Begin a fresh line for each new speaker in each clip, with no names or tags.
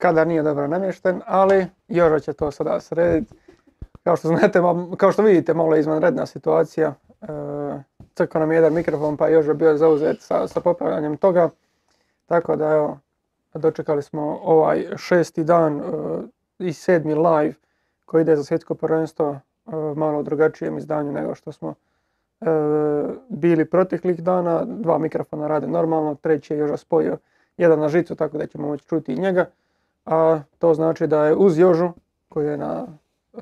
kadar nije dobro namješten, ali Joža će to sada srediti. Kao što znate, kao što vidite, malo je izvanredna situacija. E, nam je jedan mikrofon, pa je Joža bio zauzet sa, sa popravljanjem toga. Tako da evo, dočekali smo ovaj šesti dan e, i sedmi live koji ide za svjetsko prvenstvo e, malo drugačijem izdanju nego što smo e, bili proteklih dana. Dva mikrofona rade normalno, treći je Joža spojio jedan na žicu tako da ćemo moći čuti i njega. A to znači da je uz Jožu koji je na e,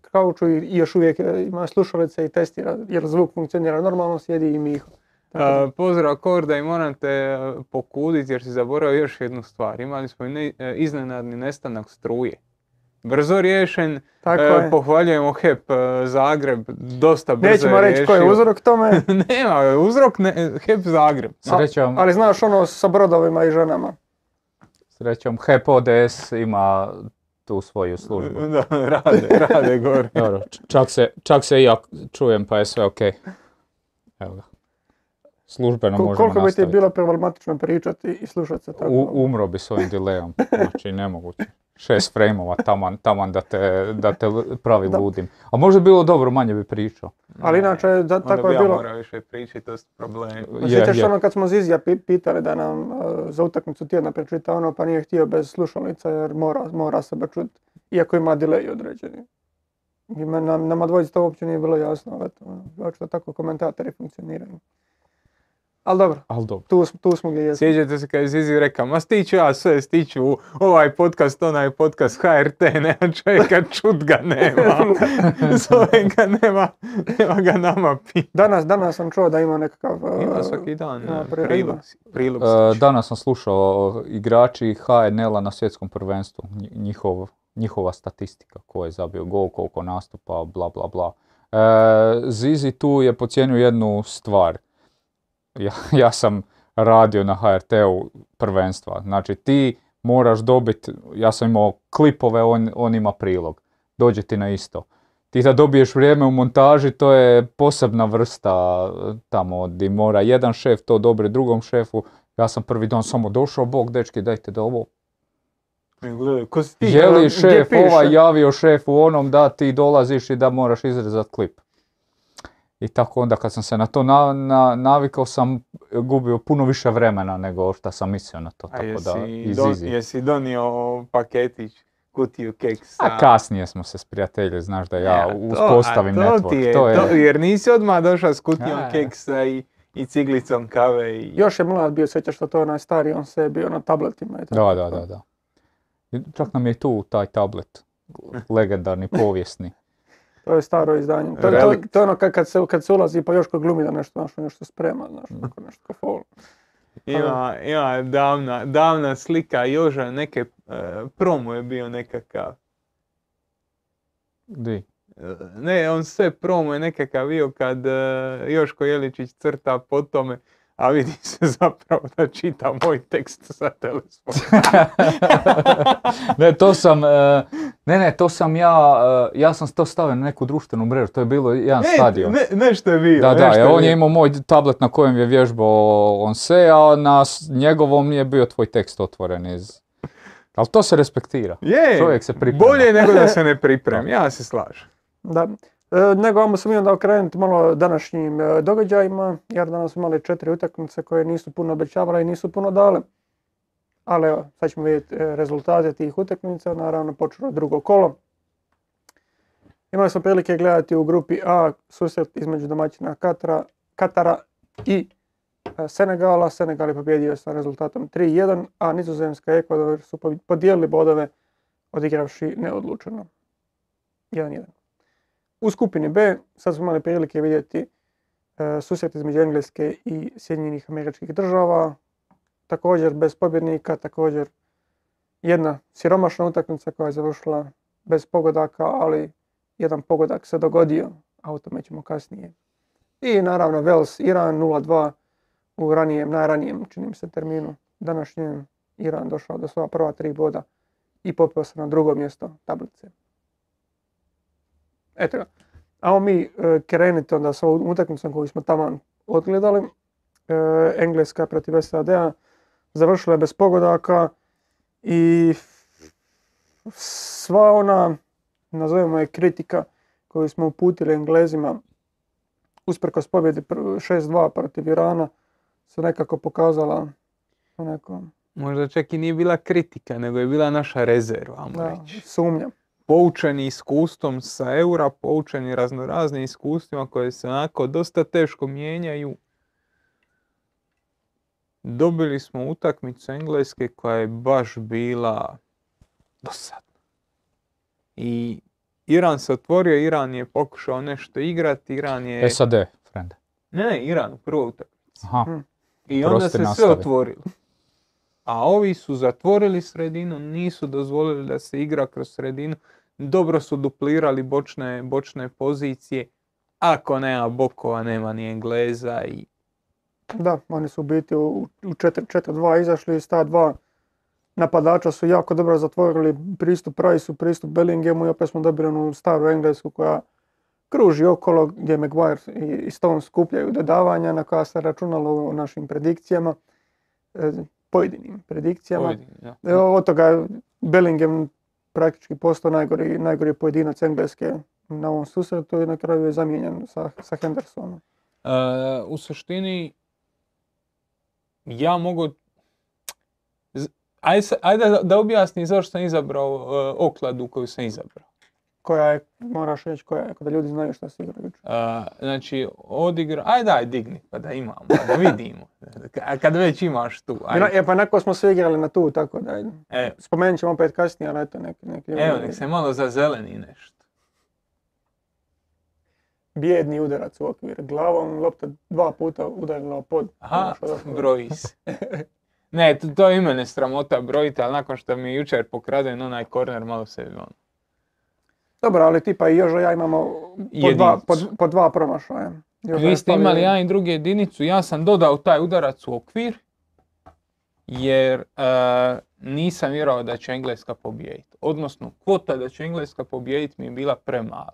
kauču i i još uvijek e, ima slušalice i testira jer zvuk funkcionira normalno, sjedi i Miho.
A, pozdrav Korda i moram te pokuditi jer si zaboravio još jednu stvar. Imali smo i ne- iznenadni nestanak struje. Brzo riješen,
Tako
e,
je.
pohvaljujemo HEP Zagreb, dosta brzo
Nećemo
je
reći koji je uzrok tome,
Nema, uzrok ne, HEP Zagreb.
Srećom,
ali znaš ono sa brodovima i ženama.
Srećom HEP ODS ima tu svoju službu.
Da, rade, rade gore.
Dobro, čak se, čak se i ja čujem pa je sve ok. Evo ga. Službeno
Ko-
možemo
koliko bi ti bilo problematično pričati i slušati se tako?
U, umro bi s ovim delayom, znači nemoguće. Šest frame-ova taman, taman da te, da te pravi
Da.
ludim. A možda bi bilo dobro, manje bi pričao.
Ali inače, da,
Onda
tako
bi
je
ja
bilo.
morao više pričati, to je problem.
Je,
Sjećaš
je.
ono kad smo Zizija pi- pitali da nam e, za utakmicu tjedna pročita ono, pa nije htio bez slušalica jer mora, mora sebe čuti, iako ima delay određeni. I nama dvojici to uopće nije bilo jasno, ali eto, ono, očito tako komentatori funkcioniraju. Ali dobro,
Ali dobro.
tu, tu smo gdje jesmo.
Sjećate se kad je Zizi rekao, ma stiću ja sve, stiću u ovaj podcast, onaj podcast HRT, nema čovjeka, čut ga nema. Zove ga, nema, nema ga nama pi.
Danas, danas sam čuo da ima nekakav... e,
Ima svaki dan
ima
e,
prilog,
prilog,
E, danas sam slušao igrači HNL-a na svjetskom prvenstvu, nji- njihov, njihova statistika, ko je zabio gol, koliko nastupa, bla bla bla. E, Zizi tu je pocijenio jednu stvar. Ja, ja sam radio na HRT-u prvenstva, znači ti moraš dobiti, ja sam imao klipove, on, on ima prilog, dođe ti na isto. Ti da dobiješ vrijeme u montaži, to je posebna vrsta e, tamo di mora jedan šef to dobri drugom šefu. Ja sam prvi dan samo došao, bog dečki dajte da ovo.
Ti?
Je li
gdje
šef ovaj javio šefu onom da ti dolaziš i da moraš izrezat klip. I tako onda kad sam se na to na, na- navikao sam gubio puno više vremena nego što sam mislio na to.
A
Tako da,
jesi,
iz
don-
Izi.
jesi donio paketić, kutiju keksa?
A kasnije smo se sprijateljili, znaš da ja
Ja, to-
uspostavim
a to
network.
ti je,
to je,
to- jer nisi odmah došao s kutijom
A.
keksa i, i ciglicom kave i...
Još je mlad bio, sjećaš što to je onaj stari, on se je bio na tabletima i tako.
Da, da, da, da. Čak nam je tu taj tablet, legendarni, povijesni.
To je staro izdanje. To, to, to je ono kad, kad, se, kad se ulazi pa Joško glumi da nešto, znaš, nešto sprema, znaš, onako nešto kao fol.
Ima, ima davna, davna slika Joža, neke, e, promo je bio nekakav.
Di?
E, Ne, on sve promo je nekakav bio kad e, Joško Jeličić crta po tome, a vidi se zapravo da čita moj tekst sa telefona.
ne, to sam, e, ne, ne, to sam ja, e, ja sam to stavio na neku društvenu mrežu, to je bilo jedan stadion.
Ne, nešto je bio.
Da, da,
nešto
e, on
bio.
je imao moj tablet na kojem je vježbao on se, a na njegovom nije bio tvoj tekst otvoren iz... Ali to se respektira.
Je,
Čovjek se priprema.
bolje nego da se ne pripremi, ja se slažem.
Da. E, nego vamo sam onda okrenuti malo današnjim e, događajima, jer danas smo imali četiri utakmice koje nisu puno obećavale i nisu puno dale. Ali evo, sad ćemo vidjeti e, rezultate tih utakmica, naravno počelo drugo kolo. Imali smo prilike gledati u grupi A susret između domaćina Katara, Katara i Senegala. Senegal je pobjedio sa rezultatom 3-1, a Nizozemska i Ekvador su podijelili bodove odigravši neodlučeno. 1-1. U skupini B sad smo imali prilike vidjeti e, susret između Engleske i Sjedinjenih američkih država. Također bez pobjednika, također jedna siromašna utakmica koja je završila bez pogodaka, ali jedan pogodak se dogodio, a o tome ćemo kasnije. I naravno Vels, Iran 0-2 u ranijem, najranijem, čini mi se, terminu današnjem. Iran došao do svoja prva tri boda i popeo se na drugo mjesto tablice. Eto ga. Mi e, krenuti onda s ovom utakmicom koju smo tamo odgledali. E, Engleska protiv SAD-a završila je bez pogodaka i sva ona, nazovimo je kritika koju smo uputili Englezima usprkos pobjedi pr- 6-2 protiv Irana se nekako pokazala onako,
Možda čak i nije bila kritika, nego je bila naša rezerva, ajmo reći.
sumnja.
Poučeni iskustvom sa eura, poučeni raznoraznim iskustvima koje se onako dosta teško mijenjaju. Dobili smo utakmicu Engleske koja je baš bila dosadna. I Iran se otvorio, Iran je pokušao nešto igrati, Iran je...
SAD, friend.
Ne, ne, Iran u prvoj utakmici.
Aha,
I onda
Prosti,
se sve
nastavi.
otvorilo. A ovi su zatvorili sredinu, nisu dozvolili da se igra kroz sredinu. Dobro su duplirali bočne, bočne pozicije. Ako nema bokova, nema ni Engleza i
Da, oni su u biti u u 4-4-2 izašli iz ta dva napadača su jako dobro zatvorili pristup Price-u, pristup Bellinghamu i opet smo dobili onu staru Englesku koja kruži okolo gdje Maguire i- Stone skupljaju dodavanja na koja se računalo u našim predikcijama, e, pojedinim predikcijama.
pojedini, da.
E, Od toga Bellingham praktički postao najgori, najgori pojedinac Engleske na ovom susretu i na kraju je zamijenjen sa, sa Hendersonom.
E, u suštini, ja mogu... Ajde, ajde da, da objasnim zašto sam izabrao e, okladu koju sam izabrao.
Koja je, moraš reći koja je, da ljudi znaju šta se igra jučer.
A, znači, odigra... Aj daj, digni, pa da imamo, da vidimo. A kad već imaš tu, ajde.
E, pa neko smo se igrali na tu, tako da.
E,
spomenut ćemo opet kasnije, ali eto neki, neki
evo, nek se malo zazeleni nešto.
bijedni udarac u okvir glavom, lopta dva puta udarila pod.
Aha,
ovako.
broji se. Ne, to, to i mene sramota brojiti, ali nakon što mi je jučer pokraden onaj korner, malo se ono,
Dobro, ali tipa i Jožo ja imamo po dva, po, po dva promašaja.
Vi ste imali jedan i drugi jedinicu, ja sam dodao taj udarac u okvir, jer e, nisam vjerovao da će Engleska pobijediti. Odnosno, kvota da će Engleska pobijediti mi je bila premala.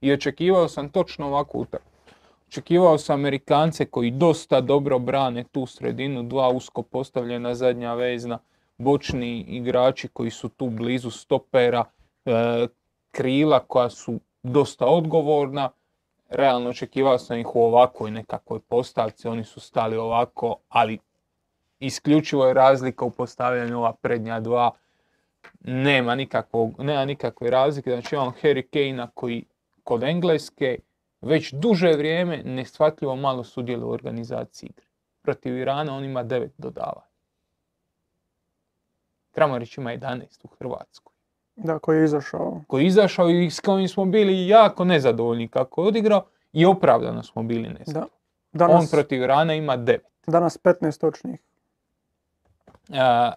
I očekivao sam točno ovakvu utakmicu. Očekivao sam Amerikance koji dosta dobro brane tu sredinu, dva usko postavljena zadnja vezna, bočni igrači koji su tu blizu stopera, e, krila koja su dosta odgovorna, realno očekivao sam ih u ovakvoj nekakvoj postavci, oni su stali ovako, ali isključivo je razlika u postavljanju ova prednja dva. Nema, nikakvog, nema nikakve razlike, znači imamo Harry Kane koji kod Engleske već duže vrijeme neshvatljivo malo sudjeluje u organizaciji igre. Protiv Irana on ima 9 dodavanja. Kramarić ima 11 u Hrvatskoj
Da, koji je izašao.
koji je izašao i s kojim smo bili jako nezadovoljni kako je odigrao i opravdano smo bili nezadovoljni.
Da.
On
Danas,
protiv Irana ima 9.
danas 15 točnih.
E,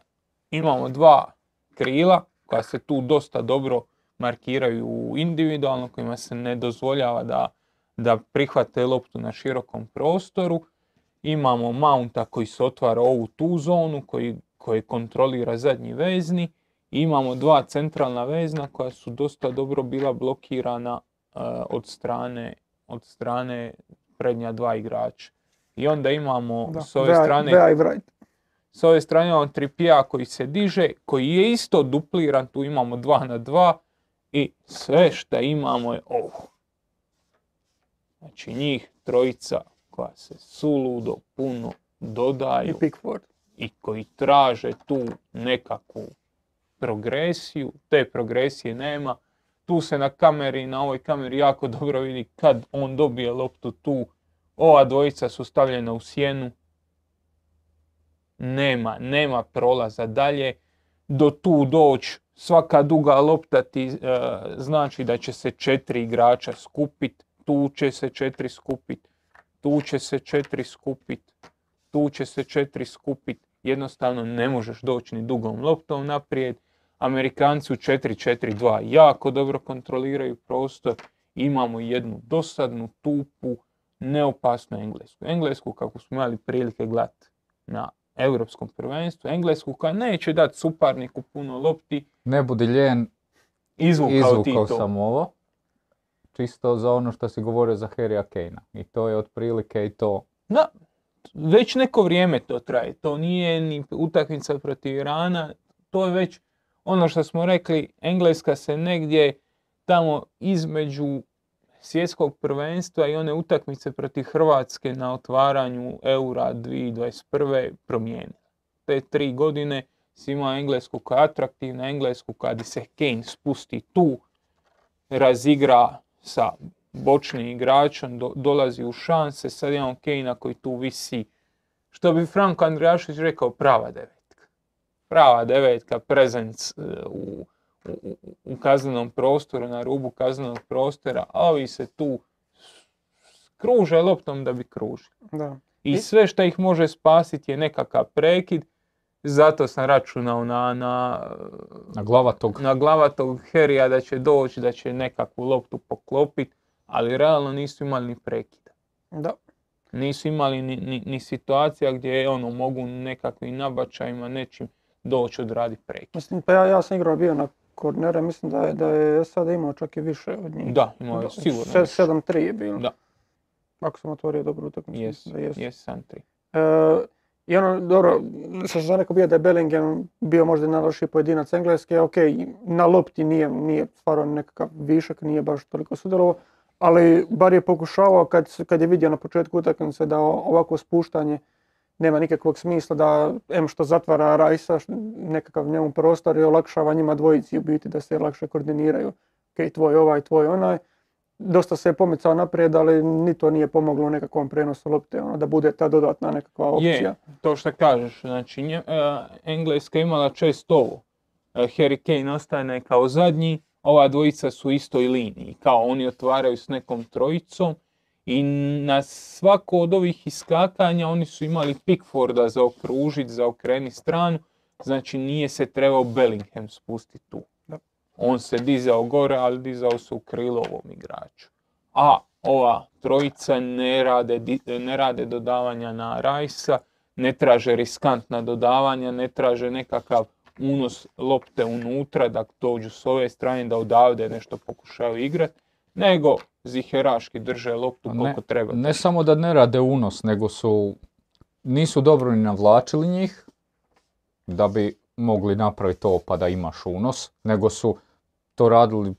imamo dva krila koja se tu dosta dobro markiraju individualno, kojima se ne dozvoljava da, da prihvate loptu na širokom prostoru. Imamo Mounta koji se otvara ovu tu zonu, koji, koji kontrolira zadnji vezni. I imamo dva centralna vezna koja su dosta dobro bila blokirana e, od strane, od strane prednja dva igrača. I onda imamo
Da.
s ove strane
i
s ove strane imamo Tripija koji se diže, koji je isto dupliran, tu imamo 2 na 2 i sve što imamo je ovo. Znači njih trojica koja se suludo puno
i
dodaju
Pickford.
i koji traže tu nekakvu progresiju, te progresije nema. Tu se na kameri, na ovoj kameri jako dobro vidi kad on dobije loptu tu. Ova dvojica su stavljena u sjenu. Nema, nema prolaza dalje. Do tu doći svaka duga lopta ti e, znači da će se četiri igrača skupit. Tu će se četiri skupit. Tu će se četiri skupit tu će se četiri skupit, jednostavno ne možeš doći ni dugom loptom naprijed. Amerikanci u 4-4-2 jako dobro kontroliraju prostor, imamo jednu dosadnu, tupu, neopasnu Englesku. Englesku kako smo imali prilike gledati na europskom prvenstvu, Englesku koja neće dati suparniku puno lopti,
Ne budi lijen,
izvukao
izvukao sam ovo. Čisto za ono što si govorio za Harrya Kanea. I to je otprilike i to.
Da, već neko vrijeme to traje. To nije ni utakmica protiv Irana, to je već ono što smo rekli, Engleska se negdje tamo između svjetskog prvenstva i one utakmice protiv Hrvatske na otvaranju Eura 2021. promijenila. Te tri godine si imao Englesku je atraktivna, Englesku kad se Kane spusti tu, razigra sa bočnim igračom, do- dolazi u šanse, sad imamo Kane koji tu visi, što bi Franko Andrejašić rekao, prava devetka. Prava devetka, prezenc e, u, u, u kaznenom prostoru, na rubu kaznenog prostora, a ovi se tu kruže loptom da bi kružili.
Da.
I sve što ih može spasiti je nekakav prekid, zato sam računao na, na,
Na glava tog
na glavatog Herija da će doći, da će nekakvu loptu poklopiti, ali realno nisu imali ni prekida.
Da.
Nisu imali ni, ni, ni situacija gdje ono, mogu nekakvim nabačajima nečim doći odraditi prekid.
Mislim, pa ja, ja sam igrao bio na kornere, mislim da je, da je sad imao čak i više od njih.
Da, imao je sigurno
Se-
više.
7-3 je bilo.
Da.
Ako sam otvorio dobru utakmicu.
Jes, jes, sam tri.
E, I ono, dobro, što sam rekao bio da je Bellingham bio možda najlošiji pojedinac Engleske, ok, na lopti nije, nije stvarno nekakav višak, nije baš toliko sudjelovao, ali bar je pokušavao kad, kad je vidio na početku utakmice da ovako spuštanje nema nikakvog smisla da em što zatvara Rajsa, nekakav njemu prostor i olakšava njima dvojici u biti da se lakše koordiniraju. Ok, tvoj ovaj, tvoj onaj. Dosta se je pomicao naprijed, ali ni to nije pomoglo u nekakvom prenosu lopte, ono, da bude ta dodatna nekakva opcija.
Je, to što kažeš, znači nje- e, Engleska je imala često ovo. E, Harry Kane ostane kao zadnji, ova dvojica su u istoj liniji, kao oni otvaraju s nekom trojicom i na svako od ovih iskakanja oni su imali Pickforda za okružit, za okreni stranu, znači nije se trebao Bellingham spustiti tu. On se dizao gore, ali dizao se u krilo ovom igraču. A ova trojica ne rade, ne rade dodavanja na Rajsa, ne traže riskantna dodavanja, ne traže nekakav unos lopte unutra da dođu s ove strane da odavde nešto pokušaju igrati, nego ziheraški drže loptu
Ne,
koliko treba.
Ne samo da ne rade unos, nego su, nisu dobro ni navlačili njih, da bi mogli napraviti to pa da imaš unos, nego su to radili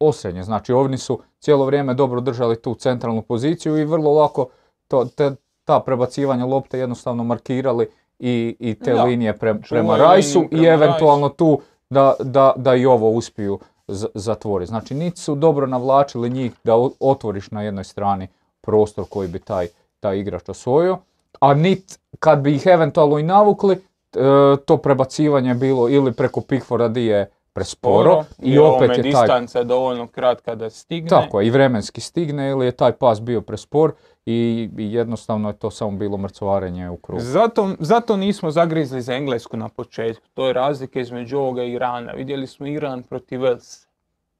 osrednje. Znači ovni su cijelo vrijeme dobro držali tu centralnu poziciju i vrlo lako to, te, ta prebacivanja lopte jednostavno markirali i, i te
Da.
linije pre- prema
Čuvaju
Rajsu
liniju
i
prema
eventualno tu da, da, da i ovo uspiju z- zatvoriti. Znači niti su dobro navlačili njih da otvoriš na jednoj strani prostor koji bi taj, taj igrač osvojio, a nit kad bi ih eventualno i navukli, e, to prebacivanje je bilo ili preko Pickforda di je presporo i
jer ovome
opet je taj
distanca je dovoljno kratka da stigne.
tako je, i vremenski stigne ili je taj pas bio prespor i, jednostavno je to samo bilo mrcvarenje u krugu.
Zato, zato nismo zagrizli za Englesku na početku. To je razlika između ovoga i Irana. Vidjeli smo Iran protiv Velsa.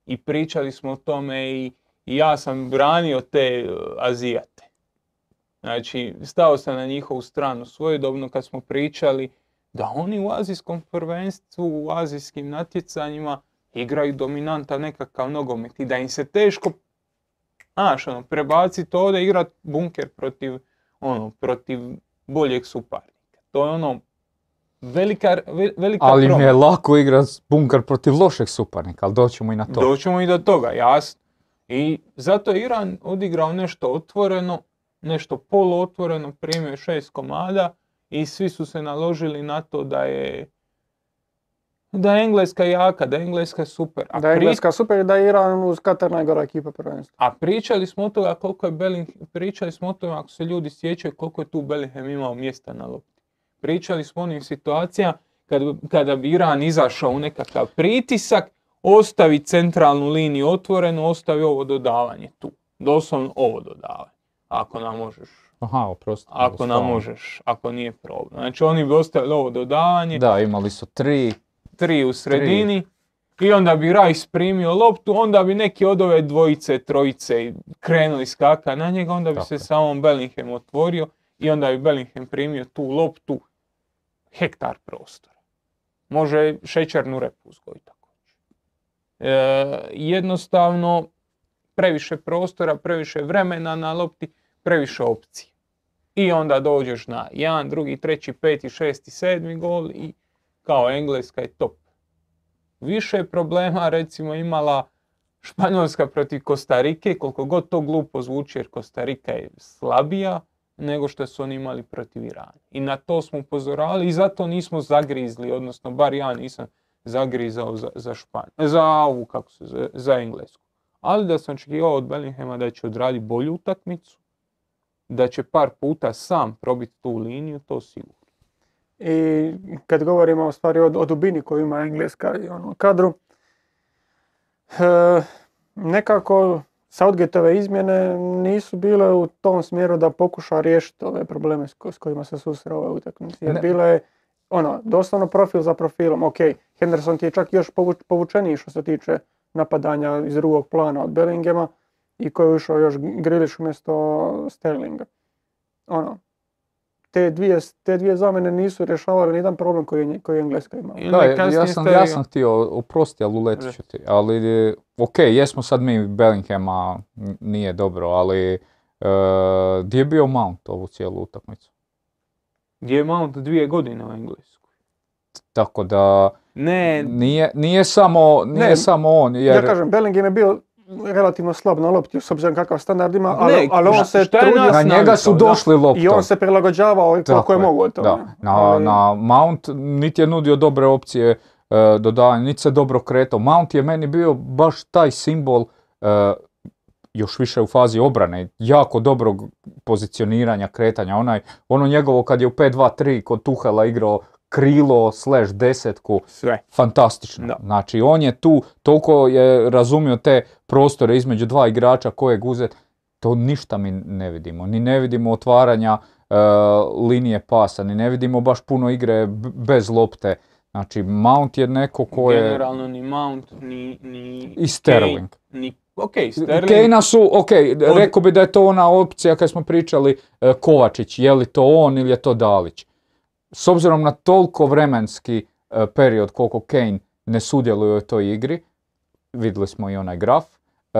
I pričali smo o tome i, i ja sam branio te uh, Azijate. Znači, stao sam na njihovu stranu svojedobno kad smo pričali da oni u azijskom prvenstvu, u azijskim natjecanjima igraju dominantan nekakav nogomet i da im se teško Znaš, ono, prebaciti ovdje i igrat bunker protiv, ono, protiv boljeg suparnika. To je ono, velika, ve- velika
Ali mi je
promjena.
lako igrat bunker protiv lošeg suparnika, ali doćemo i na to.
Doćemo i do toga, jasno. I zato je Iran odigrao nešto otvoreno, nešto poluotvoreno, primio šest komada i svi su se naložili na to da je da je Engleska jaka, da je Engleska super. A
Da je
pri-
Engleska super i da je Iran uz Katar najgora ekipa prvenstva.
A pričali smo o toga koliko je Bellingham, pričali smo o tome ako se ljudi sjećaju koliko je tu Bellingham imao mjesta na lopti. Pričali smo o onim situacijama kad, kada bi Iran izašao u nekakav pritisak, ostavi centralnu liniju otvorenu, ostavi ovo dodavanje tu. Doslovno ovo dodavanje. Ako nam možeš.
Aha, oprosti.
Ako nam možeš, ako nije problem. Znači oni bi ostavili ovo dodavanje,
Da, imali su tri,
tri u sredini i onda bi Rice primio loptu, onda bi neki od ove dvojice, trojice krenuli skaka na njega, onda bi
Tako
se samo Bellingham otvorio i onda bi Bellingham primio tu loptu hektar prostora. Može šećernu repu uzgojiti tako. E, jednostavno previše prostora, previše vremena na lopti, previše opcije. I onda dođeš na jedan, drugi, treći, peti, šesti, sedmi gol i kao Engleska je top. Više je problema recimo imala Španjolska protiv Kostarike, koliko god to glupo zvuči jer Kostarika je slabija nego što su oni imali protiv Irana. I na to smo upozoravali i zato nismo zagrizli, odnosno bar ja nisam zagrizao za, za Španj, za ovu, kako se zove, za Englesku. Ali da sam očekivao od Bellinghama da će odraditi bolju utakmicu, da će par puta sam probiti tu liniju, to sigurno.
I kad govorimo o stvari o, o dubini koju ima Engleska i ono kadru, e, nekako Southgateove izmjene nisu bile u tom smjeru da pokuša riješiti ove probleme s, ko- s kojima se susreo ove utakmice. Jer bilo je ono, doslovno profil za profilom. Ok, Henderson ti je čak još povuč, povučeniji što se tiče napadanja iz drugog plana od Bellingema i koji je ušao još Grealish umjesto Sterlinga. Ono, te dvije, te dvije zamjene nisu rješavale nijedan problem koji koji je Engleska imala.
Da, ja sam, ja sam htio, oprosti, ali uletit ću ti. Ali, ok, jesmo sad mi Bellinghama, nije dobro, ali e, gdje je bio Mount ovu cijelu utakmicu?
Gdje je Mount dvije godine u Engleskoj.
Tako da,
Ne,
nije, nije samo, nije
Ne,
samo on, jer...
Ja kažem, Bellingham je bio relativno slab na lopti, s obzirom kakav standard ima, ali,
Ne,
ali on se trudio
na njega su došli loptom.
i on se prilagođavao koliko je
je,
mogu od toga.
Da, na,
Ali-
na Mount niti je nudio dobre opcije e, dodavanja, niti se dobro kretao. Mount je meni bio baš taj simbol, e, još više u fazi obrane, jako dobrog pozicioniranja, kretanja. Onaj, ono njegovo kad je u 5-2-3 kod Tuhela igrao krilo slash desetku,
sve.
fantastično.
Da.
Znači on je tu, toliko je razumio te prostore između dva igrača kojeg uzet, to ništa mi ne vidimo. Ni ne vidimo otvaranja e, linije pasa, ni ne vidimo baš puno igre b- bez lopte. Znači Mount je neko ko je...
Generalno ni Mount, ni, ni
I Sterling.
Kane, ni, ok, Sterling.
Kejna su, ok,
Od-
rekao bi da je to ona opcija kad smo pričali e, Kovačić, je li to on ili je to Dalić. S obzirom na toliko vremenski e, period koliko Kane ne sudjeluje u toj igri, vidjeli smo i onaj graf, e,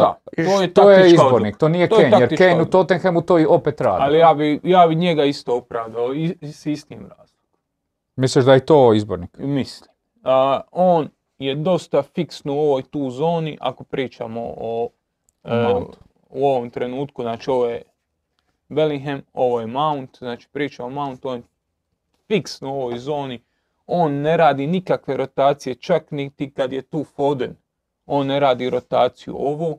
Da, to je
to je izbornik,
odluka.
to nije
To je
Kane, jer
taktička
Kane u. Tottenhamu to i opet radi.
Ali ja bi, ja bi njega isto opravdao i, i s istim razlogom.
Misliš da je to izbornik?
Mislim. A, on je dosta fiksno u ovoj tu zoni ako pričamo o
Mountu.
u ovom trenutku, znači ovo je Bellingham, ovo je Mount, znači pričamo o Mount, on je fiksno u ovoj zoni, on ne radi nikakve rotacije, čak niti kad je tu Foden, on ne radi rotaciju ovo,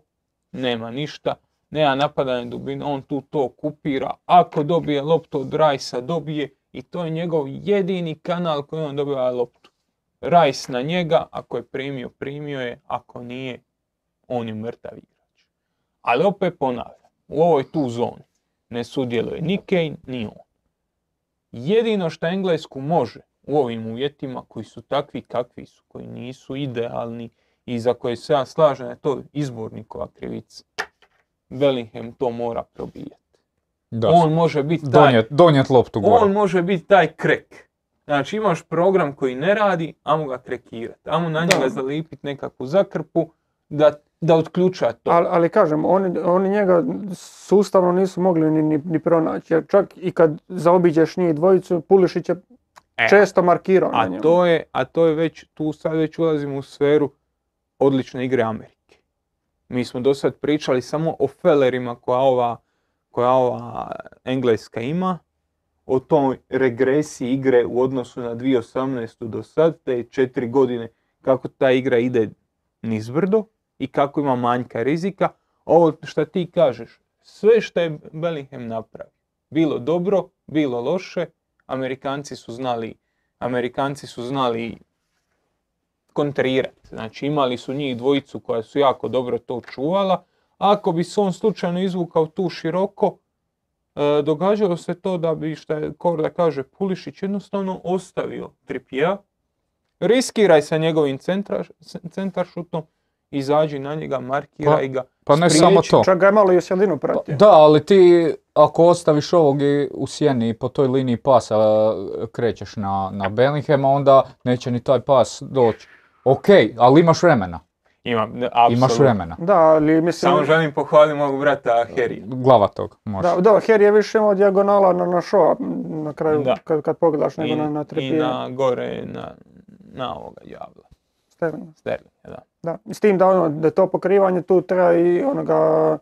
nema ništa, nema napadanja dubine, on tu to kupira, ako dobije loptu od Rajsa, dobije i to je njegov jedini kanal koji on dobiva loptu. Rajs na njega, ako je primio, primio je, ako nije, on je mrtav igrač. Ali opet ponavljam, u ovoj tu zoni ne sudjeluje ni Kane, ni on. Jedino što Englesku može u ovim uvjetima koji su takvi kakvi su, koji nisu idealni i za koje se ja slažem je to izbornikova krivica. Bellingham to mora probijati.
Da.
On može biti taj,
Donijet, donijet loptu gore.
on može biti taj krek. Znači imaš program koji ne radi, amo ga krekirati, amo na njega zalipiti nekakvu zakrpu da, da otključa to.
Ali, ali kažem, oni, oni njega sustavno nisu mogli ni, ni, ni pronaći. Jer čak i kad zaobiđeš njih dvojicu, Pulišić je
E,
često markirao na
A
njemu.
to je, a to je već, tu sad već ulazimo u sferu odlične igre Amerike. Mi smo do sad pričali samo o felerima koja ova, koja ova Engleska ima, o toj regresiji igre u odnosu na 2018. do sad, te četiri godine, kako ta igra ide nizbrdo i kako ima manjka rizika. Ovo što ti kažeš, sve što je Bellingham napravio, bilo dobro, bilo loše, Amerikanci su znali, Amerikanci su znali kontrirati. Znači imali su njih dvojicu koja su jako dobro to čuvala. Ako bi se on slučajno izvukao tu široko, e, događalo se to da bi, šta je Korda kaže, Pulišić jednostavno ostavio Tripija, riskiraj sa njegovim centar, centaršutom, izađi na njega, markiraj ga.
pa ne
spriječi-
samo to.
Čak ga je malo i u sredinu pratio.
Da, ali ti ako ostaviš ovog i u sjeni i po toj liniji pasa e, krećeš na, na Bellinghama, onda neće ni taj pas doći. Ok, ali imaš vremena.
Ima, ne,
Imaš
apsolutno.
vremena.
Da, ali mislim...
Samo želim pohvaliti mog brata Harry.
Glava tog, može.
Da, da, Harry je više imao dijagonala na, na show na kraju
Da.
kad, kad pogledaš nego
I,
na, na
i
Trippija.
na gore na, na ovoga javla.
Sterling.
Sterling, da.
Da. S tim da, ono, da to pokrivanje tu treba i onoga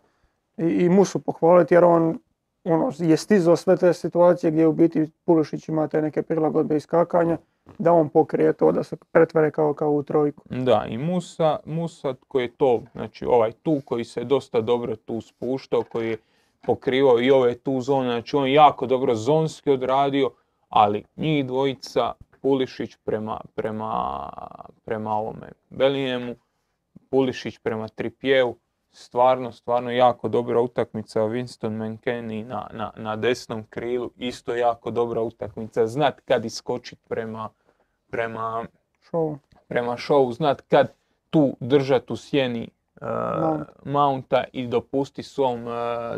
i, i Musu pohvaliti jer on ono, je stizao sve te situacije gdje u biti Pulišić ima te neke prilagodbe i skakanja, da on pokrije to, da se pretvore kao, kao u trojku.
Da, i Musa, Musa koji je to, znači ovaj tu koji se dosta dobro tu spuštao, koji je pokrivao i ove tu zone, znači on jako dobro zonski odradio, ali njih dvojica, Pulišić prema, prema, prema ovome Bellinghemu, Pulišić prema Tripjevu, stvarno, stvarno jako dobra utakmica. Winston McKennie na, na, na desnom krilu, isto jako dobra utakmica. Znat kad iskočit prema, prema,
Show.
prema showu, znat kad tu držat u sjeni uh,
Mount.
Mounta i dopusti svom uh,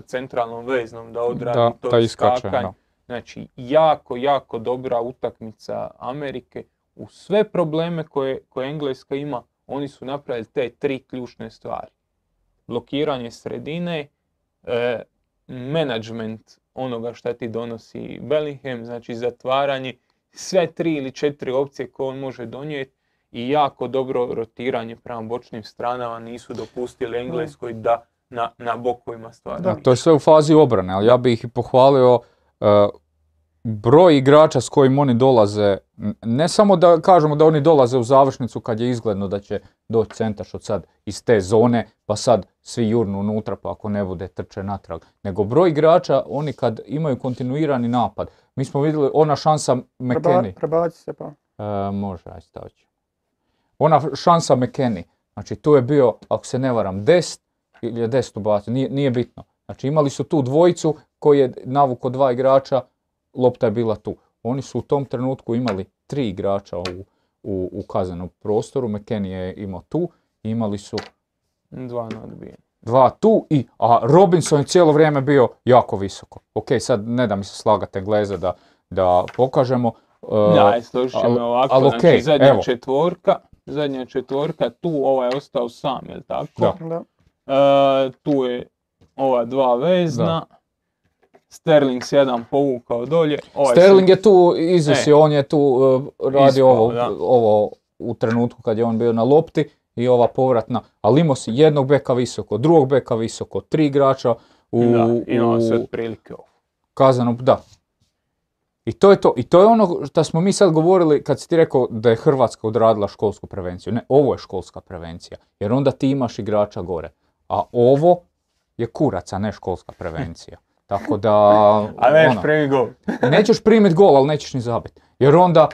centralnom veznom da odradi
Da,
to
da iskače,
iskakanje.
da.
Znači, jako, jako dobra utakmica Amerike. U sve probleme koje, koje Engleska ima, oni su napravili te tri ključne stvari. Blokiranje sredine, e, management onoga šta ti donosi Bellingham, znači zatvaranje, sve tri ili četiri opcije koje on može donijeti i jako dobro rotiranje prema bočnim stranama nisu dopustili Engleskoj da na, na bokovima stvara.
Da,
To je sve u fazi obrane, ali ja bih ih pohvalio e, broj igrača s kojim oni dolaze, ne samo da kažemo da oni dolaze u završnicu kad je izgledno da će doći centaš od sad iz te zone, pa sad svi jurnu unutra pa ako ne bude trče natrag, nego broj igrača oni kad imaju kontinuirani napad. Mi smo vidjeli ona šansa McKennie,
prebaci se pa.
E, može, aj stavit. Ona šansa McKennie, znači tu je bio, ako se ne varam, Dest ili je Dest ubacio, nije, nije bitno. Znači imali su tu dvojicu koji je navuko dva igrača, lopta je bila tu. Oni su u tom trenutku imali tri igrača u, u, u kaznenom prostoru, McKennie je imao tu, imali su
Dva na odbijanje.
dva tu, i, a Robinson je cijelo vrijeme bio jako visoko. Ok, sad ne da mi se slagate gleze da, da pokažemo. e,
Da, je, ćemo
ali-
ovako,
ali
znači
okej,
zadnja
evo.
četvorka, zadnja četvorka, tu ovaj je ostao sam, jel tako?
Da.
Da.
E, tu je ova dva vezna, Sterling se jedan povukao dolje, ovaj
Sterling je tu izvisio, on je tu uh, radio ovo, ovo u trenutku kad je on bio na lopti i ova povratna, ali imao si jednog beka visoko, drugog beka visoko, tri igrača u,
da, imao se
u
otprilike ovo.
kazanom, da. I to je to, i to je ono što smo mi sad govorili kad si ti rekao da je Hrvatska odradila školsku prevenciju. Ne, ovo je školska prevencija, jer onda ti imaš igrača gore. A ovo je kurac, a ne školska prevencija. Tako da,
A neš
ono,
prvi gol.
nećeš primiti gol, ali nećeš ni zabiti. Jer onda,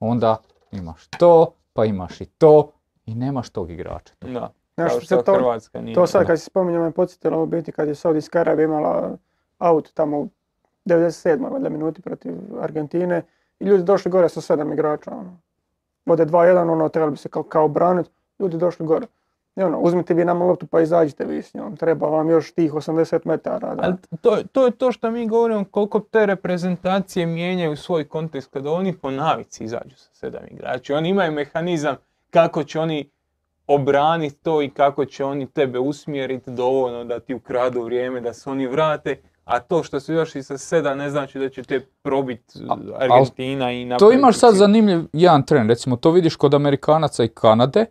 onda imaš to, pa imaš i to i nemaš tog igrača.
Da, kao
se
što
to-
Hrvatska nije.
To sad kad si spominjao me podsjetilo u biti kad je Saudijska Arabija imala aut tamo u 97. valjda minuti protiv Argentine i ljudi došli gore sa sedam igrača. Ono. Vode 2-1, ono, trebali bi se kao, kao braniti, ljudi došli gore. I ono, uzmite vi nama loptu pa izađite vi s njom, treba vam još tih 80 metara. Da.
Ali to, to je to što mi govorimo koliko te reprezentacije mijenjaju svoj kontekst kada oni po navici izađu sa sedam igrača. Oni imaju mehanizam kako će oni obraniti to i kako će oni tebe usmjeriti dovoljno da ti ukradu vrijeme, da se oni vrate. A to što su još i sa sedam ne znači da će te probiti Argentina i
To
napraviti
imaš sad zanimljiv jedan trend, recimo to vidiš kod Amerikanaca i Kanade,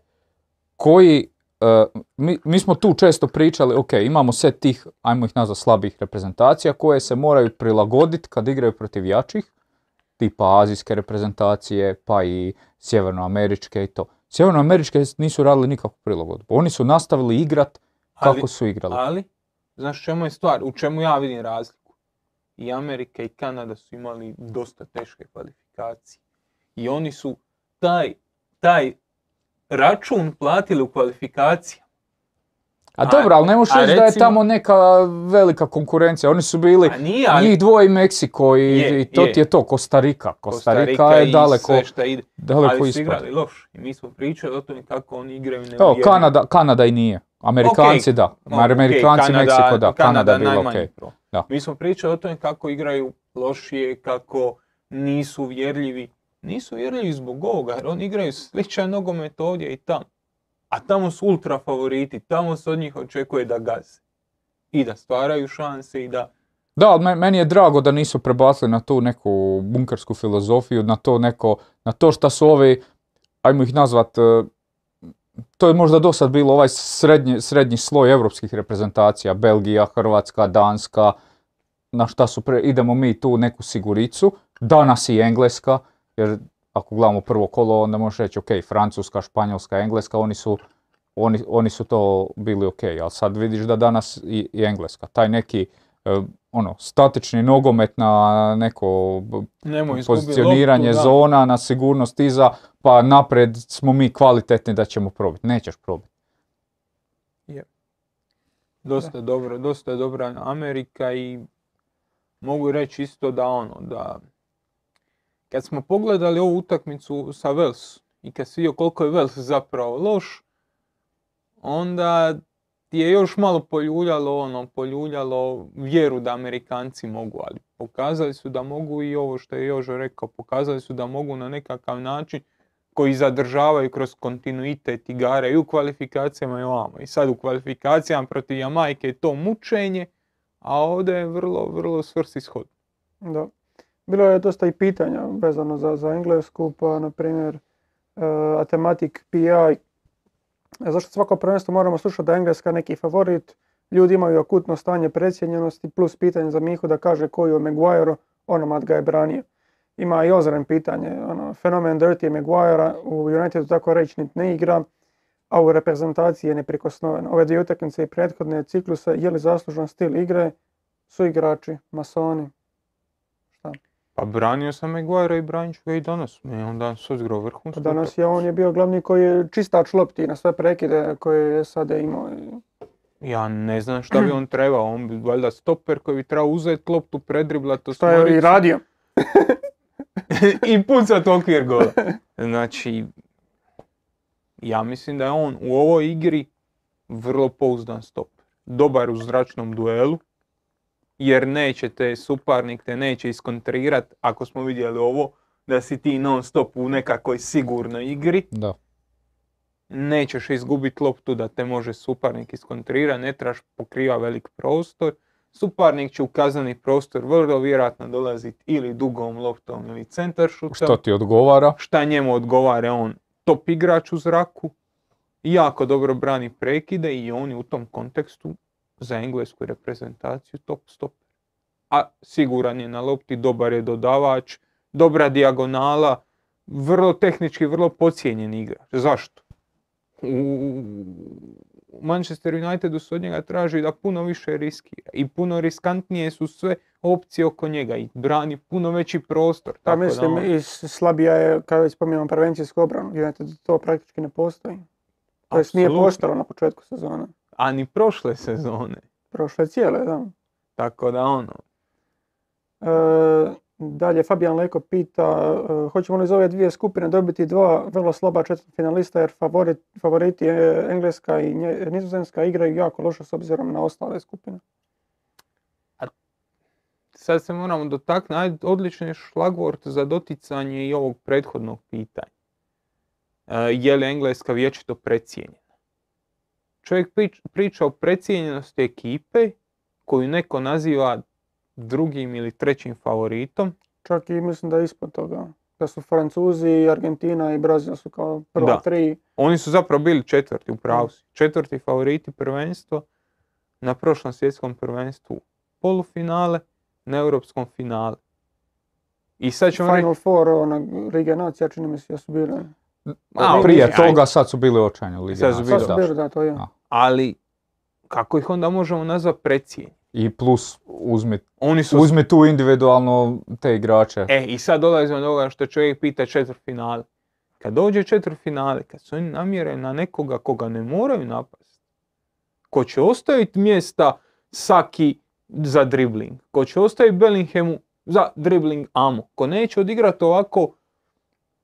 koji, e, mi, mi smo tu često pričali, ok, imamo set tih, ajmo ih nazvati slabih reprezentacija, koje se moraju prilagoditi kad igraju protiv jačih, tipa azijske reprezentacije, pa i sjevernoameričke i to. Sjevernoameričke nisu radili nikakvu prilagodbu, oni su nastavili igrat kako
Ali-
su igrali.
Ali, znaš čemu je stvar? U čemu ja vidim razliku? I Amerika i Kanada su imali dosta teške kvalifikacije. I oni su taj, taj račun platili u kvalifikacijama.
A
A-
dobro, ali ne možeš reći da je tamo neka velika konkurencija. Oni su bili
A nije, ali
njih dvoje i Meksiko i,
Je,
i to
je.
ti je to, Kostarika. Kostarika
Kostarika
je
i
daleko,
sve ide.
daleko
ali su igrali loš. I mi smo pričali o tome kako oni igraju
Evo,
neuvjerljivo.
Kanada, Kanada i nije. Amerikanci da. Amerikanci,
Kanada-
Meksiko da. Kanada je bilo ok. Da.
Mi smo pričali o tome kako igraju lošije, kako nisu vjerljivi. Nisu vjerljivi zbog ovoga, jer oni igraju sličan nogomet ovdje i tamo. A tamo su ultra favoriti, tamo se od njih očekuje da gaze. I da stvaraju šanse i da...
Da, ali me- meni je drago da nisu prebacili na tu neku bunkersku filozofiju, na to neko, na to što su ovi, ajmo ih nazvat, e, to je možda do sad bilo ovaj srednji, srednji sloj europskih reprezentacija, Belgija, Hrvatska, Danska, na šta su pre, idemo mi tu neku siguricu, danas i Engleska, jer ako gledamo prvo kolo, onda možeš reći, ok, Francuska, Španjolska, Engleska, oni su, oni, oni su to bili ok, ali sad vidiš da danas i, i Engleska, taj neki e, ono, statični nogomet na neko
Nemoj
pozicioniranje
loptu,
zona, na sigurnost iza, pa napred smo mi kvalitetni da ćemo probiti. Nećeš probiti.
Dosta je dobro, dosta je dobra Amerika i mogu reći isto da ono, da kad smo pogledali ovu utakmicu sa Wales i kad si vidio koliko je Wales zapravo loš, onda ti je još malo poljuljalo ono, poljuljalo vjeru da Amerikanci mogu, ali pokazali su da mogu i ovo što je Jožo rekao, pokazali su da mogu na nekakav način koji zadržavaju kroz kontinuitet igara i u kvalifikacijama i ovamo. I sad u kvalifikacijama protiv Jamajke je to mučenje, a ovdje je vrlo, vrlo svrsishodno.
Da. Bilo je dosta i pitanja vezano za, za Englesku, pa na primjer uh, Atematic PI. E, Zašto svako prvenstvo moramo slušati da je Engleska neki favorit? Ljudi imaju akutno stanje precijenjenosti plus pitanje za Mihu da kaže koji je Maguire, onomat ga je branio. Ima i Ozren pitanje, ono, fenomen Dirty Maguire u Unitedu tako reći niti ne igra, a u reprezentaciji je neprikosnoven. Ove dvije utakmice i prethodne cikluse, je li zaslužan stil igre, su igrači, masoni,
Pa branio sam Maguire i branit ću ga i danas. Ne, on danas odigrao vrhunsko.
Danas je on je bio glavni koji je čistač lopti na sve prekide koje je SAD imao.
Ja ne znam šta bi on trebao, on bi valjda stoper koji bi trebao uzeti loptu, predriblat
Što je i radio.
i pucat okvir gola. Znači, ja mislim da je on u ovoj igri vrlo pouzdan stoper. Dobar u zračnom duelu, jer neće te suparnik te neće iskontrirat ako smo vidjeli ovo, da si ti non stop u nekakvoj sigurnoj igri.
Da.
nećeš izgubiti loptu da te može suparnik iskontrira, ne trebaš pokriva velik prostor. Suparnik će u kazneni prostor vrlo vjerojatno dolaziti ili dugom loptom ili centar šutom.
Što ti odgovara?
Šta njemu odgovara, on top igrač u zraku, jako dobro brani prekide i on je u tom kontekstu za englesku reprezentaciju top stoper. A siguran je na lopti, dobar je dodavač, dobra dijagonala, vrlo tehnički, vrlo pocijenjen igrač. Zašto? U Manchester Unitedu se od njega traži da puno više riskira i puno riskantnije su sve opcije oko njega i brani puno veći prostor.
Pa
tako da
mislim
on-
i slabija je, kada spominjamo prevencijsku obranu, United to praktički ne postoji. To jest nije postojalo na početku sezone.
A ni prošle sezone.
Prošle cijele, da.
Tako da ono,
E, dalje, Fabijan Leko pita, e, hoćemo li iz ove dvije skupine dobiti dva vrlo slaba četvrtfinalista jer favorit, favoriti e, Engleska i nje- Nizozemska igraju jako loše s obzirom na ostale skupine.
sad se moramo dotaknuti, odličan je šlagvort za doticanje i ovog prethodnog pitanja. E, je li Engleska vječito precijenjena? Čovjek prič- priča o precijenjenosti ekipe koju neko naziva drugim ili trećim favoritom.
Čak i mislim da je ispod toga. Da su Francuzi, Argentina i Brazil su kao prva
Da.
tri.
Oni su zapravo bili četvrti u pravu. Četvrti favoriti prvenstva na prošlom svjetskom prvenstvu polufinale, na europskom finale. I sad ćemo reći,
Final Four, ona Liga Nacija, čini mi se su bile.
A,
Prije
ok,
toga sad su bili očajni u Ligi
Sad su bili
da.
to je.
A.
ali kako ih onda možemo nazvati precijenjeni?
I plus uzmi,
Oni su...
uzmi tu individualno te igrače.
E, i sad dolazimo do ovoga što čovjek pita četvrtfinale. Kad dođe četvrtfinale, kad su oni namjereni na nekoga koga ne moraju napasti, ko će ostaviti mjesta Saki za dribling, ko će ostaviti Bellinghamu za dribling amo, ko neće odigrati ovako,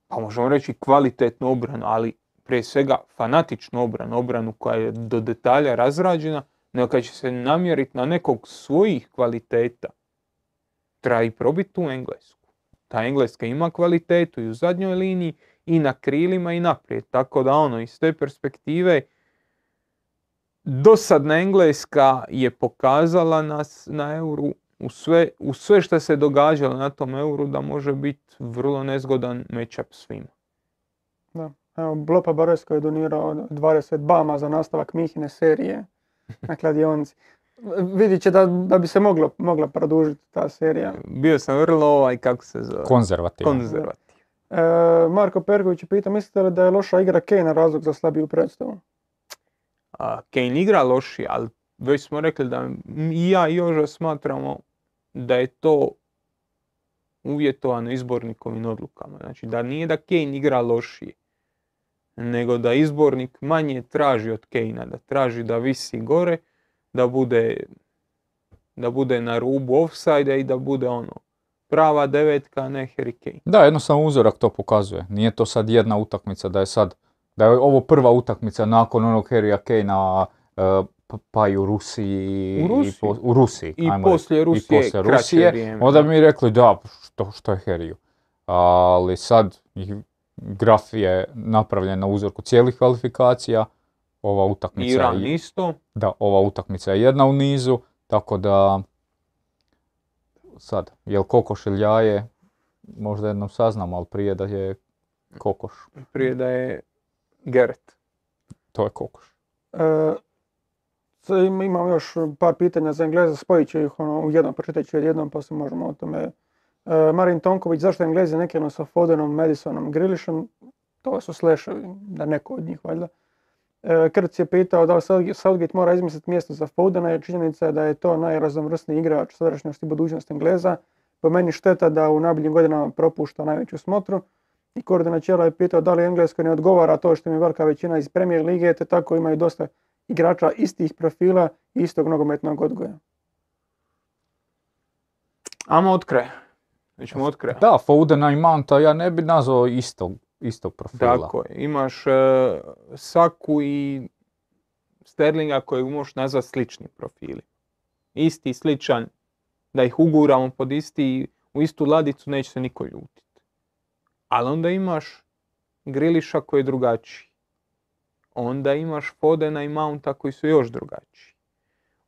pa možemo reći kvalitetnu obranu, ali prije svega fanatičnu obranu, obranu koja je do detalja razrađena, nego kad će se namjeriti na nekog svojih kvaliteta, treba i probiti tu Englesku. Ta Engleska ima kvalitetu i u zadnjoj liniji i na krilima i naprijed. Tako da ono, iz te perspektive dosadna Engleska je pokazala nas na euru u sve, u sve što se događalo na tom euru da može biti vrlo nezgodan matchup svima.
Evo, Blopa Baresko je donirao 20 bama za nastavak Mihine serije na kladionici. Vidit će da, da bi se moglo, mogla produžiti ta serija.
Bio sam vrlo ovaj, kako se zove,
Konzervativan.
konzervativan.
E, Marko Perković je pitao, mislite li da je loša igra Kane razlog za slabiju predstavu?
A, Kane igra lošije, ali već smo rekli da i ja i Joža smatramo da je to uvjetovano izbornikovim odlukama. Znači da nije da Kane igra lošije, nego da izbornik manje traži od Kanea, da traži da visi gore, da bude, da bude na rubu offside i da bude ono prava devetka, ne Harry Kane.
Da, jednostavno uzorak to pokazuje. Nije to sad jedna utakmica, da je sad, da je ovo prva utakmica nakon onog Harrya Kanea, pa- pa i u Rusiji.
U
i
Rusiji.
po- u Rusiji.
I poslije Rusije,
poslije Rusije,
vrijeme.
Onda bi mi rekli da, što, što je Harryu. Ali sad i graf je napravljen na uzorku cijelih kvalifikacija. Ova utakmica
Iran
je,
isto.
da, ova utakmica je jedna u nizu, tako da sad, jel kokoš ili jaje, možda jednom saznamo, ali prije da je kokoš,
prije da je Geret.
to je kokoš.
E, imam još par pitanja za Engleza, spojit ću ih ono, u jednom, pročitat ću jednom pa se možemo o tome. E, Marin Tonković, zašto Englezi ne krenu sa Fodenom, Madisonom, Grilišom? To su slashovi, da neko od njih valjda. E, Krc je pitao da li Southgate- mora izmisliti mjesto za Fodena jer činjenica je da je to najraznovrsniji igrač sadašnjosti i budućnosti Engleza. Po meni šteta da u najboljim godinama propušta najveću smotru. I Kordina Ćela je pitao da li Engleskoj ne odgovara to što im je velika većina iz Premier Lige, te tako imaju dosta igrača istih profila i istog nogometnog odgoja.
Amo od kraja. Hoćemo od kraja.
Da, Fodena i Mounta ja ne bi nazvao istog, istog profila.
Tako je. Imaš e, Saku i Sterlinga kojeg možeš nazvati slični profili. Isti, sličan, da ih uguramo pod isti, u istu ladicu neće se niko ljutiti. Ali onda imaš Griliša koji je drugačiji. Onda imaš Fodena i Mounta koji su još drugačiji.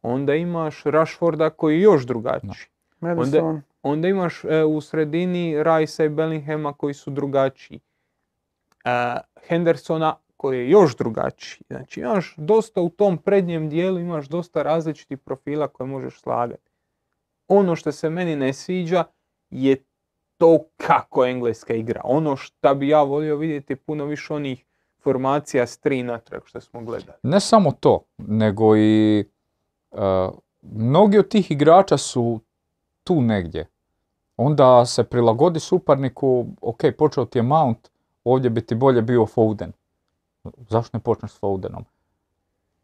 Onda imaš Rashforda koji je još drugačiji.
Madison,
Onda imaš e, u sredini Ricea i Bellinghama koji su drugačiji. E, Hendersona koji je još drugačiji. Znači imaš dosta u tom prednjem dijelu, imaš dosta različitih profila koje možeš slagati. Ono što se meni ne sviđa je to kako Engleska igra. Ono što bi ja volio vidjeti je puno više onih formacija s tri natrag što smo gledali.
Ne samo to, nego i e, mnogi od tih igrača su tu negdje. Onda se prilagodi suparniku, ok, počeo ti je Mount, ovdje bi ti bolje bio Foden. Zašto ne počneš s Fodenom?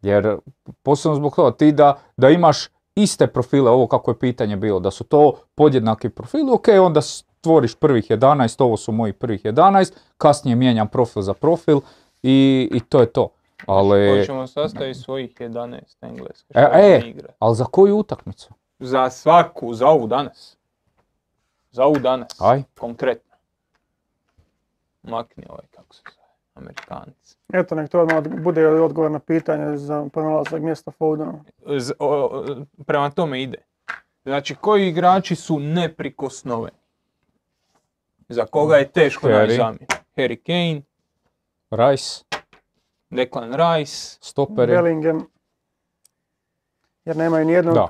Jer, posebno zbog toga, ti da, da imaš iste profile, ovo kako je pitanje bilo, da su to podjednaki profili, ok, onda stvoriš prvih 11, ovo su moji prvih 11, kasnije mijenjam profil za profil i, i to je to. Ali,
Hoćemo sastaviti svojih 11 engleske.
E,
što
e. ali za koju utakmicu?
Za svaku, za ovu danas. Za ovu danas.
Aj.
Konkretno. Makni ovaj, kako se zove, Amerikanac.
eto nek to odmah od- bude odgovor na pitanje za pronalazak mjesta Fodena.
Prema tome ide. Znači, koji igrači su neprikosnoveni? Za koga je teško naći zamjenu? Harry Kane,
Rice,
Declan Rice,
stoperi.
Bellingham, jer nemaju nijednog
Da.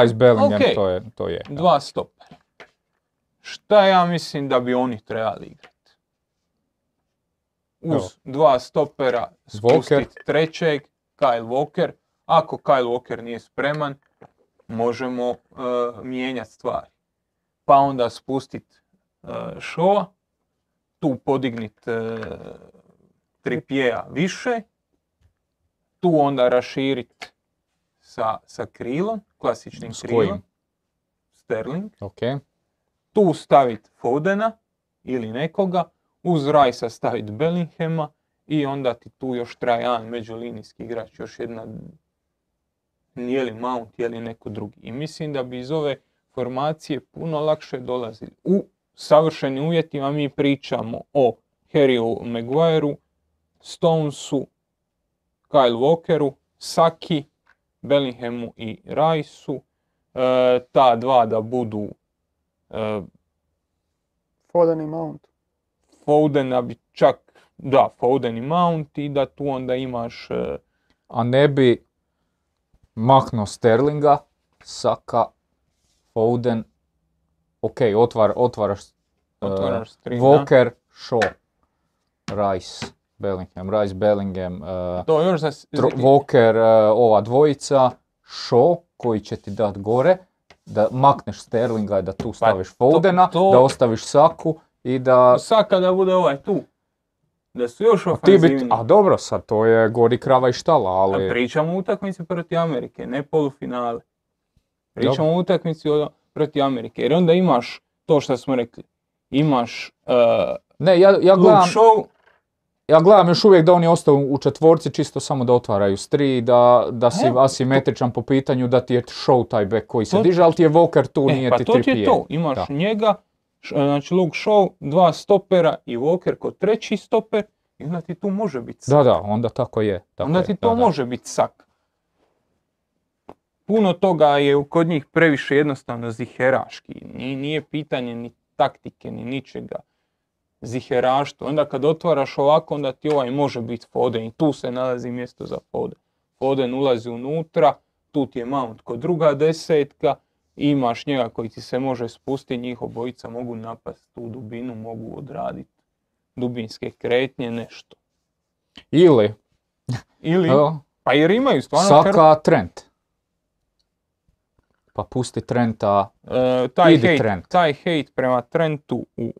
Rice, Bellingham, to je, to je. da.
dva stopera. Šta ja mislim da bi oni trebali igrati? Uz
Evo.
dva stopera
Walker.
spustiti trećeg, Kyle Walker. Ako Kyle Walker nije spreman, možemo uh, mijenjati stvari. Pa onda spustiti uh, Shaw, tu podignit uh, Trippiera više, tu onda raširit sa, sa krilom, klasičnim
S
krilom.
kojim?
Sterling,
Ok,
tu staviti Fodena ili nekoga, uz Rajsa staviti Bellinghama i onda ti tu još traje jedan međulinijski igrač, još jedna je li Mount, je li neko drugi. I mislim da bi iz ove formacije puno lakše dolazili. U savršenim uvjetima mi pričamo o Harryu Maguireu, Stonesu, Kyle Walkeru, Saki, Bellinghamu i Rajsu. E, ta dva da budu e,
Foden i Mount.
Fodena bi čak da, Foden i Mount i da tu onda imaš e,
A ne bi maknuo Sterlinga, Saka, Foden, ok, otvar, otvaraš e,
Otvaraš da.
Walker, Shaw, Rice, Bellingham, Rice, Bellingham, e,
to još za...
Tro- Walker, e, ova dvojica, Shaw koji će ti dat gore, da makneš Sterlinga i da tu staviš
Pa to-
Fodena,
to-
da ostaviš Saku i da...
Sad kada bude ovaj tu, da su još
Ti bi,
ofanzivniji.
a dobro sad, to je gori krava i štala,
A
ali...
Pričamo o utakmici protiv Amerike, ne polufinale. Pričamo o utakmici protiv Amerike, jer onda imaš to što smo rekli. Imaš uh,
Ne, ja, ja gledam,
Shaw,
ja gledam još uvijek da oni ostaju u četvorci čisto samo da otvaraju s tri, da, da si
Evo,
asimetričan po pitanju da ti je show taj back koji se
To-
diže, ali ti je Walker tu,
e,
nije
pa
ti
to ti je to. Imaš
Da.
njega, š- znači Luke Shaw, dva stopera i Walker kod treći stoper i onda ti tu može biti
Da, da, onda tako je. Tako
onda
je,
ti to
da.
može biti sak. Puno toga je kod njih previše jednostavno ziheraški. Nije, nije pitanje ni taktike, ni ničega. Ziheraštvo. Onda kad otvaraš ovako, onda ti ovaj može biti Foden i tu se nalazi mjesto za Foden. Foden ulazi unutra, tu ti je Mount kod druga desetka, imaš njega koji ti se može spustiti, njih obojica mogu napast u dubinu, mogu odraditi dubinske kretnje, nešto.
Ili,
Ili, pa jer imaju stvarno
Saka Trent. Pa pusti Trenta,
E, taj,
Idi
hejt,
Trent.
taj hejt prema Trentu u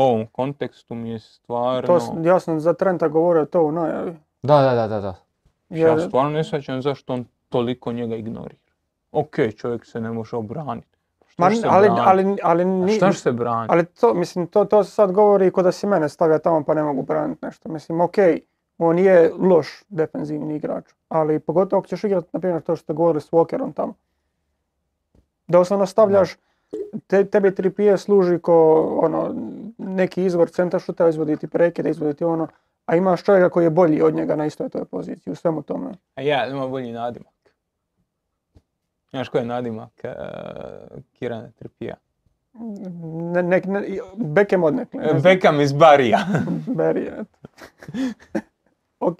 ovom kontekstu mi je stvarno...
To, ja sam za Trenta govorio to u najavi.
da, da, da, da, da.
Ja
Jer,
stvarno ne shvaćam zašto on toliko njega ignorira. Ok, čovjek se ne može obraniti.
Ma,
se
ali, ali, ali, ni-
šta se braniti?
ali to, mislim, to, to se sad govori ko da si mene stavlja tamo pa ne mogu braniti nešto. Mislim, ok, on je loš defenzivni igrač, ali pogotovo ako ćeš igrati, na primjer, to što ste govorili s Walkerom tamo. Doslovno stavljaš, te, tebi Trippier služi ko ono, neki izvor centar šuta, izvoditi prekide, izvoditi ono, a imaš čovjeka koji je bolji od njega na istoj toj poziciji, u svemu tome.
A ja imam bolji nadimak. Znaš koji je nadimak uh, Kirana Tripija?
Ne, ne, ne, Beckham odnekle. ne znam.
Beckham iz Barija.
Eto. ok.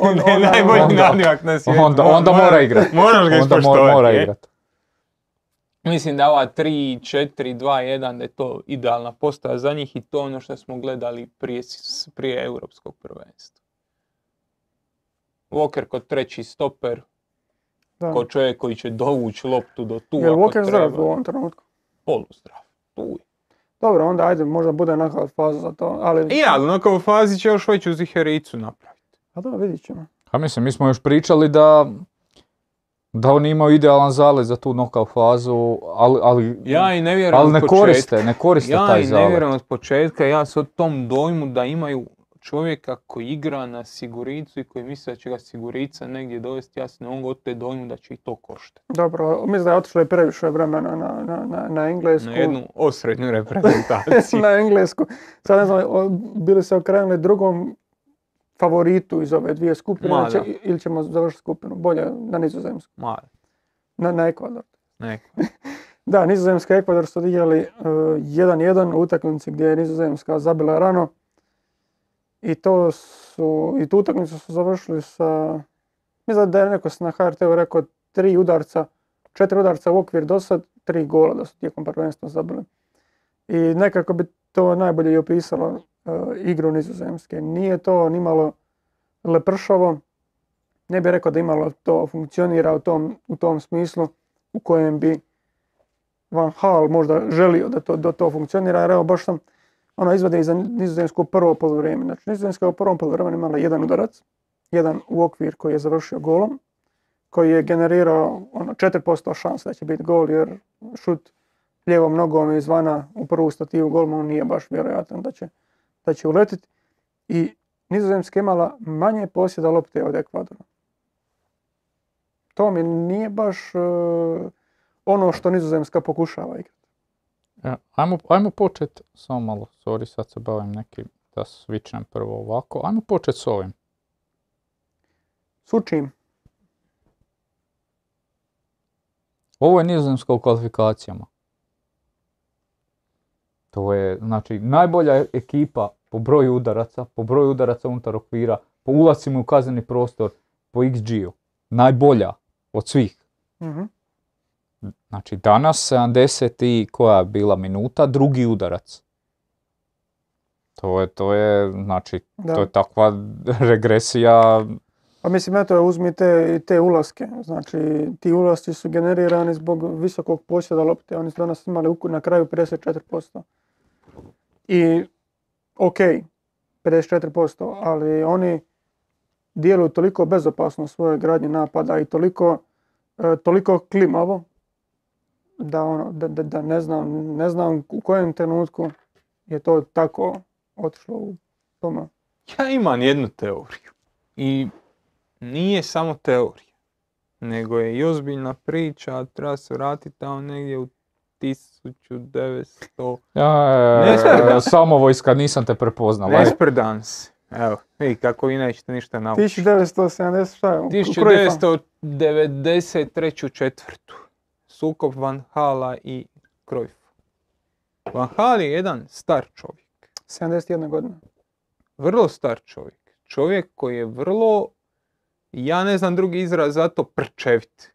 On,
On-
najbolji
onda-
nadimak na svijetu.
onda- onda mora igrat.
Moraš ga
Onda mora,
ispoštovati. Mislim da ova 3, 4, 2, 1 da je to idealna postava za njih i to ono što smo gledali prije, prije europskog prvenstva. Walker kod treći stoper,
Da.
kod čovjek koji će dovući loptu do tu
Je Walker zdrav u ovom trenutku?
Poluzdrav. Tu je.
Dobro, onda ajde, možda bude neka faza za to, ali...
I ali na kao fazi će još veću zihericu napraviti.
A da, vidit ćemo.
A mislim, mi smo još pričali da da oni imaju idealan zalet za tu knockout fazu, ali, ali,
Ja i ne vjerujem
ali ne
početka.
koriste, ne koriste
Ja
taj
i ne
zalet.
vjerujem od početka, ja sam tom dojmu da imaju čovjeka koji igra na siguricu i koji misle da će ga sigurica negdje dovesti, ja se ne mogu od te dojmu da će i to koštati.
Dobro, mislim da je otišlo i previše vremena na, na, na, na englesku.
Na jednu osrednju reprezentaciju.
na englesku. Sad ne znam, bili se okrenuli drugom favoritu iz ove dvije skupine
Ma,
ili će- ili ćemo završiti skupinu. Bolje na nizozemsku,
Mali,
na, na Ekvador. Da, Nizozemska i Ekvador su odigrali e, 1-1 u utakmici gdje je Nizozemska zabila rano. I to su, i tu utakmicu su završili sa, mislim da je neko na HRT-u rekao tri udarca, četiri udarca u okvir do sad, tri gola da su tijekom prvenstva zabili. I nekako bi to najbolje i opisalo igru Nizozemske. Nije to nimalo lepršavo, ne bih rekao da imalo to funkcionira u tom, u tom smislu u kojem bi Van Hal možda želio da to, da to funkcionira, jer evo baš sam ono izvade za nizozemsko prvo poluvreme. Znači nizozemska u prvom poluvremenu imala jedan udarac, jedan u okvir koji je završio golom, koji je generirao ono 4% šanse da će biti gol, jer šut lijevom nogom izvana u prvu stativu golmanu nije baš vjerojatan da će, da će uletiti. I Nizozemska imala manje posjeda lopte od Ekvadora. To mi nije baš e, ono što Nizozemska pokušava igrati.
Ja, ajmo, ajmo počet, samo malo, sorry, sad se bavim nekim, da switchnem prvo ovako. Ajmo počet s ovim.
Sučim.
Ovo je nizozemska u kvalifikacijama. To je, znači, najbolja ekipa po broju udaraca, po broju udaraca unutar okvira, po ulascima u kazneni prostor, po XG-u. Najbolja od svih.
Mhm.
Znači danas 70 i koja je bila minuta, drugi udarac. To je, to je, znači,
Da.
to je takva regresija.
Pa mislim, eto, uzmi te, te ulaske. Znači, ti ulasci su generirani zbog visokog posjeda lopte. Oni su danas imali na kraju 54%. I, ok, 54%, ali oni djeluju toliko bezopasno u svojoj gradnji napada i toliko, e, toliko klimavo da, ono, da, da, da ne, znam, ne znam u kojem trenutku je to tako otišlo u tome.
Ja imam jednu teoriju. I nije samo teorija. Nego je i ozbiljna priča, treba se vratiti tamo negdje u 1900...
Ja,
Ne smem.
samo vojska, nisam te prepoznal.
Ne
aj.
spredam se. Evo, vidi kako vi nećete ništa naučiti.
1970, šta je? u Cruyffa?
1993. četvrtu. Sukob Van Hala i Cruyffa. Van Hal je jedan star čovjek.
71 godina.
Vrlo star čovjek. Čovjek koji je vrlo, ja ne znam drugi izraz za to, prčevit.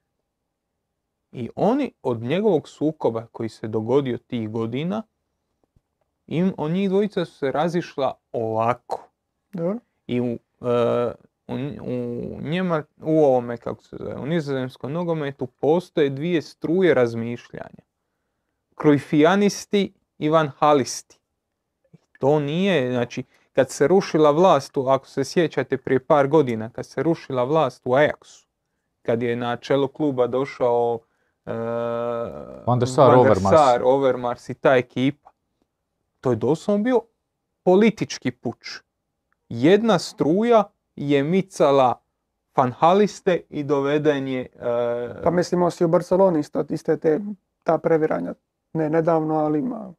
I oni od njegovog sukoba koji se dogodio tih godina, im, od njih dvojica su se razišla ovako.
Dobro.
I u, e, u, u, Njema- u ovome, kako se zove, u nizozemskom nogometu postoje dvije struje razmišljanja. Krujfijanisti i vanhalisti. To nije, znači, kad se rušila vlast, u- ako se sjećate prije par godina, kad se rušila vlast u Ajaxu, kad je na čelo kluba došao
Van der Sar, Overmars.
Sar, Overmars i ta ekipa, to je doslovno bio politički puč. Jedna struja je micala fanhaliste i doveden je... e,
Pa mislimo si u Barceloni isto, iste te, ta previranja. Ne nedavno, ali ima.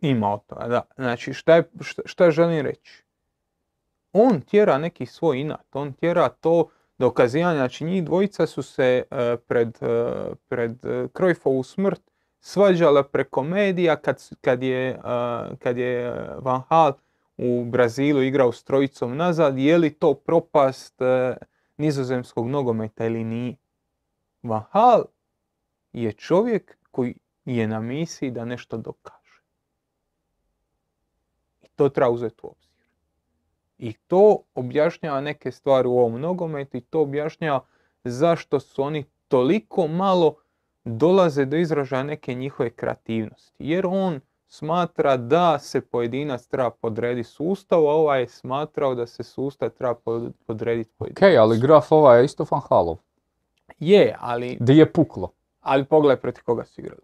imao to, da. Znači, šta, je, šta, šta želim reći? On tjera neki svoj inat, on tjera to dokazivanje, znači njih dvojica su se e, pred, e, pred uh, Cruyffovu smrt svađala preko medija kad, kad je, e, kad je e, Van Hal u Brazilu igrao s trojicom nazad, je li to propast e, nizozemskog nogometa ili nije. Van Hal je čovjek koji je na misiji da nešto dokaže. I to treba uzeti u obzir. I to objašnjava neke stvari u ovom nogometu i to objašnjava zašto su oni toliko malo dolaze do izražaja neke njihove kreativnosti. Jer on smatra da se pojedinac treba podrediti sustavu, a ovaj je smatrao da se sustav treba pod- podrediti
Ok,
pojedincu.
ali graf ovaj je isto Van Halov.
Je, ali,
Di je puklo.
ali pogledaj protiv koga su igrali.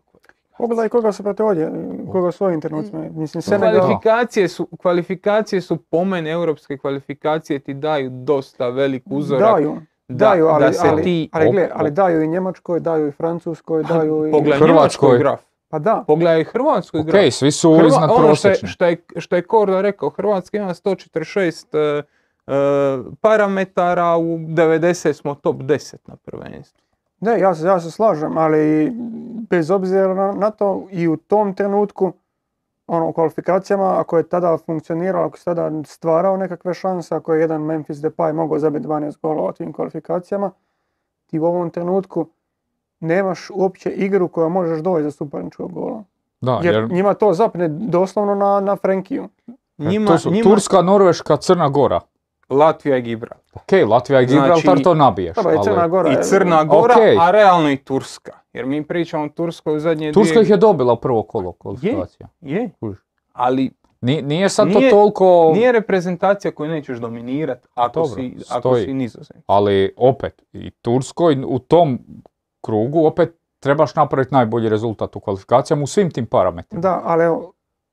Pogledaj koga su protiv ovdje, koga su ovim trenucima. Mislim, Senegal.
Kvalifikacije su, kvalifikacije su po meni, europske kvalifikacije ti daju dosta velik uzorak.
Daju,
da,
daju, ali,
da se
ali,
ti...
ali, daju i Njemačkoj, daju i Francuskoj, daju i...
Pogledaj
Hrvatskoj.
Graf.
Pa da,
Pogledaj Hrvatskoj
Ok,
graf.
svi su
Hrva-
iznad
ono što je,
prosječni.
što, je, što je Korda rekao, Hrvatska ima 146 e, e, parametara, u 90 smo top 10 na prvenstvu.
Ne, ja se, ja se slažem, ali bez obzira na, na to i u tom trenutku, ono, u kvalifikacijama, ako je tada funkcionirao, ako se tada stvarao nekakve šanse, ako je jedan Memphis Depay mogao zabiti 12 golova u tim kvalifikacijama, ti u ovom trenutku nemaš uopće igru koja možeš doći za suparničkog gola.
Da,
Jer,
jer
njima to zapne doslovno na, na Frenkiju.
Njima,
to su
njima
Turska, Norveška, Crna Gora.
Latvija i Gibraltar.
Ok, Latvija i
Znači-
Gibraltar to nabiješ.
Dobro, i
ali
Crna Gora.
I
je-
Crna Gora,
Okej.
a realno i Turska. Jer mi pričamo o Turskoj u zadnje
Turska
dvije...
ih je dobila prvo kolo kvalifikacija.
Je,
Kužiš.
ali
Nije, nije sad
Nije-
to toliko,
nije reprezentacija koju nećeš dominirati ako,
Dobro,
si, ako si nizozem.
ali opet i Turskoj u tom krugu opet trebaš napraviti najbolji rezultat u kvalifikacijama u svim tim parametrima.
Da, ali evo,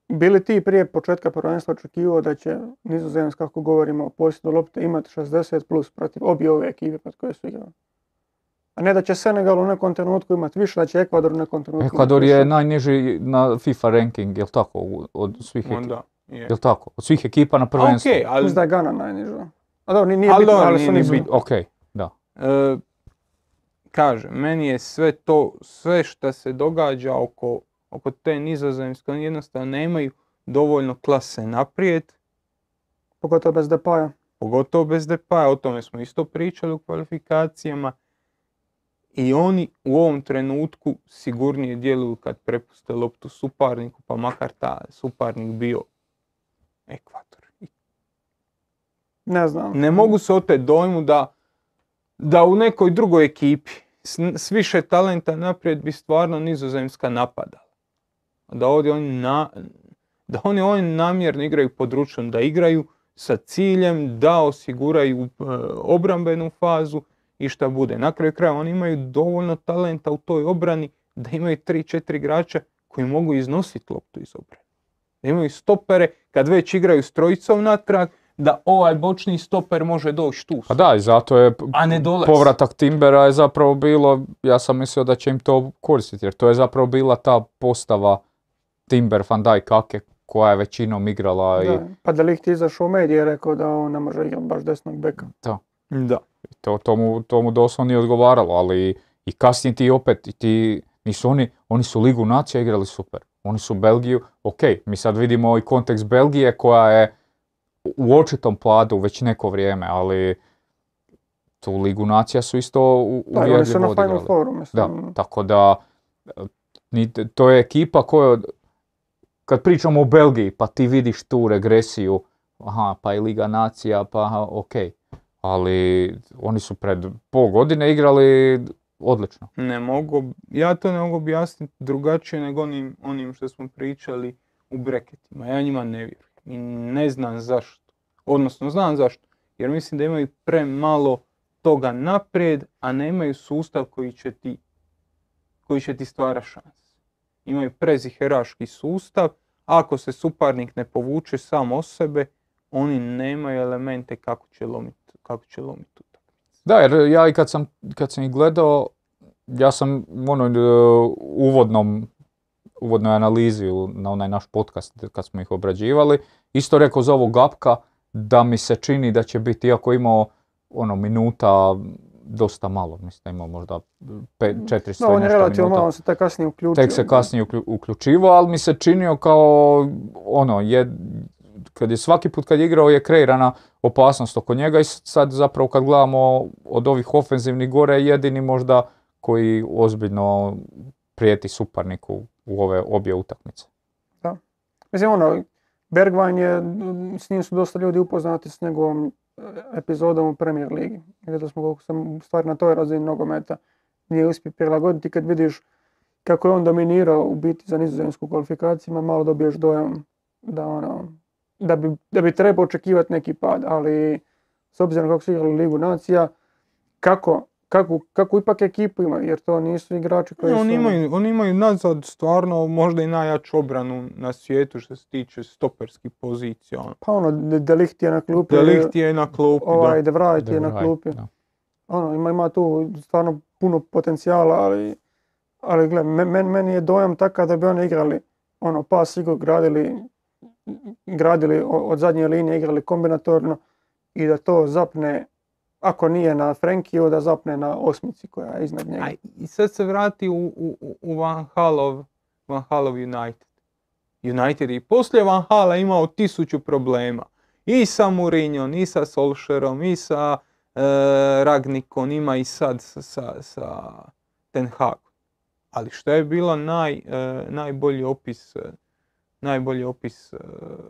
bili ti prije početka prvenstva očekivao da će Nizozemska, kako govorimo o posjedu lopte, imati 60 plus protiv obje ove ekipe protiv koje su igrali. A ne da će Senegal u nekom trenutku imati više, da će Ekvador u nekom trenutku imati
Ekvador je
više.
najniži na FIFA ranking, jel tako, od svih ekipa?
Onda, je.
Jel tako? Od svih ekipa na
A
prvenstvu.
okej, ali
Mislim da je Gana najniža. A dobro, ni- nije
Ali
bitno, ali su
ni
nizu.
bitno.
Ok, da.
E, kažem, meni je sve to, sve što se događa oko, oko te nizozemske, oni jednostavno nemaju dovoljno klase naprijed
Pogotovo bez Depaja.
pogotovo bez Depaja, o tome smo isto pričali u kvalifikacijama. I oni u ovom trenutku sigurnije djeluju kad prepuste loptu suparniku, pa makar ta suparnik bio ekvator.
Ne znam.
Ne mogu se oteti dojmu da, da u nekoj drugoj ekipi s, s više talenta naprijed bi stvarno nizozemska napadala. Da ovdje oni, na, da oni, oni namjerno igraju pod ručom, da igraju sa ciljem da osiguraju e, obrambenu fazu i šta bude. Na kraju kraja oni imaju dovoljno talenta u toj obrani da imaju 3-4 igrača koji mogu iznositi loptu iz obrane. Da imaju stopere kad već igraju s trojicom natrag, da ovaj bočni stoper može doći tu.
Pa da, i zato je
A ne
povratak Timbera je zapravo bilo, ja sam mislio da će im to koristiti, jer to je zapravo bila ta postava Timber, Van Dijk, Ake, koja je većinom igrala i
Da, pa da Ligt je izašao u medije i rekao da on ne može igrati baš desnog beka.
Da.
to, to, mu, to mu doslovno nije odgovaralo, ali i kasnije ti opet, i ti, nisu oni, oni su Ligu nacija igrali super. Oni su Belgiju, ok, mi sad vidimo i kontekst Belgije koja je u očitom pladu već neko vrijeme, ali tu Ligu nacija su isto u,
Da, i oni su na
uvjerljivo
Final
odigrali.
Fouru,
Da,
mislim.
tako da e, ni- to je ekipa koja, kad pričamo o Belgiji, pa ti vidiš tu regresiju, aha, pa i Liga nacija, pa ok, ali oni su pred pol godine igrali odlično.
Ne mogu, ja to ne mogu objasniti drugačije nego onim, onim što smo pričali u breketima. Ja njima ne vjerujem i ne znam zašto. Odnosno, znam zašto. Jer mislim da imaju premalo toga naprijed, a nemaju sustav koji će ti, koji će ti stvara šanse. Imaju preziheraški sustav, ako se suparnik ne povuče sam od sebe, oni nemaju elemente kako će lomiti kako će utakmicu.
Da, jer ja i kad sam, kad sam ih gledao, ja sam u onoj e, uvodnom, uvodnoj analizi na onaj naš podcast kad smo ih obrađivali, isto rekao za ovog Gapka da mi se čini da će biti, iako imao ono minuta dosta malo, mislim da imao možda pe, 400
Da, on
i
je relativno malo se tek kasnije uključio.
Tek se kasnije uklju- uključivao, ali mi se činio kao ono, je, kad je svaki put kad je igrao je kreirana opasnost oko njega i sad zapravo kad gledamo od ovih ofenzivnih gore je jedini možda koji ozbiljno prijeti suparniku u ove obje utakmice.
Mislim, ono, Bergwijn je, s njim su dosta ljudi upoznati s njegovom e, epizodom u Premier Ligi. I da smo koliko sam stvari na toj razini nogometa nije uspio prilagoditi kad vidiš kako je on dominirao u biti za nizozemsku kvalifikaciju, ima malo dobiješ dojam da ono, da bi, da bi trebao očekivati neki pad, ali s obzirom kako su igrali Ligu nacija, kako, kako, kako ipak ekipu imaju, jer to nisu igrači koji
Ne,
su...
oni,
ono-
imaju, oni imaju nazad stvarno možda i najjaču obranu na svijetu što se tiče stoperskih pozicija. ono.
Pa ono, De, De Ligt je na klupi,
De Ligt je na klupi,
ovaj
da.
De Vrij je na klupi.
da.
Ono, ima, ima tu stvarno puno potencijala, ali, ali gle, men, men- meni je dojam takav da bi oni igrali, ono, pas igru gradili, gradili od zadnje linije, igrali kombinatorno i da to zapne, ako nije na Frenkiju, da zapne na osmici koja je iznad njega.
I sad se vrati u, u, u- Van Halov, Van Halov United. United i poslije Van Hala imao tisuću problema. I sa Mourinhom, i sa Solskjaerom, i sa e, Ragnikom, ima i sad sa, sa, sa Ten Hagom. Ali što je bilo naj, e, najbolji opis, e, najbolji opis e,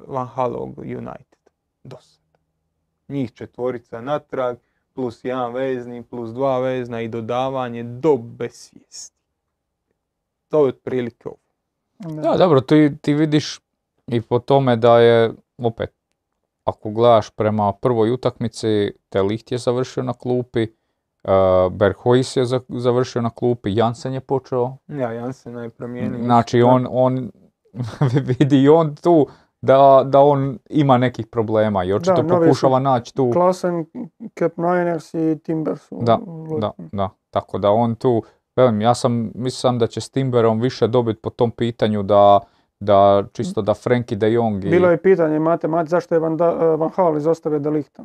Van Halovog United? Dosad. Njih četvorica natrag, plus jedan vezni, plus dva vezna i dodavanje do besvijesti. To je otprilike ovo.
Da, dobro, ti, ti vidiš i po tome da je, opet, ako gledaš prema prvoj utakmici, Te Ligt je završio na klupi, uh, Berghuis je za- završio na klupi, Jansen je počeo.
Ja, Jansen je promijenio.
Znači, on, on vidi i on tu da, da on ima nekih problema i očito
Da,
pokušava naći tu.
Klasen, Cap Niners i Timbers.
Da,
u-
Da, da. Tako da on tu, velim, ja sam, mislim da će s Timberom više dobiti po tom pitanju da, da čisto da Frankie de Jong i...
Bilo je pitanje Mate, Mate, zašto je Van, da, eh, Van Gaal izostavio De Lichta?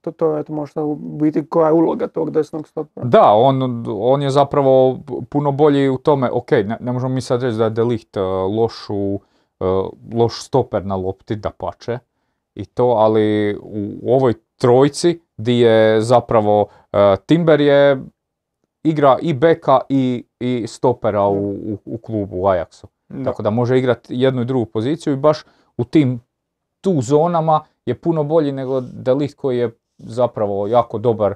To, to je eto možda u biti koja je uloga tog desnog stopera.
Da, on, on je zapravo puno bolji u tome, ok, ne, ne možemo mi sad reći da je Delicht uh, lošu, uh, loš stoper na lopti, da pače, i to, ali u, ovoj trojci di je zapravo e, Timber je igra i beka i, i stopera u, u, u klubu u Ajaxu.
Da.
Tako da može igrati jednu i drugu poziciju i baš u tim tu zonama je puno bolji nego Delikt koji je zapravo jako dobar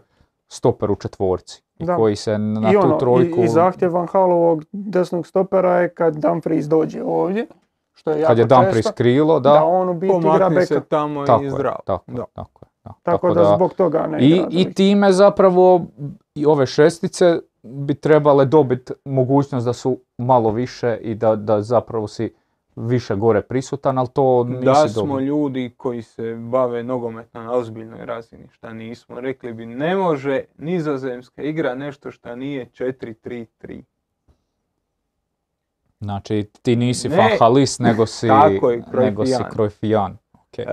stoper u četvorci. I
Da.
koji se na
I
tu
ono,
trojku,
i, i zahtjev Van Halovog desnog stopera je kad Dumfries dođe ovdje, što je jako
kad je Dumfries
često,
krilo,
da,
da,
on u biti igra
se tamo
tako
i
je,
zdrav.
tako, je,
Da.
tako je, da.
Tako, da, zbog toga ne
I,
igra
I time zapravo i ove šestice bi trebale dobiti mogućnost da su malo više i da, da zapravo si više gore prisutan, ali to nisi
Da smo
dobio.
ljudi koji se bave nogometno na ozbiljnoj razini, šta nismo. Rekli bi ne može nizozemska igra nešto šta nije 4-3-3.
Znači ti nisi
Ne.
fahalist nego si,
Tako je,
nego si
Cruyffian.
Cruyffian. Ok.
E,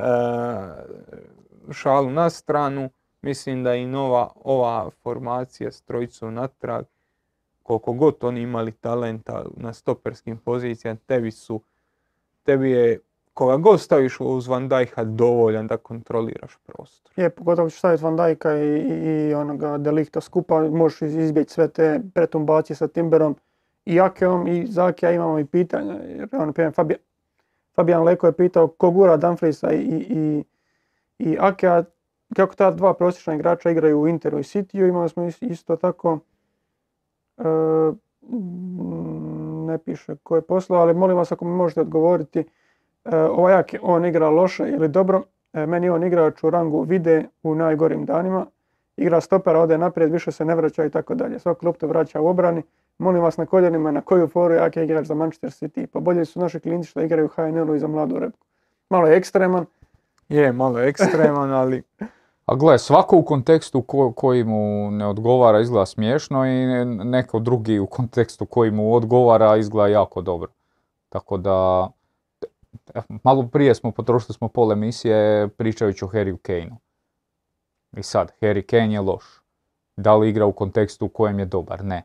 šalu na stranu, mislim da i nova ova formacija s trojicom natrag, koliko god oni imali talenta na stoperskim pozicijama, tebi su, tebi je koga god staviš uz Van Dijk'a dovoljan da kontroliraš prostor.
Je, pogotovo ćeš staviti Van Dijka i, i, i onoga Delikta skupa, možeš iz- izbjeći sve te pretumbacije sa Timberom i Akeom i za Akea imamo i pitanja, jer Leko je pitao ko gura Dumfriesa i, i, i, Akea, kako ta dva prosječna igrača igraju u Interu i Cityu, imali smo is- isto tako, e, mm, ne piše ko je poslao, ali molim vas ako mi možete odgovoriti, e, ovaj Ake, on igra loše ili dobro, E, Meni on igrač u rangu vide u najgorim danima. Igra stopera, ode naprijed, više se ne vraća i tako dalje. Svaki klub te vraća u obrani. Molim vas na koljenima na koju foru je Ake igrač za Manchester City. Pa bolje su naši klinci što igraju u HNL-u i za mladu repku. Malo je ekstreman.
Je, malo ekstreman, ali
A gle, svako u kontekstu ko- koji mu ne odgovara izgleda smiješno i ne- neko drugi u kontekstu koji mu odgovara izgleda jako dobro. Tako da, e, malo prije smo potrošili smo pol emisije pričajući o Harry Kaneu. I sad, Harry Kane je loš. Da li igra u kontekstu u kojem je dobar? Ne.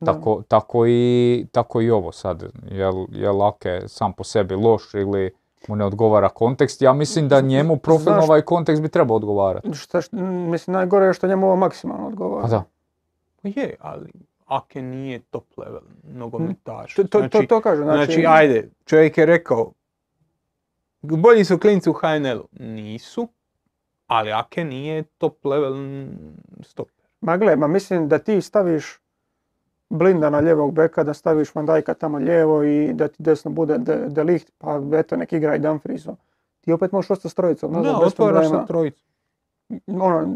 Tako, tako, i, tako i ovo sad. Jel, je Lake sam po sebi loš ili mu ne odgovara kontekst? Ja mislim da njemu profilno
Znaš-
ovaj kontekst bi trebao odgovarati.
Šta, š- mislim, najgore je što njemu ovo maksimalno odgovara.
Pa da.
Pa je, ali Ake nije top level nogometaš.
To, to, to,
Znači,
to kažem. Znači,
Znači, ajde, čovjek je rekao, bolji su klinci u HNL-u. Nisu, ali Ake nije top level stoper.
Ma gle, ma mislim da ti staviš Blinda na ljevog beka, da staviš Van Dijka tamo lijevo i da ti desno bude de, de Ligt, pa eto nek igra i Dumfriesom. Ti opet možeš ostati s trojicom,
Da, otvaraš
problema.
sa trojicu.
ono,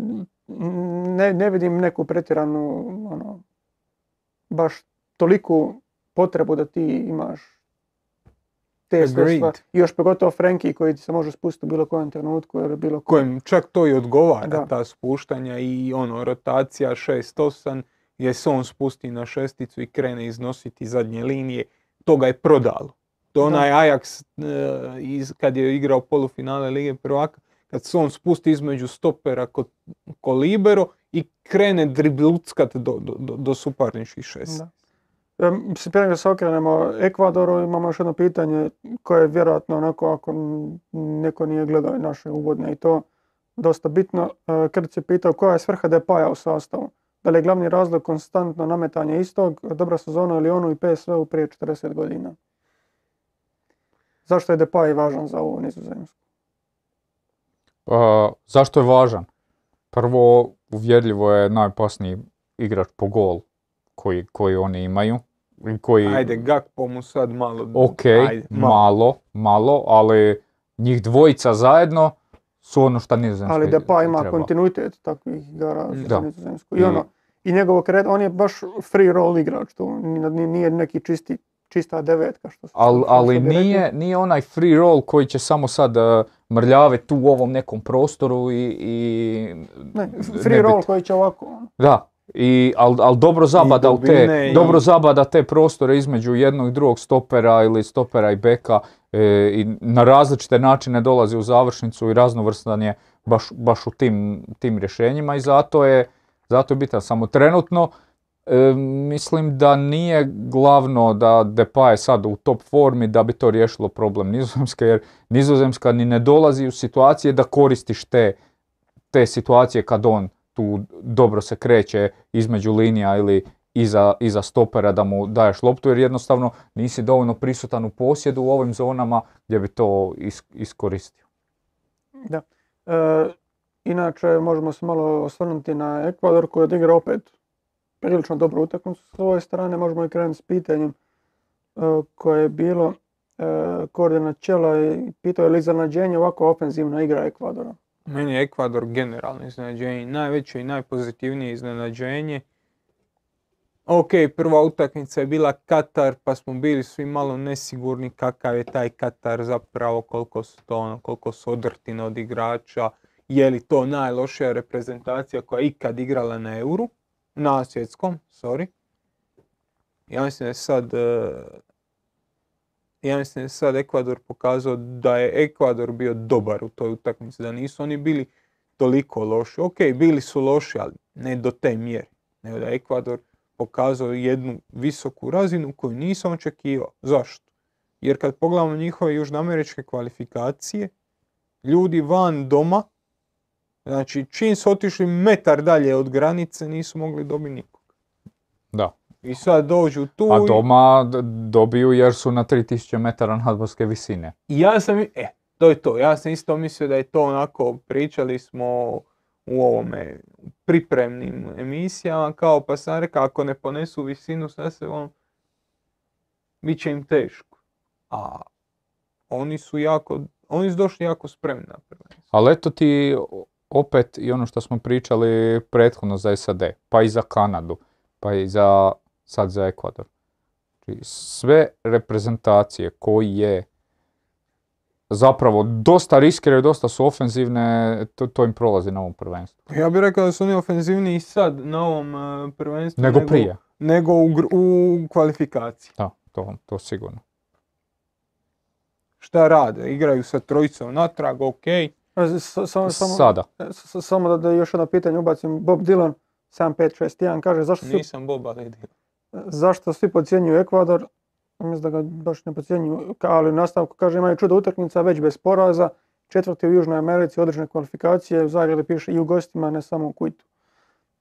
ne, ne vidim neku pretjeranu, ono, baš toliku potrebu da ti imaš te. I još pogotovo Frenkie koji ti se može spustiti u bilo kojem trenutku ili bilo kojem.
Kojem čak to i odgovara,
Da.
ta spuštanja i ono, rotacija 6-8, gdje se on spusti na šesticu i krene iznositi zadnje linije, to ga je prodalo. To je onaj Ajax e, kad je igrao polufinale Lige prvaka, kad se on spusti između stopera kod ko libero i krene dribluckat do, do, do, do suparničkih šest.
Da. E, Mislim, prije nego se okrenemo Ekvadoru, imamo još jedno pitanje koje je vjerojatno onako ako neko nije gledao naše uvodne i to dosta bitno. E, Krc je pitao koja je svrha Depaja u sastavu. Da li je glavni razlog konstantno nametanje istog, dobra sezona ili onu i PSV-u prije 40 godina? Zašto je Depay važan za ovu nizozemsku?
Uh, zašto je važan? Prvo, uvjerljivo je najopasniji igrač po gol koji, koji oni imaju. i Koji,
Ajde, Gakpo mu sad malo...
ok,
ajde,
malo, malo, ali njih dvojica zajedno su ono što nizozemskoj
Ali Depay ima
treba.
kontinuitet takvih igara za nizozemsku. I,
I-
ono, i njegovo kret, on je baš free roll igrač ni- nije neki čisti, čista devetka što su
Al,
što
ali
bi rekli.
nije, nije onaj free roll koji će samo sad uh, mrljaviti tu u ovom nekom prostoru i... i
Ne,
ne
free roll
bit-
koji će ovako. ono.
Da, i, al, al dobro zabada u te,
i-
dobro zabada te prostore između jednog i drugog stopera ili stopera i beka i na različite načine dolazi u završnicu i raznovrstan je baš, baš u tim, tim rješenjima i zato je, zato je bitan. Samo trenutno E, mislim da nije glavno da Depay je sad u top formi da bi to riješilo problem Nizozemske, jer Nizozemska ni ne dolazi u situacije da koristiš te, te situacije kad on tu dobro se kreće između linija ili iza, iza stopera da mu daješ loptu, jer jednostavno nisi dovoljno prisutan u posjedu u ovim zonama gdje bi to is- iskoristio.
Da. E, inače, možemo se malo osvrnuti na Ekvador koji odigra opet prilično dobru utakmicu s svoje strane. Možemo i krenuti s pitanjem e, koje je bilo e, koordina Čela i pitao je li iznenađenje ovako ofenzivna igra Ekvadora.
Meni je Ekvador generalno iznenađenje, najveće i najpozitivnije iznenađenje. Ok, prva utakmica je bila Katar, pa smo bili svi malo nesigurni kakav je taj Katar zapravo, koliko su to ono, koliko su odrtine od igrača, je li to najlošija reprezentacija koja je ikad igrala na Euru, na svjetskom, sorry. Ja mislim da je sad, e, ja mislim da je sad Ekvador pokazao da je Ekvador bio dobar u toj utakmici, da nisu oni bili toliko loši. Ok, bili su loši, ali ne do te mjere. Nego da Ekvador pokazao jednu visoku razinu koju nisam očekivao. Zašto? Jer kad pogledamo njihove južnoameričke kvalifikacije, ljudi van doma, znači čim su otišli metar dalje od granice, nisu mogli dobiti nikog.
Da.
I sad dođu tu
A doma dobiju jer su na 3000 metara nadmorske visine.
I ja sam, e, to je to. Ja sam isto mislio da je to onako, pričali smo u ovome pripremnim emisijama, kao pa sam rekao, ako ne ponesu visinu sa sobom, bit će im teško. A oni su jako, oni su došli jako spremni na prvenstvo.
Ali eto ti opet i ono što smo pričali prethodno za SAD, pa i za Kanadu, pa i za, sad za Ekvador. Znači, sve reprezentacije koji je zapravo dosta riskiraju, dosta su ofenzivne, to, to im prolazi na ovom prvenstvu.
Ja bih rekao da su oni ofenzivniji sad na ovom eh, prvenstvu
Nego prije.
nego u, u kvalifikaciji.
Da, to, to sigurno.
Šta rade? Igraju sa trojicom natrag, ok.
E, Samo, samo,
Sada.
e, samo da, da još jedno pitanje ubacim. Bob Dylan 7561 kaže zašto,
Nisam Boba vidio.
zašto svi podcjenjuju Ekvador? Mislim da ga baš ne podcjenjuju, ka- ali u nastavku kaže imaju čudo utakmica već bez poraza. Četvrti u Južnoj Americi, određene kvalifikacije, u Zagrebu piše i u gostima, ne samo u Kuitu.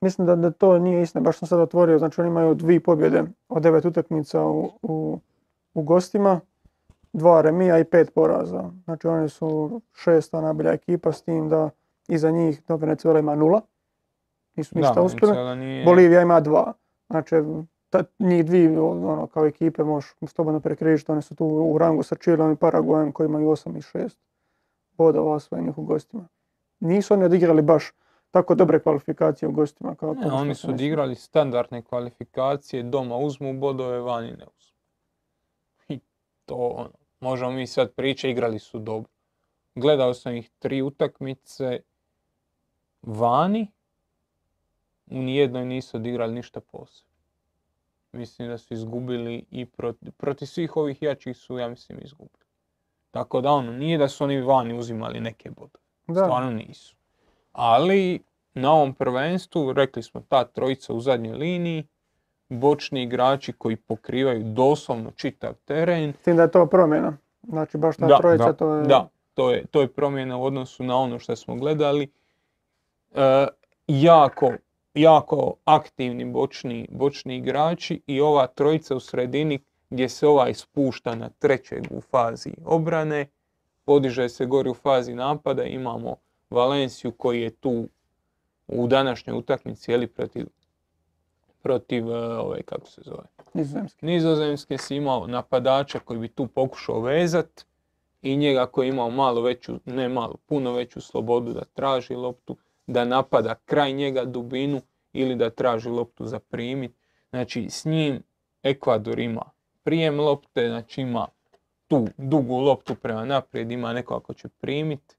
Mislim da, da to nije istina, baš sam sad otvorio, znači oni imaju dvije pobjede od devet utakmica u, u, u gostima, dva remija i pet poraza. Znači oni su šesta najbolja ekipa s tim da iza njih do Venezuela ima nula. Nisu ništa
Da,
uspjeli.
Nije-
Bolivija ima dva. Znači, ta, njih dvije ono, kao ekipe možeš slobodno prekrižiti, oni su tu u rangu sa Čilom i Paraguajem koji imaju 8 i 6 bodova osvojenih u gostima. Nisu oni odigrali baš tako dobre kvalifikacije u gostima kao
Ne, oni su odigrali standardne kvalifikacije, doma uzmu bodove, vani ne uzmu. I to ono, možemo mi sad pričati, igrali su dobro. Gledao sam ih tri utakmice vani, u nijednoj nisu odigrali ništa posebno. Mislim da su izgubili i protiv, protiv svih ovih jačih su, ja mislim, izgubili. Tako da ono, nije da su oni vani uzimali neke bodove.
Da,
Stvarno nisu. Ali na ovom prvenstvu, rekli smo, ta trojica u zadnjoj liniji, bočni igrači koji pokrivaju doslovno čitav teren.
s tim da je to promjena. Znači baš ta
Da,
trojica
da,
to je...
Da, to je, to je promjena u odnosu na ono što smo gledali. E, jako, jako aktivni bočni, bočni igrači i ova trojica u sredini gdje se ovaj spušta na trećeg u fazi obrane, podiže se gori u fazi napada, imamo Valenciju koji je tu u današnjoj utakmici je li protiv protiv e, ove kako se zove
Nizozemski.
Nizozemske si imao napadača koji bi tu pokušao vezat i njega koji je imao malo veću, ne malo, puno veću slobodu da traži loptu, da napada kraj njega dubinu ili da traži loptu za primit. Znači s njim Ekvador ima prijem lopte, znači ima tu dugu loptu prema naprijed, ima neko ako će primit,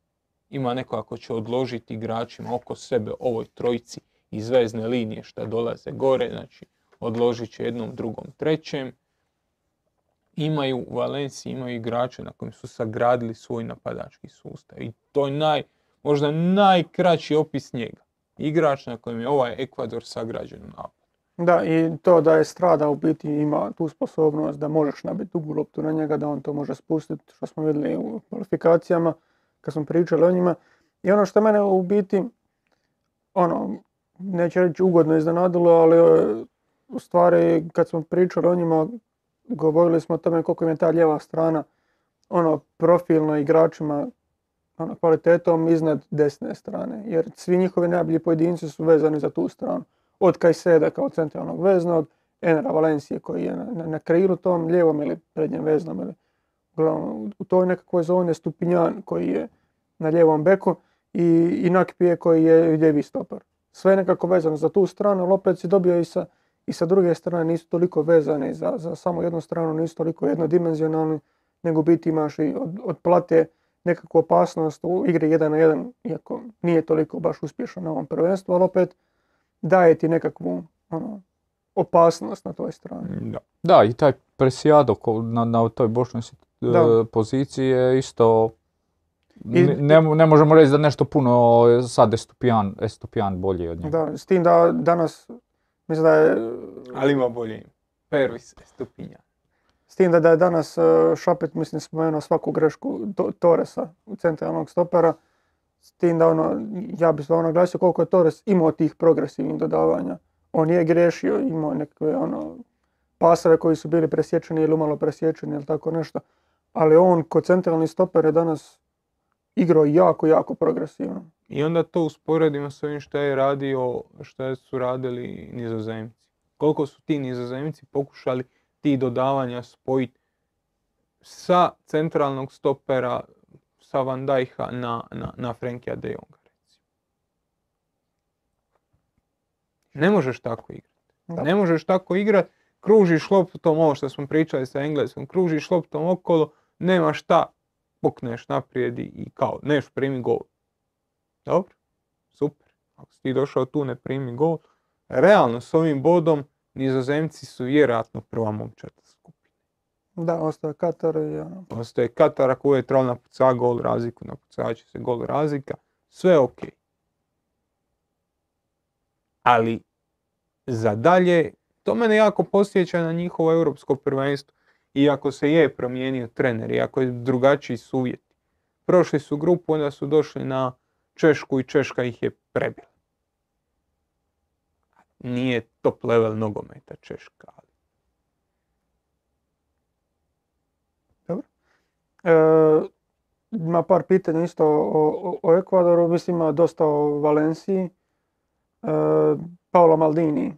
ima neko ako će odložiti igračima oko sebe ovoj trojici iz vezne linije što dolaze gore, znači odložit će jednom, drugom, trećem. Imaju u Valenciji, imaju igrače na kojem su sagradili svoj napadački sustav. I to je naj, možda najkraći opis njega. Igrač na kojem je ovaj Ekvador sagrađen u napadu.
Da, i to da je strada u biti ima tu sposobnost da možeš nabiti dugu loptu na njega, da on to može spustiti, što smo vidjeli u kvalifikacijama, kad smo pričali o njima. I ono što mene u biti, ono, neću reći ugodno iznenadilo, ali e, u stvari kad smo pričali o njima, govorili smo o tome koliko im je ta lijeva strana, ono, profilno igračima, ono, kvalitetom iznad desne strane, jer svi njihovi najbolji pojedinci su vezani za tu stranu od Kajseda kao centralnog veznog, Enera Valencije koji je na, na, na krilu tom lijevom ili prednjem veznom ili uglavnom u toj nekakvoj zoni Stupinjan koji je na lijevom beku i, i Nakpije koji je lijevi stopar. Sve je nekako vezano za tu stranu, opet si dobio i sa, i sa druge strane nisu toliko vezani za, za samo jednu stranu, nisu toliko jednodimenzionalni, nego biti imaš i od, od plate nekakvu opasnost u igri 1 na 1, iako nije toliko baš uspješan na ovom prvenstvu, ali opet daje ti nekakvu ono, opasnost na toj strani.
Da.
Da, i taj Presijado na, na toj bočnoj si- e,
Da.
poziciji je isto...
I-
ne, ne, možemo reći da nešto puno sad Estupijan, Estupijan bolji od njega.
Da, s tim da danas, mislim da je,
Ali ima bolje ime. Pervis Stupinja.
S tim da, da je danas e, Šapet, mislim, spomenuo svaku grešku To- Torresa, centralnog stopera, s tim da ono, ja bih stvarno naglasio koliko je Torres imao tih progresivnih dodavanja. On je griješio, imao nekakve ono, pasove koji su bili presječeni ili umalo presječeni ili tako nešto, ali on kod centralni stoper je danas igrao jako, jako progresivno.
I onda to usporedimo s ovim što je radio, što su radili nizozemci. Koliko su ti nizozemci pokušali ti dodavanja spojiti sa centralnog stopera, sa Van Dijk'a na, na, na Frenkija de Jonga. Ne možeš tako igrati.
Da.
Ne možeš tako igrati, kružiš loptom, ovo što smo pričali sa engleskom, kružiš loptom okolo, nema šta, pukneš naprijed i- i kao, neš primi gol. Dobro, super. Ako si ti došao tu ne primi gol. Realno, s ovim bodom, nizozemci su vjerojatno prva momčad skupine.
Da, ostaje Katar i ono,
Ostaje Katar ako je trebalo napuca gol razliku, napucat će se gol razlika, sve ok. Ali za dalje, to mene jako posjeća na njihovo europsko prvenstvo. Iako se je promijenio trener, iako je drugačiji su uvjeti. Prošli su grupu, onda su došli na Češku i Češka ih je prebila. Nije top level nogometa Češka, ali
E, ima par pitanja isto o, o, o Ekvadoru, mislim ima dosta o Valenciji. E, Paolo Maldini,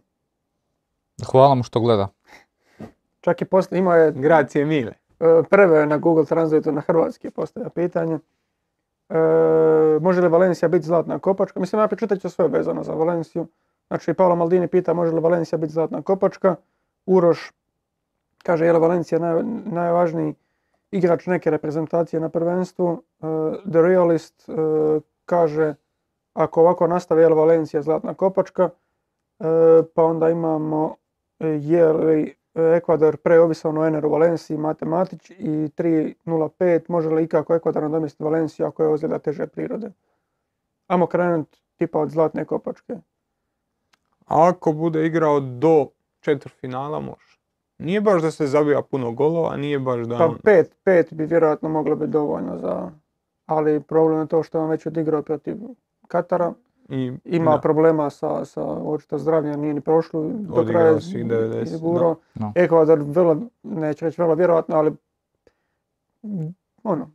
Hvala mu što gleda.
čak i posta, imao je
Gracije mile.
e, preve na Google Translate na hrvatski postavlja pitanje. E, može li Valencija biti zlatna kopačka? Mislim, ja pročitat ću sve vezano za Valenciju. Znači, Paolo Maldini pita može li Valencija biti zlatna kopačka. Uroš kaže je li Valencija naj, najvažniji igrač neke reprezentacije na prvenstvu. E, The Realist e, kaže ako ovako nastavi je li Valencija zlatna kopačka. E, pa onda imamo je li Ekvador preovisan o Eneru Valenciji, Matematić i 3.05 može li ikako Ekvador nadomjestiti Valenciju ako je ozljeda teže prirode. Ajmo krenut tipa od zlatne kopačke.
A ako bude igrao do četvrtfinala može. Nije baš da se zabija puno golova, nije baš da...
Pa pet, pet bi vjerojatno moglo biti dovoljno za... Ali problem je to što je on već odigrao protiv Katara.
i,
Ima
da.
problema sa, sa očito zdravljem, nije ni prošlo do
Odigrao
kraja
svih 90,
izgurao.
da. Da.
Ekvador vrlo, neću reći vrlo vjerojatno, ali ono,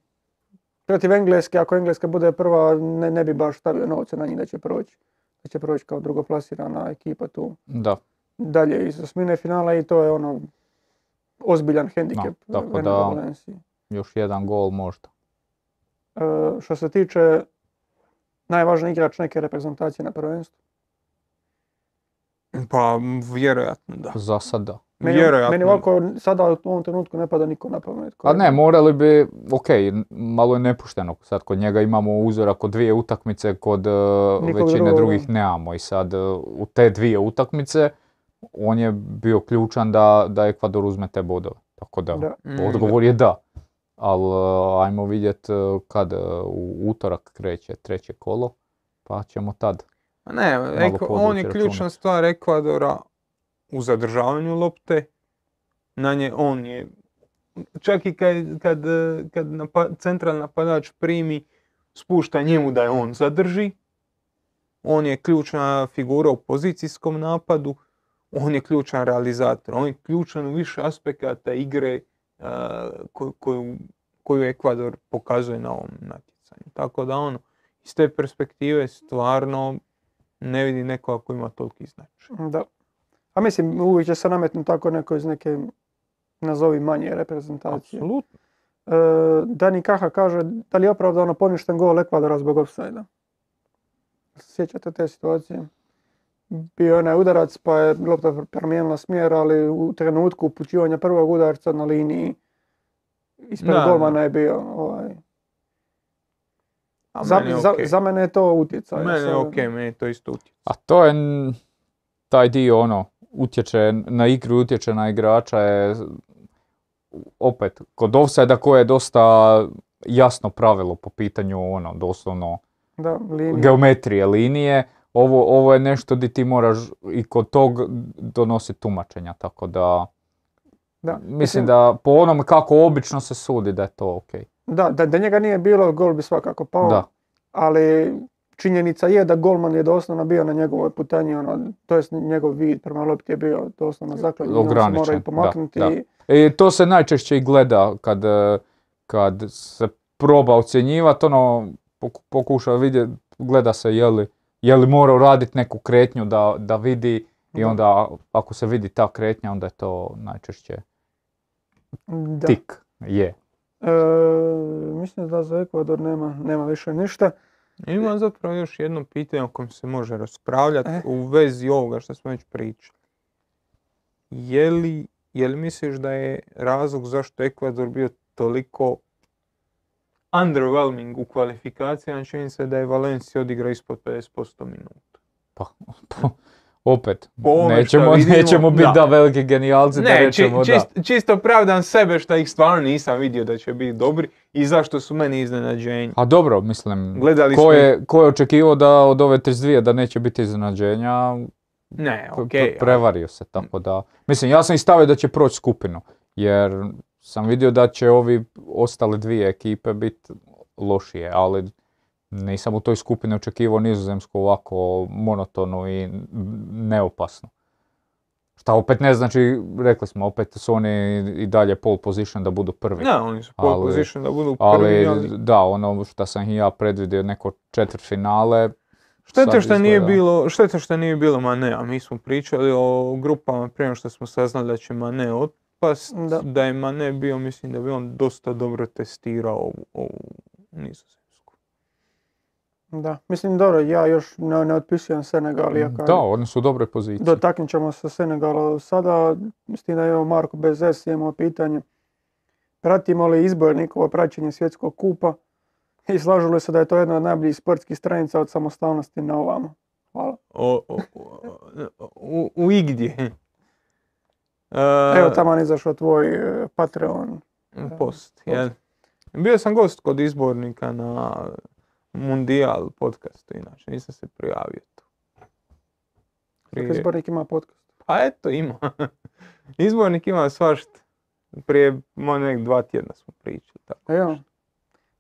protiv Engleske, ako Engleska bude prva, ne, ne bi baš stavio novce na njih da će proći. Da će proći kao drugoplasirana ekipa tu
Da.
dalje iz osmine finala i to je ono ozbiljan hendikep
No, tako da-. Još jedan gol možda.
E, što se tiče najvažniji igrač neke reprezentacije na prvenstvu.
Pa vjerojatno da.
Za sad da.
Meni,
Vjerojatno.
meni ovako sada u ovom trenutku ne pada niko na pamet.
A ne, morali bi, ok, malo je nepušteno. Sad kod njega imamo uzorak kod dvije utakmice, kod uh,
Nikog
većine
drugog,
drugih nemamo. I sad uh, u te dvije utakmice on je bio ključan da, da Ekvador uzme te bodove. Tako da,
Da.
Mm,
odgovor je da. Ali uh, ajmo vidjet kad u utorak kreće treće kolo, pa ćemo tad.
A Ne, Eko- on je ključna stvar Ekvadora u zadržavanju lopte, na nje on je, čak i kad, kad, kad napa- centralni napadač primi, spušta njemu da je on zadrži, on je ključna figura u pozicijskom napadu, on je ključan realizator, on je ključan u više aspekata igre uh, koju, koju, koju Ekvador pokazuje na ovom natjecanju. Tako da ono, iz te perspektive stvarno ne vidi nekoga ko ima toliki značaj.
Da. A mislim, uvijek će se nametnuti tako neko iz neke, nazovi manje reprezentacije.
Apsolutno.
E, Dani Kaha kaže da li je opravdano poništen gol Ekvadora zbog offside Sjećate te situacije? Bio je onaj udarac pa je lopta promijenila smjer, ali u trenutku upućivanja prvog udarca na liniji ispred
Da,
golmana
da.
je bio ovaj.
A
Za,
meni je
za-
okej.
za mene je to utjecaj.
Meni je okej, meni je to isto utjecaj.
A to je n- taj dio ono, utječe na igru, utječe na igrača je opet kod offside koje je dosta jasno pravilo po pitanju ono doslovno
Da, linija.
geometrije linije. Ovo, ovo je nešto di ti moraš i kod tog donositi tumačenja, tako da
Da,
mislim da po onome kako obično se sudi da je to ok.
Da, da, da njega nije bilo, gol bi svakako pao.
Da.
Ali činjenica je da golman je doslovno bio na njegovoj putanji, ono, to jest njegov vid prema lopti je bio doslovno zaklanjen, on se mora i
da,
pomaknuti.
da.
i-
E, to se najčešće i gleda kad, e, kad se proba ocjenjivati, ono, poku- pokuša vidjeti, gleda se je li, je li morao raditi neku kretnju da, da vidi i
Da.
onda ako se vidi ta kretnja, onda je to najčešće
Da.
tik, je.
E, mislim da za Ekvador nema, nema više ništa.
Imam zapravo još jedno pitanje o kojem se može raspravljati
E.
u vezi ovoga što smo već pričali. Je li, je li misliš da je razlog zašto Ekvador bio toliko underwhelming u kvalifikacijama, čini se da je Valencia odigrao ispod 50% minuta.
Pa, po- opet,
ovome
nećemo,
vidimo,
nećemo biti
da.
da. veliki genijalci da
Ne, či-
rećemo da.
čist- čisto pravdam sebe što ih stvarno nisam vidio da će biti dobri i zašto su meni iznenađenje.
A dobro, mislim,
Gledali
ko
smo
je, ko je očekivao da od ove 32 da neće biti iznenađenja,
Ne, ali-
prevario se, tako da... Mislim, ja sam i stavio da će proći skupinu, jer sam vidio da će ovi ostale dvije ekipe biti lošije, ali nisam u toj skupini očekivao nizozemsku ovako monotonu i n- neopasnu. Šta opet ne znači, rekli smo, opet su oni i dalje pole position da budu prvi.
Ne, oni su pole
Ali-
position da budu prvi, ali
da, ono što sam i ja predvidio, neko četvrt finale,
Šteta što nije bilo, šteta što nije bilo Mane, a mi smo pričali o grupama prije što smo saznali da će Mane otpast,
Da.
da. je Mane bio, mislim da bi on dosta dobro testirao ovu, ovu nizozemsku.
Da, mislim dobro, ja još ne, ne otpisujem Senegal, iako
da, oni su u dobroj poziciji.
dotaknut ćemo se Senegala sada, s tim da imamo Marko Bezes, imamo pitanje. Pratimo li izbornikovo praćenje svjetskog kupa i slažu li se da je to jedna od najboljih sportskih stranica od samostalnosti na ovamo? Hvala.
O, o- o- u, u igdje.
Evo
E,
tamo je izašao tvoj e, Patreon.
post. jel? Bio sam gost kod izbornika na Mundijal podcastu, inače nisam se prijavio tu.
Prije... Izbornik ima podcast.
Pa eto ima. Izbornik ima svašta. Prije nek dva tjedna smo pričali. Tako.
Evo.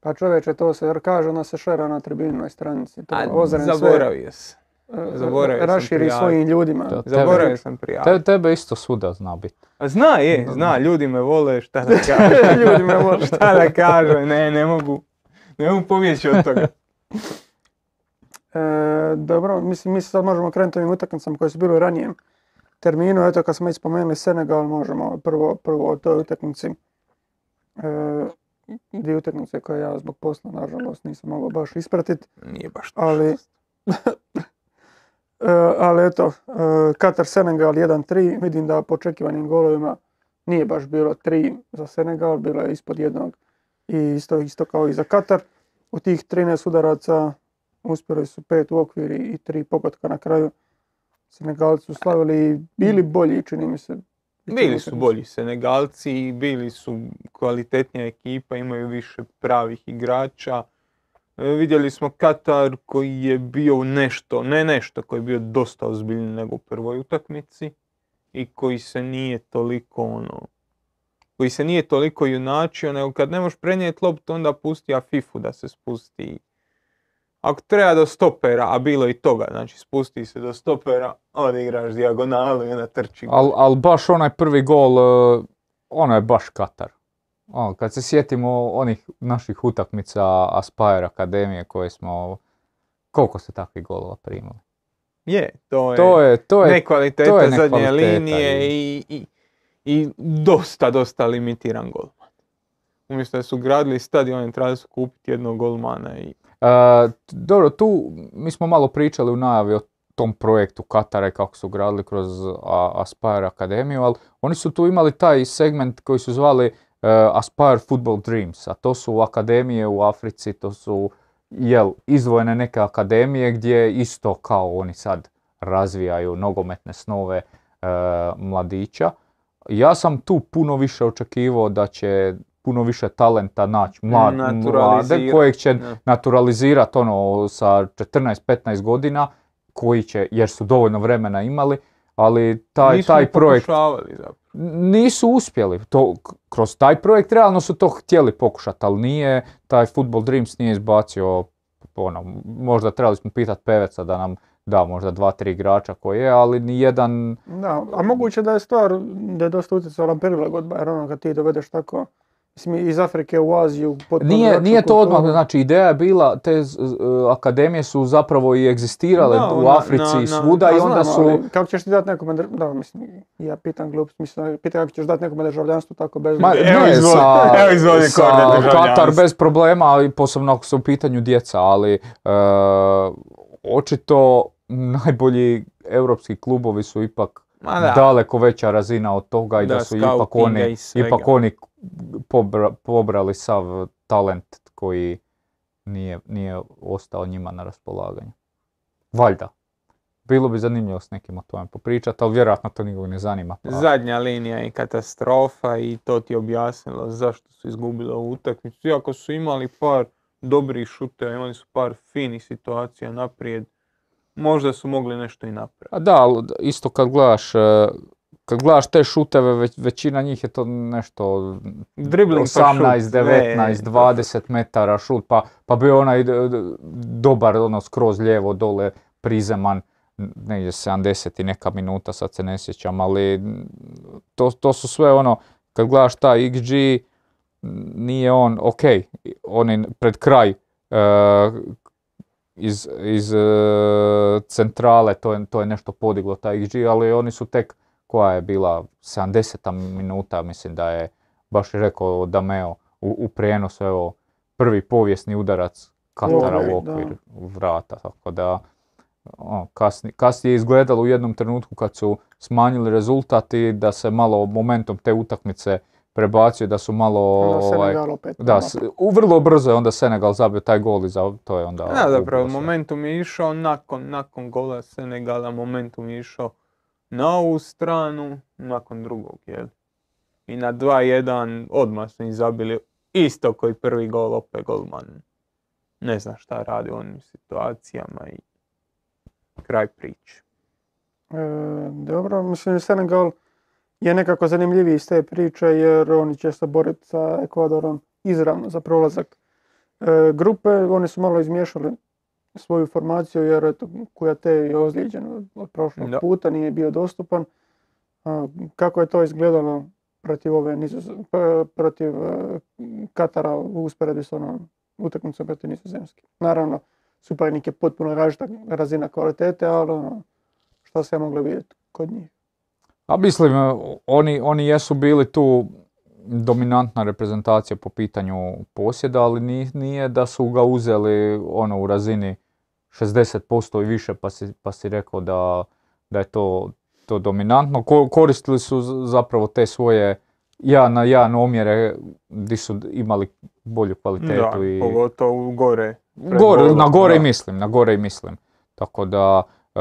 Pa čovječe, to se jer kaže, ona se šera na tribinoj stranici. To
A, zaboravio sam.
e,
zaboravio sam
raširi
prijaviti.
svojim ljudima.
Da.
Zaboravio sam prijaviti.
Te, tebe isto svuda zna biti.
A zna je, zna, ljudi me vole, šta da kažem.
Ljudi me vole.
šta da kažem, ne, ne mogu. Ne mogu pobjeći od toga.
E, dobro, mislim, mi se sad možemo krenuti ovim utakmicama koje su bile u ranijem terminu. Eto, kad smo već spomenuli Senegal, možemo prvo, prvo o toj utakmici. E, dvije utakmice koje ja zbog posla, nažalost, nisam mogao baš ispratiti.
Nije baš to.
Ali, e, ali eto, e, Katar Senegal 1-3, vidim da po očekivanim golovima nije baš bilo 3 za Senegal, bilo je ispod jednog i isto, isto kao i za Katar. U tih 13 udaraca uspjeli su pet u okviri i tri pogotka na kraju. Senegalci su slavili i bili bolji, čini mi se.
Bili su bolji Senegalci, bili su kvalitetnija ekipa, imaju više pravih igrača. E, vidjeli smo Katar koji je bio nešto, ne nešto, koji je bio dosta ozbiljniji nego u prvoj utakmici. i koji se nije toliko ono, koji se nije toliko junačio, nego kad ne možeš prenijeti loptu, onda pusti Afifu da se spusti. Ako treba do stopera, a bilo i toga, znači spusti se do stopera, odigraš dijagonalu i onda trči.
Al, al baš onaj prvi gol, e, ono je baš Katar. Ono, kad se sjetimo onih naših utakmica Aspire Akademije koje smo, koliko se takvih golova primili?
Je, to je,
To je, to je,
nekvaliteta
to je
zadnje
nekvaliteta
linije i, i, i dosta, dosta limitiran golman. Umjesto da su gradili stadion, trebali su kupiti jednog golmana i
E, dobro, tu mi smo malo pričali u najavi o tom projektu Katara i kako su gradili kroz Aspire Akademiju, ali oni su tu imali taj segment koji su zvali e, Aspire Football Dreams, a to su akademije u Africi, to su jel, izdvojene neke akademije gdje isto kao oni sad razvijaju nogometne snove e, mladića. Ja sam tu puno više očekivao da će puno više talenta naći mlad, mlade kojeg će
da.
naturalizirati ono sa 14-15 godina koji će, jer su dovoljno vremena imali, ali taj,
Nismo
taj projekt
zapravo.
nisu uspjeli. To, kroz taj projekt realno su to htjeli pokušati, ali nije, taj Football Dreams nije izbacio, ono, možda trebali smo pitati Peveca da nam da možda dva, tri igrača koji je, ali ni jedan
Da, a moguće da je stvar, da je dosta utjecala prilagodba, jer ono kad ti dovedeš tako, mislim iz Afrike u Aziju,
Nije, nije to odmah, znači ideja je bila, te z- akademije su zapravo i egzistirale
Da,
u Africi i svuda i
Pa
onda
znam,
su...
ali kako ćeš ti dati nekome, da, mislim, ja pitam glup, mislim, pitam kako ćeš dati nekome državljanstvo tako bez...
Ma,
Evo
ne,
izvoli-
sa,
evo izvoli
sa. Katar bez problema, ali posebno ako su u pitanju djeca, ali e, očito najbolji europski klubovi su ipak
Ma da.
daleko veća razina od toga i da,
Da,
su ipak oni, ipak oni pobra- pobrali sav talent koji nije, nije ostao njima na raspolaganju. Valjda. Bilo bi zanimljivo s nekim o tome popričati, ali vjerojatno to nikog ne zanima. pa-
Zadnja linija je katastrofa i to ti je objasnilo zašto su izgubili ovu utakmicu. Iako su imali par dobrih šuteva, imali su par finih situacija naprijed, možda su mogli nešto i napraviti.
A da, ali isto kad gledaš, e, kad gledaš te šuteve, već, većina njih je to nešto
Dribling pa šut,
18,
sve.
19, 20 metara šut, pa, pa bio onaj dobar, ono, skroz lijevo dole, prizeman, negdje 70 i neka minuta, sad se ne sjećam, ali to, to su sve ono, kad gledaš taj XG, nije on, ok, on je pred kraj e, iz, iz e, centrale, to je, to je nešto podiglo taj XG, ali oni su tek, koja je bila 70 minuta, mislim da je baš je rekao Dameo u, u prijenosu, evo, prvi povijesni udarac Katara u okvir vrata, tako da ono, kasni- kasnije je izgledalo u jednom trenutku kad su smanjili rezultat i da se malo momentom te utakmice prebacio, da su malo
Onda
ovaj,
opet.
da, s- u vrlo brzo je onda Senegal zabio taj gol i za, to je onda...
Da, zapravo, momentum je išao nakon, nakon gola Senegala, momentum je išao na ovu stranu, nakon drugog, jel? I na 2-1 odmah su im zabili isto koji prvi gol, opet golman. Ne zna šta radi u onim situacijama i kraj priče.
E, dobro, mislim Senegal je nekako zanimljiviji iz te priče jer oni će se boriti sa Ekvadorom izravno za prolazak e, grupe. Oni su malo izmiješali svoju formaciju jer eto, Kujate je ozlijeđen od, prošlog
Da.
puta, nije bio dostupan. A, kako je to izgledalo protiv ove p- protiv e, Katara u usporedbi s onom utakmicom protiv Nizozemske. Naravno, suparnik je potpuno različita razina kvalitete, ali ono, što se je moglo vidjeti kod njih.
A mislim, e, oni, oni jesu bili tu dominantna reprezentacija po pitanju posjeda, ali ni- nije da su ga uzeli ono u razini 60% i više pa si, pa si rekao da, da je to, to dominantno. Ko- koristili su zapravo te svoje jedan na jedan omjere gdje su imali bolju kvalitetu
Da,
i
pogotovo gore.
Gore, na gore i mislim, na gore i mislim. Tako da e,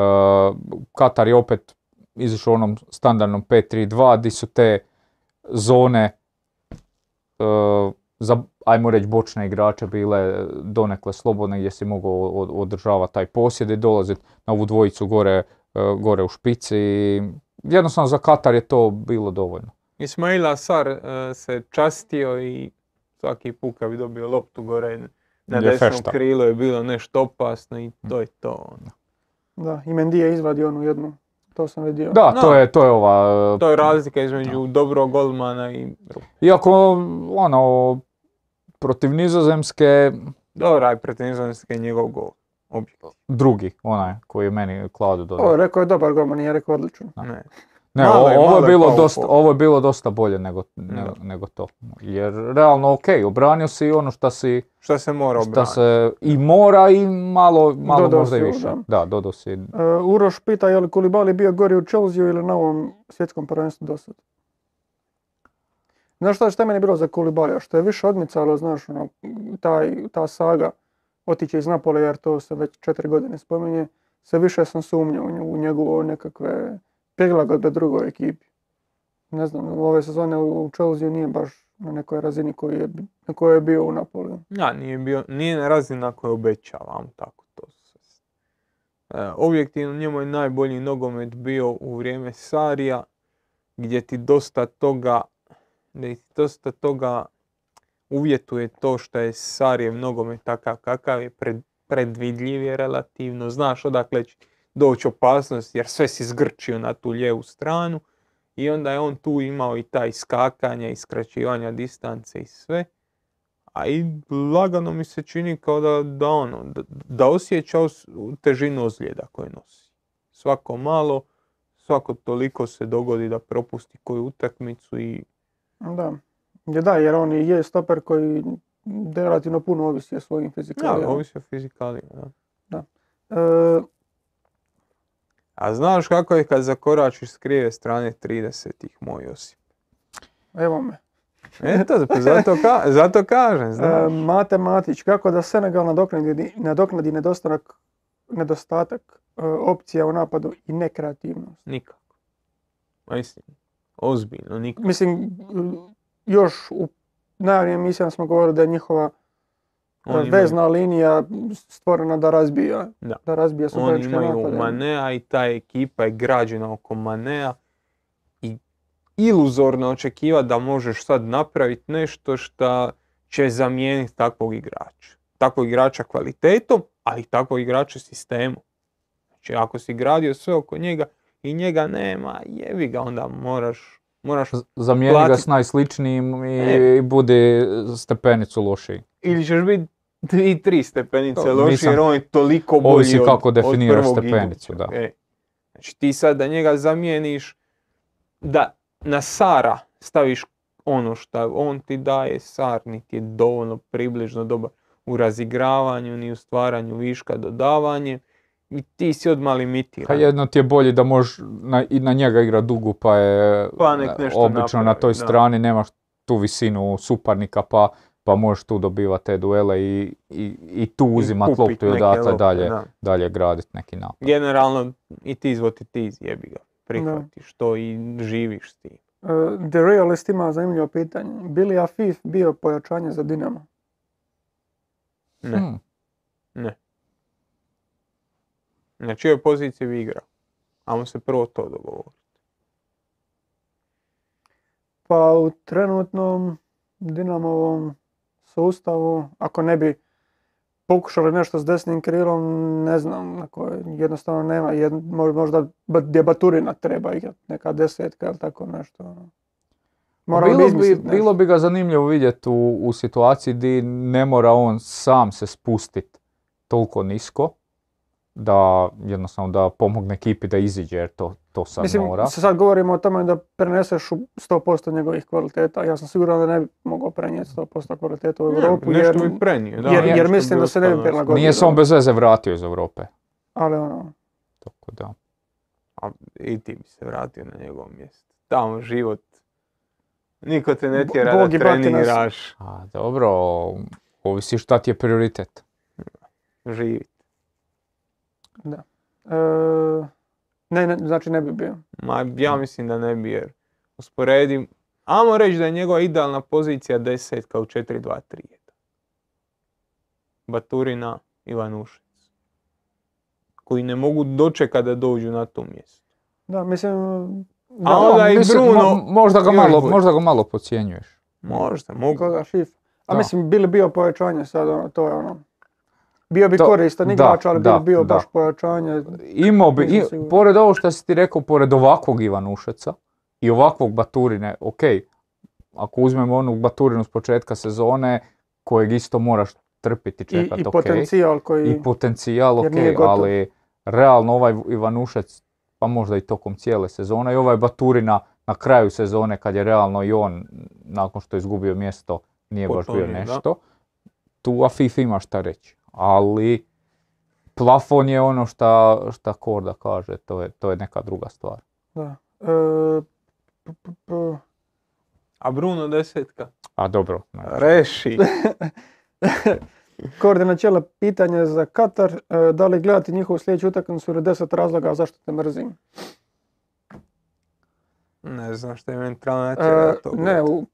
Katar je opet izašao u onom standardnom 5-3-2 gdje su te zone e, za, ajmo reći, bočne igrače bile donekle slobodne gdje si mogao od- održavati taj posjed i dolaziti na ovu dvojicu gore, e, gore u špici i jednostavno za Katar je to bilo dovoljno.
Ismail Asar e, se častio i svaki put kad bi dobio loptu gore na
Je
desnom
fešta.
krilu je bilo nešto opasno i to je to. ono.
Da, i Mendy je izvadio onu jednu, to sam vidio.
Da, to
Da.
je, to je ova...
To je razlika između dobrog golmana i
Iako, ono, protiv nizozemske,
dobra je protiv Nizozemske njegov gol. Objektivno.
drugi, onaj koji je meni Klaudu
O,
dodao.
rekao je dobar golman, nije rekao odličan.
Ne.
Ne,
malo je-
ovo,
malo
je bilo dosta, ovo je bilo dosta bolje nego, nego, nego to. Jer realno ok, obranio si ono šta si,
Šta se mora
šta
obraniti?
se i mora i malo, malo
Dodao
možda i više.
da.
Da, dodao si.
E, Uroš pita je li Kulibali bio gori u Chelsea ili na ovom svjetskom prvenstvu do sad? Znaš šta, šta je meni bilo za Kulibalija? Što je više odmicalo, znaš, ono, taj, ta saga otići iz Napoli, jer to se već četiri godine spominje, sve više sam sumnjao u njegovo nekakve prilagodbe drugoj ekipi. Ne znam, ove sezone u Chelsea nije baš na nekoj razini koji je, na kojoj je bio u Napoliju.
Ja, nije, bio, nije na razini na kojoj obećavam tako to. E, objektivno njemu je najbolji nogomet bio u vrijeme Sarija gdje ti dosta toga gdje ti dosta toga uvjetuje to što je Sarijev nogomet takav kakav je pred, predvidljiv je relativno, znaš odakle će doći opasnost jer sve si zgrčio na tu lijevu stranu i onda je on tu imao i taj skakanja i skraćivanja distance i sve. A i lagano mi se čini kao da, da ono, da, da osjeća os- težinu ozljeda koje nosi. Svako malo, svako toliko se dogodi da propusti koju utakmicu i
Da. Da, jer on je stoper koji relativno puno ovisi o svojim
ja,
fizikalijama.
ovisi o fizikalima. Da.
E,
A znaš kako je kad zakoračiš s krive strane 30-ih, moj Josip?
evo me.
Eto, pa zato, ka, zato kažem,
E,
znaš.
Mate Matić, kako da Senegal nadoknadi, nadoknadi nedostatak, nedostatak e, opcija u napadu i nekreativnost?
Nikako. Mislim, ozbiljno, nikako.
Mislim, m, još u najavnim emisijama smo govorili da je njihova
imaju-
vezna linija stvorena da razbija,
Da.
da razbija
Oni imaju
napade.
Manea i ta ekipa je građena oko Manea i iluzorno očekiva da možeš sad napraviti nešto što će zamijeniti takvog igrača. Takvog igrača kvalitetom, ali i takvog igrača sistemom. Znači ako si gradio sve oko njega i njega nema, jevi ga, onda moraš, moraš
Zamijeni ga s najsličnijim i,
E.
i budi stepenicu lošiji.
Ili ćeš biti dvi, tri stepenice
To,
loši
nisam-
jer on je toliko bolji
Ovisi
od,
kako
od
definiraš
prvog
stepenicu, da.
E. Znači ti sad da njega zamijeniš, da na Sara staviš ono što on ti daje, Sar niti je dovoljno približno dobar u razigravanju, ni u stvaranju viška dodavanje i ti si odmah
Pa
limitiran.
jedno ti je bolje da možeš na, i na njega igra dugu pa je
Pa nek nešto
obično na
napravi,
toj
da.
strani nemaš tu visinu suparnika pa, pa možeš tu dobivati te duele i, i, i tu uzimat
kupit
loptu i odatle
lopte,
dalje,
da.
dalje graditi neki napad.
Generalno i ti what it is, jebi ga. Prihvatiš to i živiš s tim.
E, The Realist ima zanimljivo pitanje. Bi li Afif bio pojačanje za Dinamo?
Ne.
Hmm.
Na čijoj poziciji bi igrao? Ajmo se prvo to dogovoriti.
Pa u trenutnom Dinamovom sustavu, ako ne bi pokušali nešto s desnim krilom, ne znam, na koje jednostavno nema, jed, mo- možda gdje Baturina treba igrati, neka desetka ili tako nešto. ono.
Bilo, bi,
nešto.
bilo bi ga zanimljivo vidjeti u, u situaciji di ne mora on sam se spustit toliko nisko da jednostavno da pomogne ekipi da iziđe jer to, to sad
Mislim,
mora.
se sad govorimo o tome da preneseš u 100% njegovih kvaliteta. Ja sam siguran da ne bi mogao prenijeti 100% kvaliteta u Europu, jer,
Nešto bi prenio, da.
jer, jer mislim da se ne bi prilagodio.
Nije se on bez veze vratio iz Europe.
Ali ono,
Tako da.
A i ti bi se vratio na njegovo mjesto. Tamo život. Niko te ne tjera
Bog
da treniraš.
A, dobro, ovisi šta ti je prioritet.
Živi.
e, ne, ne, znači ne bi bio.
Ma, ja mislim da ne bi jer usporedim. Amo reći da je njegova idealna pozicija 10 kao 4-2-3. Baturina, Ivan Ušec. Koji ne mogu dočekati da dođu na to mjesto.
Da, mislim...
A
Da,
onda i
mislim,
Bruno
mo- možda, ga malo, možda ga malo podcjenjuješ.
Možda, mogu.
koga šif. A
Da.
mislim, bili bio pojačanje sad, ono, to je ono... Bio bi koristan igrač, ali
da,
bili bio
da.
baš pojačanje.
Imao bi, i- pored ovo što si ti rekao, pored ovakvog Ivanušeca i ovakvog Baturine, ok, ako uzmemo onu Baturinu s početka sezone, kojeg isto moraš trpiti,
I,
čekat,
i
ok.
potencijal koji...
I potencijal, ok, ali realno ovaj Ivanušec, pa možda i tokom cijele sezone, i ovaj Baturina na kraju sezone, kad je realno i on, nakon što je izgubio mjesto, nije baš bio
da.
nešto. Tu Afif ima šta reći, ali plafon je ono šta, šta Korda kaže, to je, to je neka druga stvar.
Da. E, p- p- p-
A Bruno desetka.
A dobro, ne.
Reši.
Koordinacijela pitanje za Katar. E, da li gledati njihovu sljedeću utakmicu ili 10 razloga zašto te mrzim?
Ne znam što je meni trebalo
E, ne, u,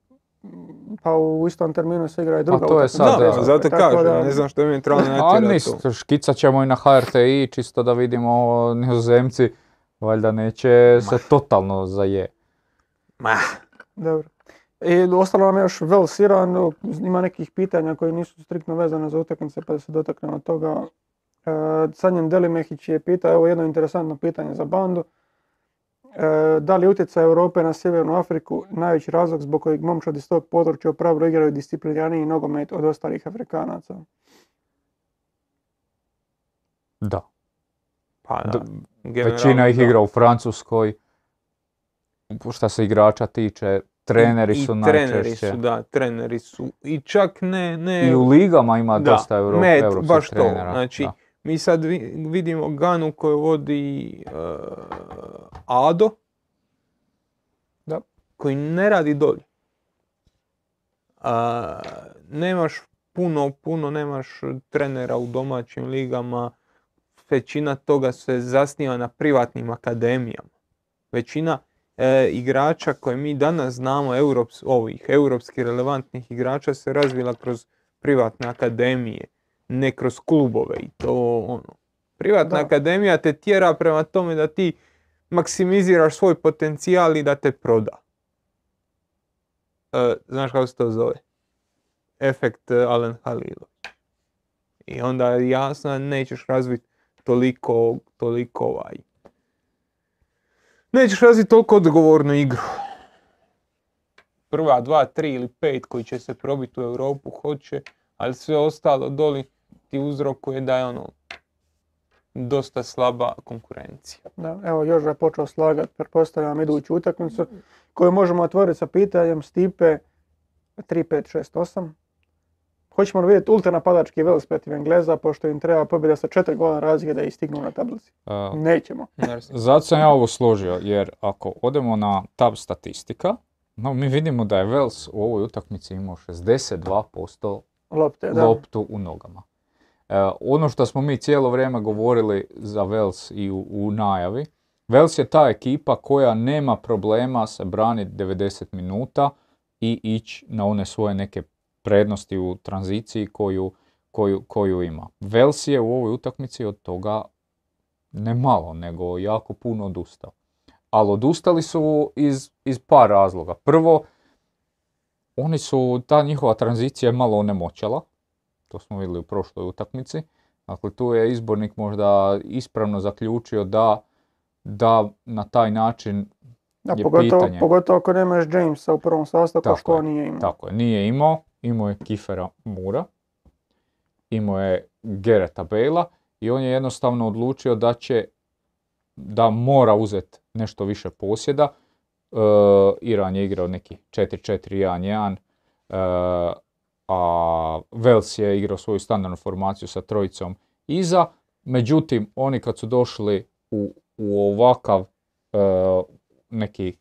pa u istom terminu se igra i druga
to je sad,
Da,
da.
zato
Tako
kažem,
da-
ne znam što je meni trebalo
A
natjerati
nis,
to.
škicat ćemo i na HRTI, čisto da vidimo nizozemci, valjda neće se totalno zaje.
Ma,
Dobro. I ostalo nam je još Vels Iran, o, ima nekih pitanja koji nisu striktno vezane za utakmice pa da se dotaknemo toga. E, Sanjen Delimehić je pitao, evo jedno interesantno pitanje za bandu. E, da li je utjecaj Europe na Sjevernu Afriku najveći razlog zbog kojeg momčad iz tog područja u pravilu igraju discipliniraniji nogomet od ostalih Afrikanaca?
pa
Da.
generalno
Većina ih
da.
igra u Francuskoj. Što se igrača tiče, treneri
I,
su
i treneri
najčešće.
su, da, treneri su. I čak ne, ne,
I u ligama ima
Da,
dosta Euro,
med,
europskih
baš to, znači,
da.
Mi sad vi- vidimo Ganu koju vodi uh, Ado,
Da.
koji ne radi dolje. A, nemaš puno, puno, nemaš trenera u domaćim ligama, većina toga se zasniva na privatnim akademijama. Većina e, igrača koje mi danas znamo, europs, ovih europski relevantnih igrača se razvila kroz privatne akademije, ne kroz klubove i to ono. Privatna
Da.
akademija te tjera prema tome da ti maksimiziraš svoj potencijal i da te proda. E, znaš kako se to zove? Efekt e, Alen Halilović. I onda jasno nećeš razviti toliko, toliko ovaj, nećeš razviti toliko odgovornu igru. Prva, dva, tri ili pet koji će se probiti u Europu hoće, ali sve ostalo doli ti uzrokuje da je ono dosta slaba konkurencija.
Da, evo Joža je počeo slagati, pretpostavljam iduću utakmicu koju možemo otvoriti sa pitanjem Stipe 3-5-6-8. Hoćemo li vidjeti ultra napadački Vels protiv Engleza, pošto im treba pobjeda sa četiri gola razlike da ih stignu na tablici. Nećemo.
Zato sam ja ovo složio, jer ako odemo na tab statistika, no, mi vidimo da je Vels u ovoj utakmici imao 62%
Lopte, da.
loptu u nogama. E, ono što smo mi cijelo vrijeme govorili za Vels i u, u najavi, Vels je ta ekipa koja nema problema se braniti 90 minuta i ići na one svoje neke prednosti u tranziciji koju, koju, koju ima. Vels je u ovoj utakmici od toga ne malo, nego jako puno odustao. Ali odustali su iz, iz par razloga. Prvo, oni su, ta njihova tranzicija je malo onemoćala. To smo vidjeli u prošloj utakmici. Dakle, tu je izbornik možda ispravno zaključio da, da na taj način
Da,
je
pogotovo,
pitanje.
pogotovo ako nemaš Jamesa u prvom sastavu,
Tako
što
je,
nije imao.
Tako je, nije imao, imao je Kifera Mura, imao je Gereta Bale i on je jednostavno odlučio da će, da mora uzeti nešto više posjeda. E, Iran je igrao neki 4-4-1-1, e, a Vels je igrao svoju standardnu formaciju sa trojicom iza. Međutim, oni kad su došli u, u ovakav e, neki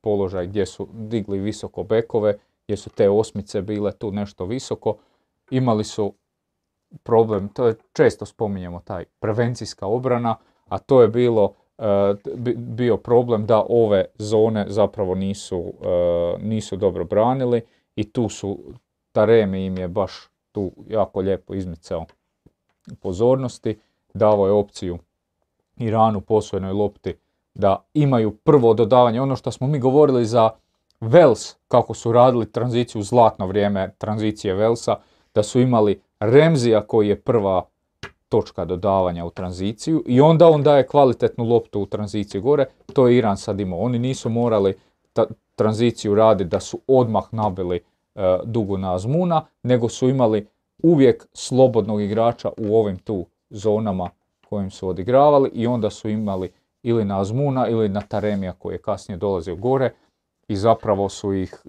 položaj gdje su digli visoko bekove, gdje su te osmice bile tu nešto visoko, imali su problem, to je često spominjemo taj prevencijska obrana, a to je bilo e, bi- bio problem da ove zone zapravo nisu, e, nisu dobro branili i tu su, Taremi im je baš tu jako lijepo izmicao pozornosti, davao je opciju Iranu posvojenoj lopti da imaju prvo dodavanje. Ono što smo mi govorili za Vels, kako su radili tranziciju u zlatno vrijeme tranzicije Velsa, da su imali Remzija koji je prva točka dodavanja u tranziciju i onda on daje kvalitetnu loptu u tranziciju gore, to je Iran sad imao. Oni nisu morali tranziciju raditi da su odmah nabili dugu na Azmuna, nego su imali uvijek slobodnog igrača u ovim tu zonama kojim su odigravali i onda su imali ili na Azmuna ili na Taremija koji je kasnije dolazio gore i zapravo su ih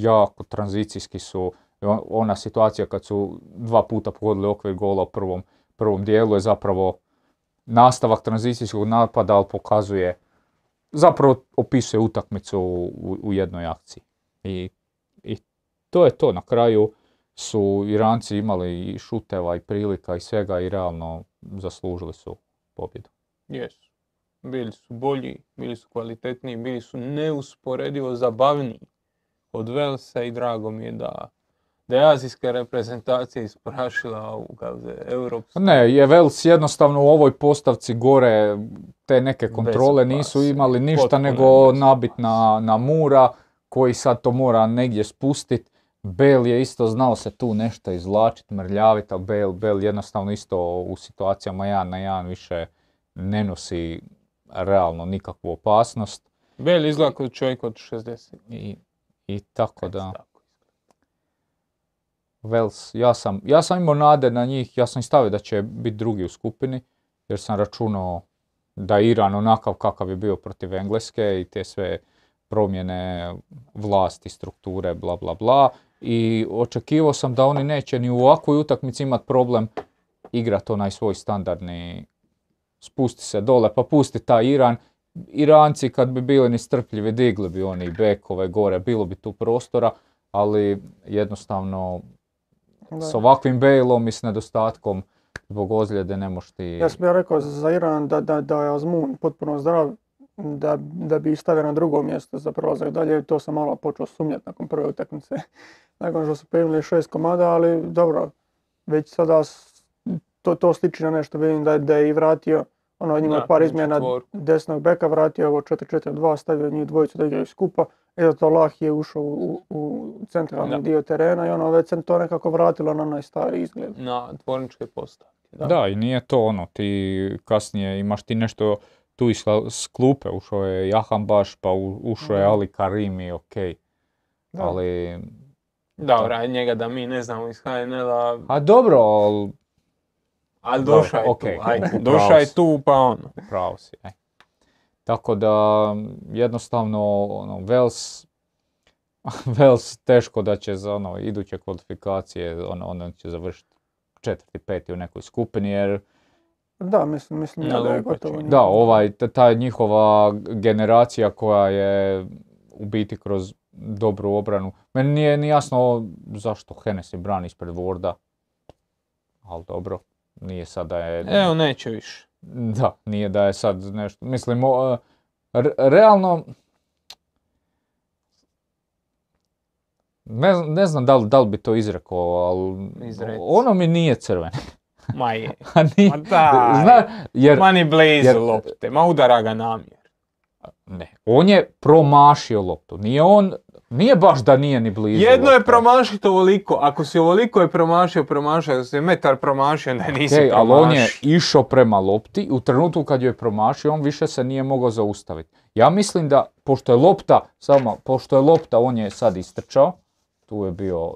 jako tranzicijski su on- ona situacija kad su dva puta pogodili okvir gola u prvom, prvom dijelu je zapravo nastavak tranzicijskog napada, ali pokazuje, zapravo opisuje utakmicu u, u jednoj akciji. I to je to, na kraju su Iranci imali i šuteva i prilika i svega i realno zaslužili su pobjedu.
Jesu. Bili su bolji, bili su kvalitetniji, bili su neusporedivo zabavniji od Velsa i drago mi je da da je azijska reprezentacija isprašila ovu europsku.
Ne, je Vels jednostavno u ovoj postavci gore te neke kontrole nisu imali ništa
potpuno
nego nabit na, na Mura koji sad to mora negdje spustit. Bel je isto znao se tu nešto izvlačit, mrljavit, ali Bel, Bel jednostavno isto u situacijama jedan na jedan više ne nosi realno nikakvu opasnost
Bel izgleda kao čovjek od 60.
i, i tako da. Vels, ja sam, ja sam imao nade na njih, ja sam stavio da će biti drugi u skupini, jer sam računao da je Iran onakav kakav je bio protiv Engleske i te sve promjene vlasti, strukture, bla bla bla. I očekivao sam da oni neće ni u ovakvoj utakmici imati problem igrati onaj svoj standardni spusti se dole pa pusti taj Iran. Iranci kad bi bili nestrpljivi digli bi oni bekove gore, bilo bi tu prostora, ali jednostavno
Da.
s ovakvim Bejlom i s nedostatkom zbog ozljede ne možeš ti...
Ja sam ja rekao za Iran da, da, da je Azmun potpuno zdrav, da, da bi stavio na drugo mjesto za prolazak dalje. To sam malo počeo sumnjati nakon prve utakmice. Nakon što su primili šest komada, ali dobro, već sada to, to sliči na nešto. Vidim da, da je i vratio ono njima
Da,
par izmjena desnog beka, vratio ovo 4-4-2, stavio njih dvojicu da igraju skupa. I zato Lah je ušao u, u centralni
Da.
dio terena i ono već se to nekako vratilo na onaj stari izgled.
Na tvorničke postavke. Da.
Da, i nije to ono, ti kasnije imaš ti nešto tu iz s klupe, ušao je Jahan Baš, pa ušao je. Ali Karimi, ok,
Da.
ali...
Dobro, a njega da mi ne znamo iz HNL-a,
A dobro, ali
ali došao je
okej,
tu, ajde, došao je tu pa ono.
pravo si. aj. Tako da, jednostavno, ono, Vels, Vels teško da će za ono, iduće kvalifikacije, ono, ono će završiti četvrti, peti u nekoj skupini, jer
Da, mislim, mislim da je gotovo.
Da, ovaj, ta- ta njihova generacija koja je u biti kroz dobru obranu. Meni nije ni jasno zašto Hennessy brani ispred Warda. Ali dobro, nije sad da je...
Evo, neće više.
Da, nije da je sad nešto... Mislim, o, re- realno... Ne, znam- ne znam da li, da li bi to izrekao, ali ono mi nije crven.
Ma je.
A nije-
Ma daj.
Zna, jer,
Ma ni blizu
jer-
lopte, ma udara ga namjer.
Ne, on je promašio loptu. Nije on, nije baš da nije ni blizu.
Jedno je
lopte.
promašiti ovoliko, ako si ovoliko je promašio, promašio, ako si metar promašio, onda nisi
Okej, ali on je
promašio.
išao prema lopti, u trenutku kad ju je promašio, on više se nije mogao zaustaviti. Ja mislim da, pošto je lopta, samo, pošto je lopta, on je sad istrčao, tu je bio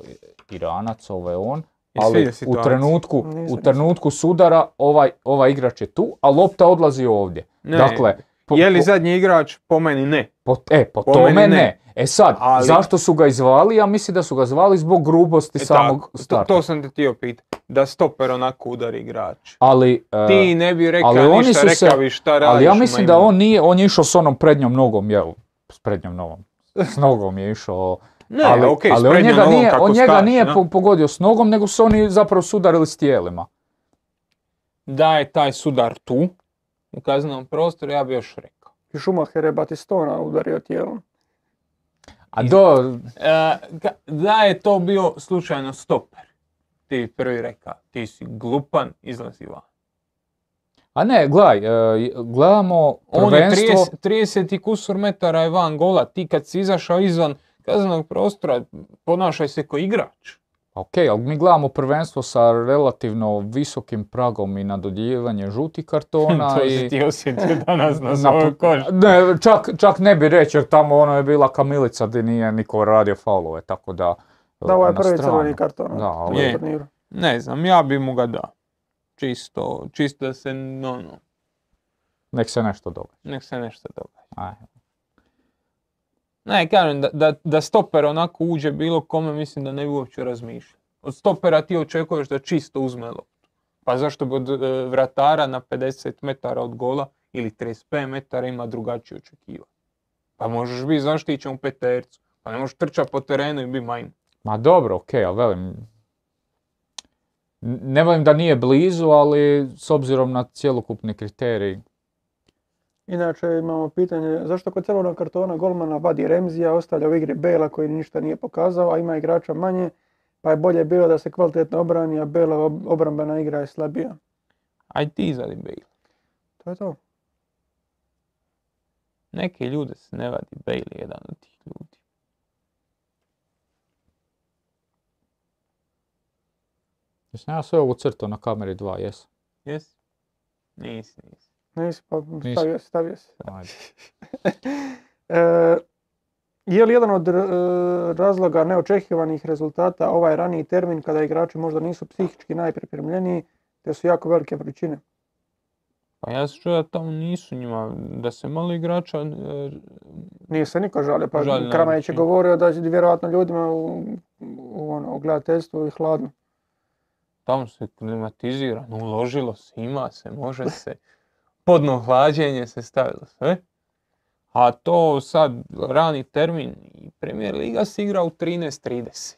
Iranac, ovo je on, ali u trenutku, u trenutku sudara ovaj, ovaj igrač je tu, a lopta odlazi ovdje.
Ne.
Dakle, po-
Je li
po-
zadnji igrač? Po meni ne.
Po, e, po,
Po
tome
meni
ne.
ne.
E sad,
Ali-
zašto su ga izvali? Ja mislim da su ga zvali zbog grubosti
E
samog
tako, to,
starta.
to sam te htio pitati. Da stoper onako udari igrač.
Ali, e,
Ti ne bi rekao
ali oni
ništa,
su se-
rekao bi šta radiš.
ali ja mislim da on nije, on je išao s onom prednjom nogom, jel, s prednjom nogom, s nogom je išao.
Ne,
ali,
okej, s
ali on
prednjom
njega
nogom
nije,
kako
on njega
staš,
nije po- pogodio s nogom, nego su oni zapravo sudarili s tijelima.
Da je taj sudar tu, u kaznenom prostoru, ja bi još rekao.
I Schumacher je Batistona udario tijelom.
A do,
E, da je to bio slučajno stoper, ti bi prvi rekao, ti si glupan, izlazi van.
A ne, gledaj, e, gledamo
On je
prvenstvo...
30, 30 i kusur metara je van gola, ti kad si izašao izvan kaznenog prostora, ponašaj se ko igrač.
Ok, ali mi gledamo prvenstvo sa relativno visokim pragom i na dodjeljivanje žutih kartona
to
i...
si ti osjetio danas na
na
svojoj koži.
Ne, čak, čak ne bi reći jer tamo ono je bila kamilica gdje nije niko radio faulove, tako da...
Da, ovo je prvi crveni karton.
Da, ovo
je-
turniru.
Ne znam, ja bi mu ga dao. Čisto, čisto da se, ono,
Nek se nešto događa.
nek se nešto događa. Ne, kažem, da, da, da stoper onako uđe bilo kome, mislim da ne bi uopće razmišljao. Od stopera ti očekuješ da čisto uzme loptu. Pa zašto bi od e, vratara na 50 metara od gola ili 35 metara ima drugačije očekivanje? Pa možeš biti zaštićen u petercu, pa ne možeš trčati po terenu i biti majmun.
Ma dobro, ok, ali velim... Ne velim da nije blizu, ali s obzirom na cjelokupni kriterij,
Inače imamo pitanje zašto kod crvenog kartona golmana vadi Remzija, ostavlja u igri Bela koji ništa nije pokazao, a ima igrača manje, pa je bolje bilo da se kvalitetno obrani, a Bela ob- obrambena igra je slabija.
Aj ti izvadi Bale.
To je to.
Neke ljude se ne vadi Bale je jedan od tih ljudi.
jesam ja sve ovo crtao na kameri 2, jesam.
Jesi? Nisi, nisi.
Nisi, pa stavio si, stavio si.
Ajde.
E, je li jedan od e, razloga neočekivanih rezultata ovaj raniji termin kada igrači možda nisu psihički najpripremljeniji, te su jako velike vrućine?
Pa ja sam čuo da tamo nisu njima, da se malo igrača e,
Nije se niko žalio, pa Kramarić je govorio da je vjerojatno ljudima u, u, ono, u gledateljstvu i hladno.
tamo se klimatizirano, uložilo se, ima se, može se, podno hlađenje se stavilo sve. A to sad, rani termin, i Premier Liga se igra u 13.30.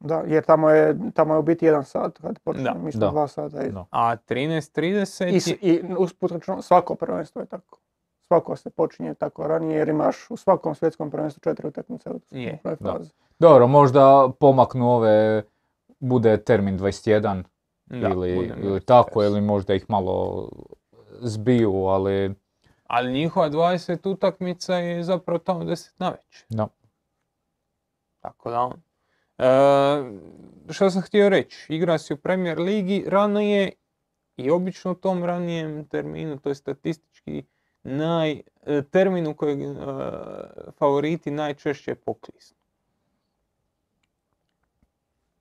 Da, jer tamo je, tamo je u biti jedan sat kad počne,
Da.
mislim
Da.
dva sata.
Da.
A 13.30
I, I usput rečeno, svako prvenstvo je tako. Svako se počinje tako ranije jer imaš u svakom svjetskom prvenstvu četiri utakmice u
Je,
da.
fazi.
Dobro, možda pomaknu ove, bude termin 21
da,
ili, ili tako, ili možda ih malo zbiju, ali
Ali njihova 20 utakmica je zapravo tamo 10 na već.
da.
Tako da on. E, što sam htio reći, igra se u Premier Ligi ranije i obično u tom ranijem terminu, to je statistički naj, e, termin u kojeg e, favoriti najčešće pokliznu.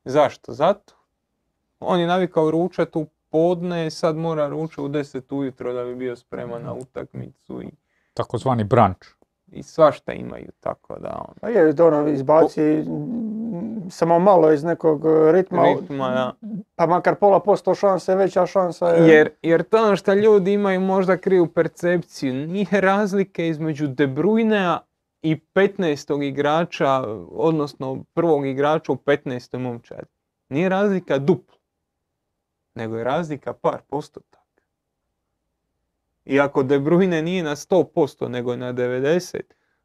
Zašto? Zato. On je navikao ručat u podne, sad mora ručati u 10 ujutro da bi bio spreman na utakmicu i,
Takozvani branč.
i svašta imaju, tako da on.
Pa je, da ono izbaci samo malo iz nekog e, ritma,
Ritma, da.
pa makar pola posto šanse, veća šansa je...
Jer, jer to ono što ljudi imaju možda krivu percepciju, nije razlike između De Bruynea i 15. igrača, odnosno prvog igrača u 15. momčadi. Nije razlika duplo, nego je razlika par postotaka. I ako De Bruyne nije na 100%, nego je na 90%,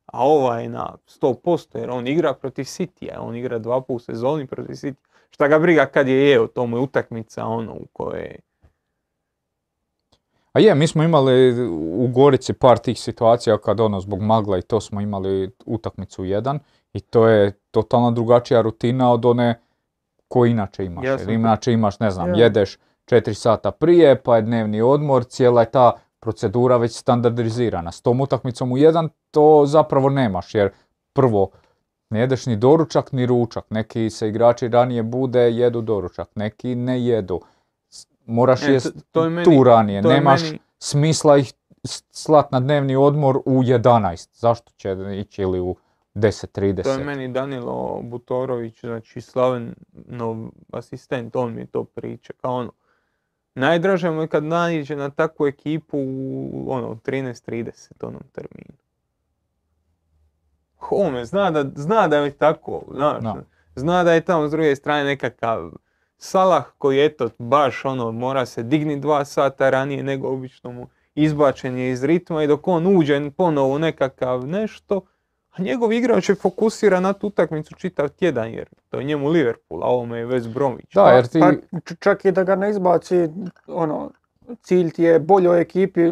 a ovaj je na 100% jer on igra protiv Citya, on igra dva puta u sezoni protiv City. Šta ga briga kad je jeo, to mu je utakmica ono u kojoj
A je, mi smo imali u Gorici par tih situacija kad ono zbog magla i to smo imali utakmicu jedan i to je totalno drugačija rutina od one koju inače imaš. Jer inače imaš, ne znam,
Ja.
jedeš 4 sata prije, pa je dnevni odmor, cijela je ta procedura već standardizirana. S tom utakmicom u jedan to zapravo nemaš, jer prvo ne jedeš ni doručak ni ručak. Neki se igrači ranije bude, jedu doručak, neki ne jedu. Moraš
E, to-
jest
to je meni-
tu ranije,
to
nemaš
meni-
smisla ih slat na dnevni odmor u 11. Zašto će ići ili u 10.30?
To je meni Danilo Butorović, znači Slavenov asistent, on mi to priča. Kao ono, najdraže mu je kad naiđe na takvu ekipu u ono, 13.30 onom terminu. Home, zna da, zna da je tako, znaš.
Da.
Zna da je tamo s druge strane nekakav Salah koji eto baš ono mora se digni dva sata ranije nego obično mu izbačen je iz ritma i dok on uđe ponovo nekakav nešto, a njegov igrač je fokusira na tu utakmicu čitav tjedan jer to je njemu Liverpool, a ovome je West Bromwich.
Da, jer ti...
Pa čak i da ga ne izbaci, ono, cilj ti je boljoj ekipi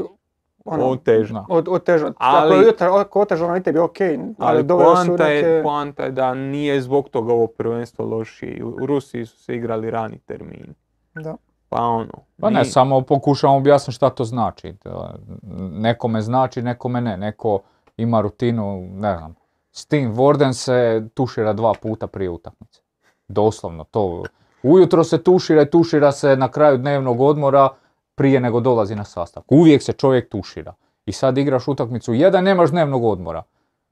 ono,
Otežno.
Da.
od, otežati.
Ali-
Ako je jutra- ako je otežano i tebi, ok, ali,
Ali poanta je,
neke...
poanta je da nije zbog toga ovo prvenstvo lošije. U u Rusiji su se igrali rani termini.
Da.
Pa ono.
Pa ne, samo pokušavam objasniti šta to znači. Nekome znači, nekome ne. Neko ima rutinu, ne znam. Stim Warden se tušira dva puta prije utakmice. Doslovno, to. Ujutro se tušira i tušira se na kraju dnevnog odmora prije nego dolazi na sastav. Uvijek se čovjek tušira. I sad igraš utakmicu jedan, nemaš dnevnog odmora.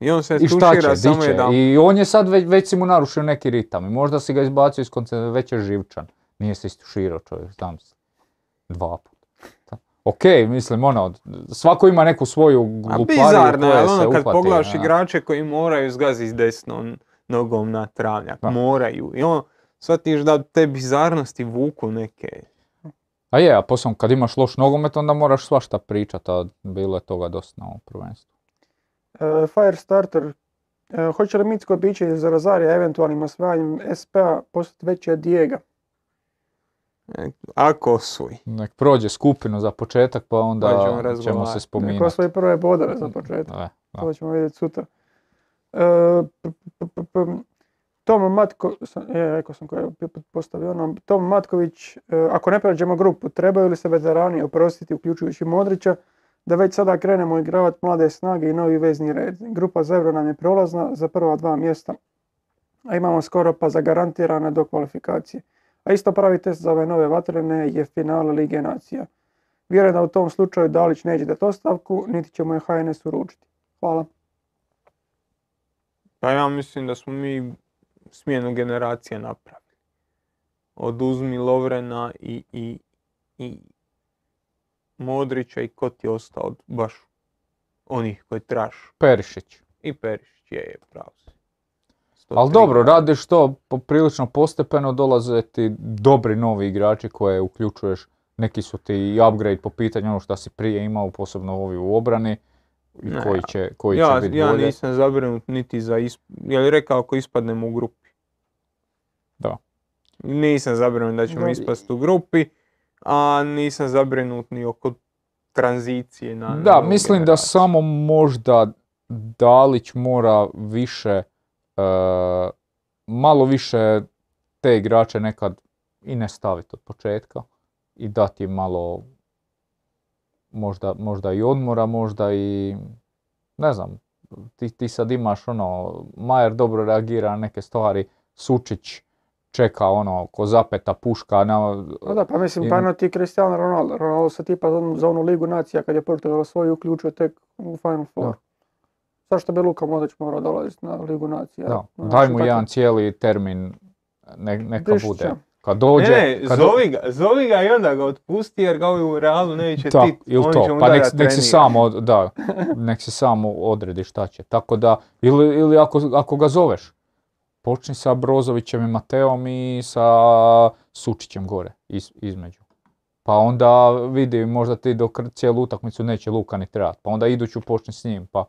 I on se
I šta će,
tušira
di
samo
će?
jedan
I on je sad već, već si mu narušio neki ritam. I možda si ga izbacio iz koncentracije, već je živčan. Nije se istuširao čovjek, znam se. Dva puta. Ok, mislim, ono, svako ima neku svoju
A
glupariju
bizarno je,
se
ono kad
uhvati,
pogledaš
da.
igrače koji moraju zgaziti s desnom nogom na travnjak,
Da.
moraju. I on, shvatiš da te bizarnosti vuku neke.
A je, a poslije kad imaš loš nogomet, onda moraš svašta pričat, a bilo je toga dosta na ovom prvenstvu.
E, Firestarter, e, hoće li mitsko biće iz Rozarija eventualnim osvajanjem SPA postati veći od Dijega?
Ako suj.
Nek prođe skupinu za početak, pa onda
Pa ćemo
se spominati.
svoje prve bodove za početak.
E, da.
To ćemo vidjeti sutra. E, p- p- Tom Matko, je, rekao sam koji je postavio ono, Tom Matković, e, ako ne prođemo grupu, trebaju li se veterani oprostiti, uključujući Modrića, da već sada krenemo igravati mlade snage i novi vezni red. Grupa za Euro nam je prolazna za prva dva mjesta, a imamo skoro pa zagarantirane do kvalifikacije. A isto pravi test za ove nove vatrene je finale Lige nacija. Vjerujem da u tom slučaju Dalić neće dati ostavku, niti će mu je HNS uručiti. Hvala.
Pa ja mislim da smo mi smjenu generacije napravili. Oduzmi Lovrena i, i, i Modrića i ko ti je ostao od baš onih koji traš.
Perišić.
I Perišić je, je pravo.
Ali
103
dobro, radiš to poprilično postepeno, dolaze ti dobri novi igrači koje uključuješ, neki su ti i upgrade po pitanju ono što si prije imao, posebno ovi u obrani, i
Ne,
koji će, koji
ja,
će biti
ja
bolje.
nisam zabrinut niti za isp... Je li rekao ako ispadnemo u grupi?
Da.
Nisam zabrinut da ćemo
Da.
ispast u grupi, a nisam zabrinut ni oko tranzicije na na
Da,
novu
mislim da
generaciju.
samo možda Dalić mora više, malo više te igrače nekad i ne staviti od početka i dati im malo možda, možda i odmora, možda i ne znam, ti, ti sad imaš ono, Majer dobro reagira na neke stvari, Sučić čeka ono ko zapeta puška na,
Pa da, pa mislim,
Ima-
pa ti Cristiano Ronaldo. Ronaldo se tipa za onu- za onu ligu nacija kad je Portugal svoju uključio tek u Final Four.
Da.
Zašto bi Luka Modrić morao dolaziti na ligu nacija?
Da,
Znači,
daj mu
tako-
jedan cijeli termin, ne- neka
Brišića.
bude. Kad dođe,
Ne, ne,
kad do-
zovi ga, zovi ga i onda ga otpusti jer ga u Realu neće tit,
ili
oni
to,
će mu
pa nek,
da
nek se sam, od- da, nek se sam odredi šta će. Tako da, ili, ili ako, ako ga zoveš, počni sa Brozovićem i Mateom i sa Sučićem gore, iz, između. Pa onda vidi, možda ti dok cijelu utakmicu neće Luka ni trebati, pa onda iduću počni s njim, pa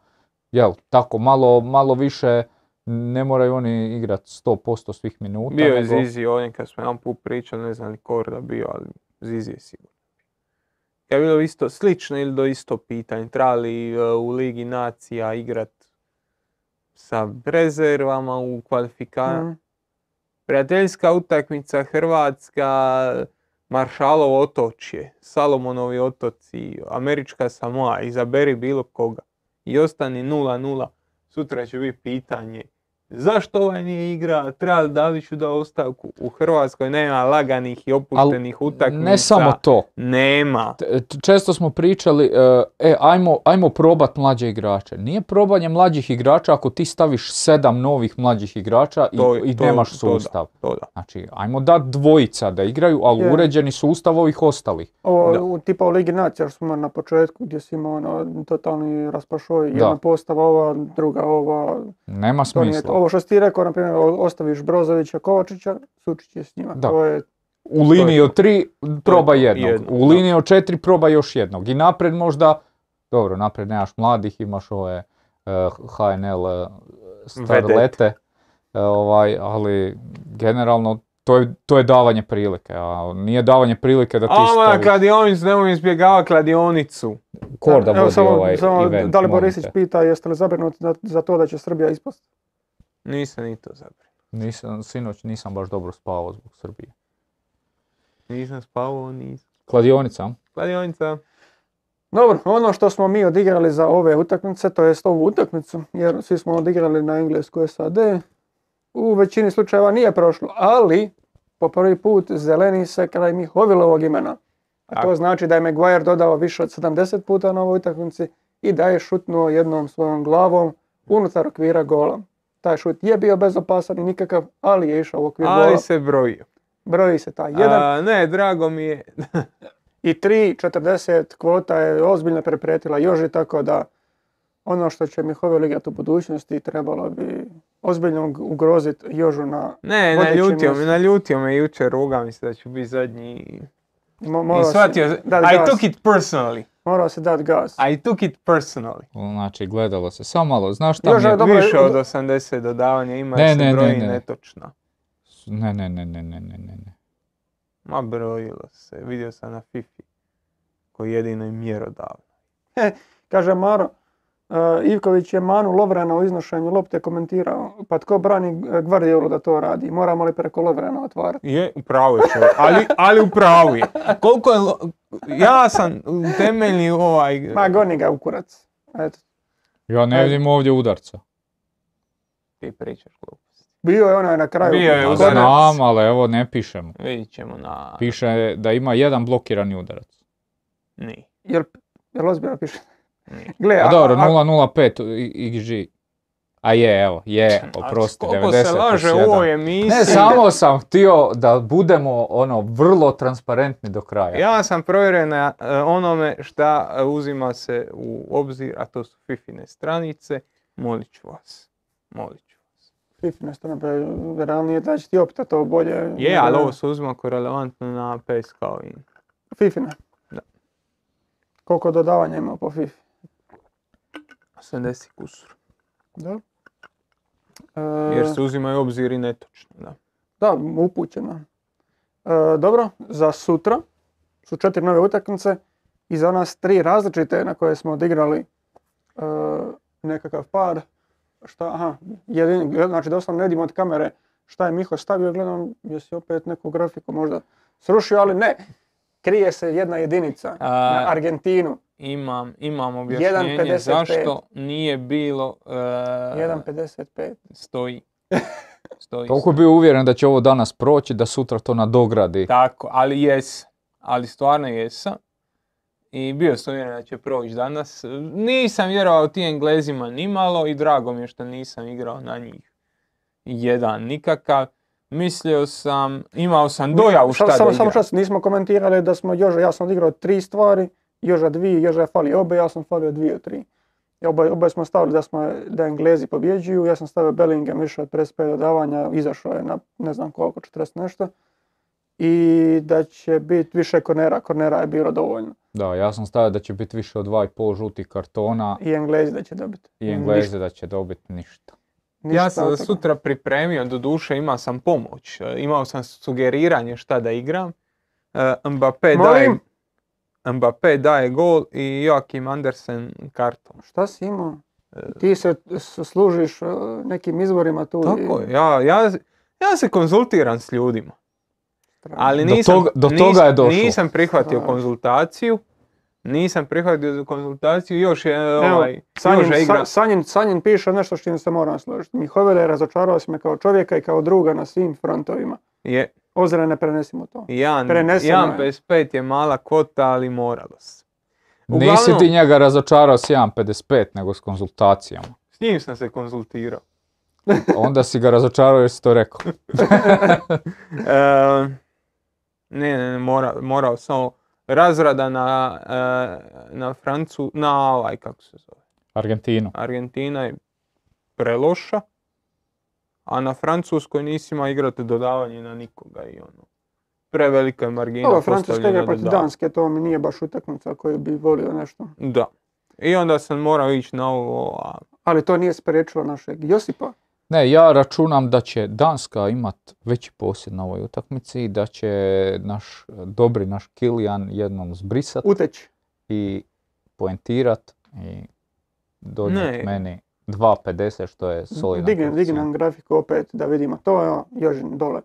jel, tako malo, malo više ne moraju oni igrati 100% svih minuta.
Bio je
nego-
Zizi ovdje kad smo jedan put pričali, ne znam ni Korda bio, ali Zizi je sigurno. Je bilo isto slično ili do isto pitanje. Trebali e, u Ligi nacija igrat sa rezervama u kvalifikaciji.
Mhm.
Prijateljska utakmica Hrvatska, Maršalovo otočje, Salomonovi otoci, Američka Samoa, izaberi bilo koga i ostani 0-0. Sutra će biti pitanje zašto ovaj nije igra, treba li Daliću da ostavku. U Hrvatskoj nema laganih i opuštenih utakmica.
Ne samo to,
Nema.
Često smo pričali, e, e, ajmo, ajmo probat mlađe igrače. Nije probanje mlađih igrača ako ti staviš sedam novih mlađih igrača i,
To-
i
to-
nemaš
to da,
sustav.
To da.
Znači, ajmo dat dvojica da igraju, ali
Je.
uređeni sustav ovih ostalih.
Ovo, tipa u Ligi nacija što smo na početku gdje si imao ono, totalni raspašoj, jedna
Da.
postava ova, druga ova,
Nema
to nije to.
smisla.
Ovo što ti rekao, na primjer, ostaviš Brozovića, Kovačića, Sučić je s njima.
Da.
To je,
U liniji od tri probaj
to,
jednog, u liniji od četiri probaj još jednog. I napred možda, dobro, napred nemaš mladih, imaš ove HNL e, starlete, e, ovaj, ali generalno to je, to je davanje prilike, a nije davanje prilike da ti
A, ma,
staviš
kladionicu, nemoj izbjegava kladionicu.
kor da
Evo
vodi
samo,
ovaj
samo
event.
da li
molim
Borisić
te.
pita jeste li zabrinuti za, za to da će Srbija ispasti?
Nisam ni to zabrio.
Nisam, sinoć nisam baš dobro spavao zbog Srbije.
Nisam spavao, nisam.
Kladionica?
Kladionica.
Dobro, ono što smo mi odigrali za ove utakmice, to jest ovu utakmicu, jer svi smo odigrali na englesku SAD, u većini slučajeva nije prošlo, ali po prvi put zeleni se kraj Mihovilovog imena. A to znači da je Maguire dodao više od 70 puta na ovoj utakmici i da je šutnuo jednom svojom glavom unutar okvira gola. Taj šut je bio bezopasan i nikakav, ali je išao u okvir gola.
Ali se brojio.
Broji se taj jedan.
A, ne, drago mi je.
I 3.40 kvota je ozbiljno prepretila Joži, tako da ono što će Mihovil igrati u budućnosti trebalo bi ozbiljno ugroziti Jožu na...
Ne, naljutio me, naljutio me jučer, ruga mi se da ću biti zadnji. i-
Mo-
I shvatio, I took it personally.
Morao se dati gas.
I took it personally.
Znači, gledalo se. Samo malo, znaš šta
Još
mi je...
dobro,
Više od
od-
80 dodavanja ima
Ne,
se
ne, ne,
broji
ne.
netočno.
Ne, ne, ne, ne, ne, ne, ne. ne.
Ma brojilo se, vidio sam na Fifi. Koji jedino je mjerodavno.
Kaže Maro, uh, Ivković je Manu Lovrana u iznošenju lopte komentirao. Pa tko brani uh, Gvardiolu da to radi? Moramo li preko Lovrana otvarati?
Je, upravo je čovjek, ali, ali upravo je. Koliko je, lo- ja sam u temeljni ovaj...
Ma goni ga u kurac. Eto.
Ja ne
Ajde.
vidim ovdje udarca.
Ti pričaš gluposti.
Bio je onaj na kraju.
Bio je udarac.
znam, ali evo ne pišemo.
Vidjet ćemo na...
Piše da ima jedan blokirani udarac.
Ni,
Jel, jel ozbiljno piše? Gle,
A dobro,
a-
005 i- XG. A je, evo, je, oprosti,
A Koliko se
90
laže u ovoj
1.
emisiji.
Ne, samo sam htio da budemo ono vrlo transparentni do kraja.
Ja sam provjerio na e, onome šta uzima se u obzir, a to su Fifine stranice. Molit ću vas. Molit ću vas.
Fifine strane, pa realnije da će ti opet to bolje.
Je, ali ovo se uzima kao relevantno na i...
Fifine.
Da.
Koliko dodavanja ima po Fifi?
80 kusur.
Da.
Jer
E,
se uzimaju u obzir i netočno, da.
Da, upućeno. E, dobro, za sutra su četiri nove utakmice i za nas tri različite na koje smo odigrali e, nekakav par. Šta, aha, jedin, znači doslovno ne vidimo od kamere šta je Miho stavio, gledam jesi opet neku grafiku možda srušio, ali ne. Krije se jedna jedinica
A-
na Argentinu,
Imam, imam objašnjenje
1.55.
zašto nije bilo... e,
1.55.
stoji. Stoji.
Toliko bio uvjeren da će ovo danas proći, da sutra to nadogradi.
Tako, ali jes. Ali stvarno jesam. I bio sam uvjeren da će proći danas. Nisam vjerovao tim Englezima nimalo i drago mi je što nisam igrao na njih. Jedan nikakav. Mislio sam, imao sam dojavu šta
Samo-
da
Samo, čas, nismo komentirali da smo Joža, ja sam odigrao tri stvari, Joža dvije, Joža je falio obe, ja sam falio dvije od tri. I oboje, oboje smo stavili da smo da Englezi pobjeđuju, ja sam stavio Bellingham više od 55 dodavanja, izašao je na ne znam koliko, 40 nešto. I da će biti više kornera, kornera je bilo dovoljno.
Da, ja sam stavio da će biti više od 2,5 žutih kartona
I Englezi da će dobiti.
i Engleze da će dobiti ništa.
Ništa
Ja sam sutra pripremio, do duše imao sam pomoć. Imao sam sugeriranje šta da igram. E, Mbappé daje? Mbappé daje gol i Joakim Andersen karton.
Šta si imao? Ti se služiš uh, nekim izvorima tu. i-
Tako je, ja, ja, ja se konzultiram s ljudima. Ali
Do
nisam,
toga- do toga je došlo.
nisam prihvatio
Strašno.
konzultaciju. Nisam prihvatio konzultaciju, još je
Evo,
ovaj,
Sanjin,
Joža igra.
Sa- Sanjin, Sanjin piše nešto čim se moram složiti. Mihovile je razočarao si me kao čovjeka i kao druga na svim frontovima.
Je,
Ozre ne prenesimo to.
Jan,
Preneseno
Jan
je.
55 je mala kvota, ali moralo se.
Nisi ti njega razočarao s 1.55 nego s konzultacijama.
S njim sam se konzultirao.
Onda si ga razočarao jer si to rekao.
E, ne, ne, ne, mora, morao samo razrada na, e, na Francu, na ovaj, kako se zove,
Argentinu.
Argentina je preloša, a na Francuskoj nisi imao igrati dodavanje na nikoga i ono. Prevelika je margina
Ovo Francuska igra
postavljena
protiv. Danske, to mi nije baš utakmica koju bi volio nešto.
Da. I onda sam morao ići na ovo, a
Ali to nije spriječilo našeg Josipa
Ne, ja računam da će Danska imat veći posjed na ovoj utakmici i da će naš dobri naš Kilijan jednom zbrisat
Uteći.
i poentirat i
Ne.
meni 2.50 što je solidan
Digni, digni
koeficijent.
nam grafiku opet da vidimo to, evo, Jožin dole.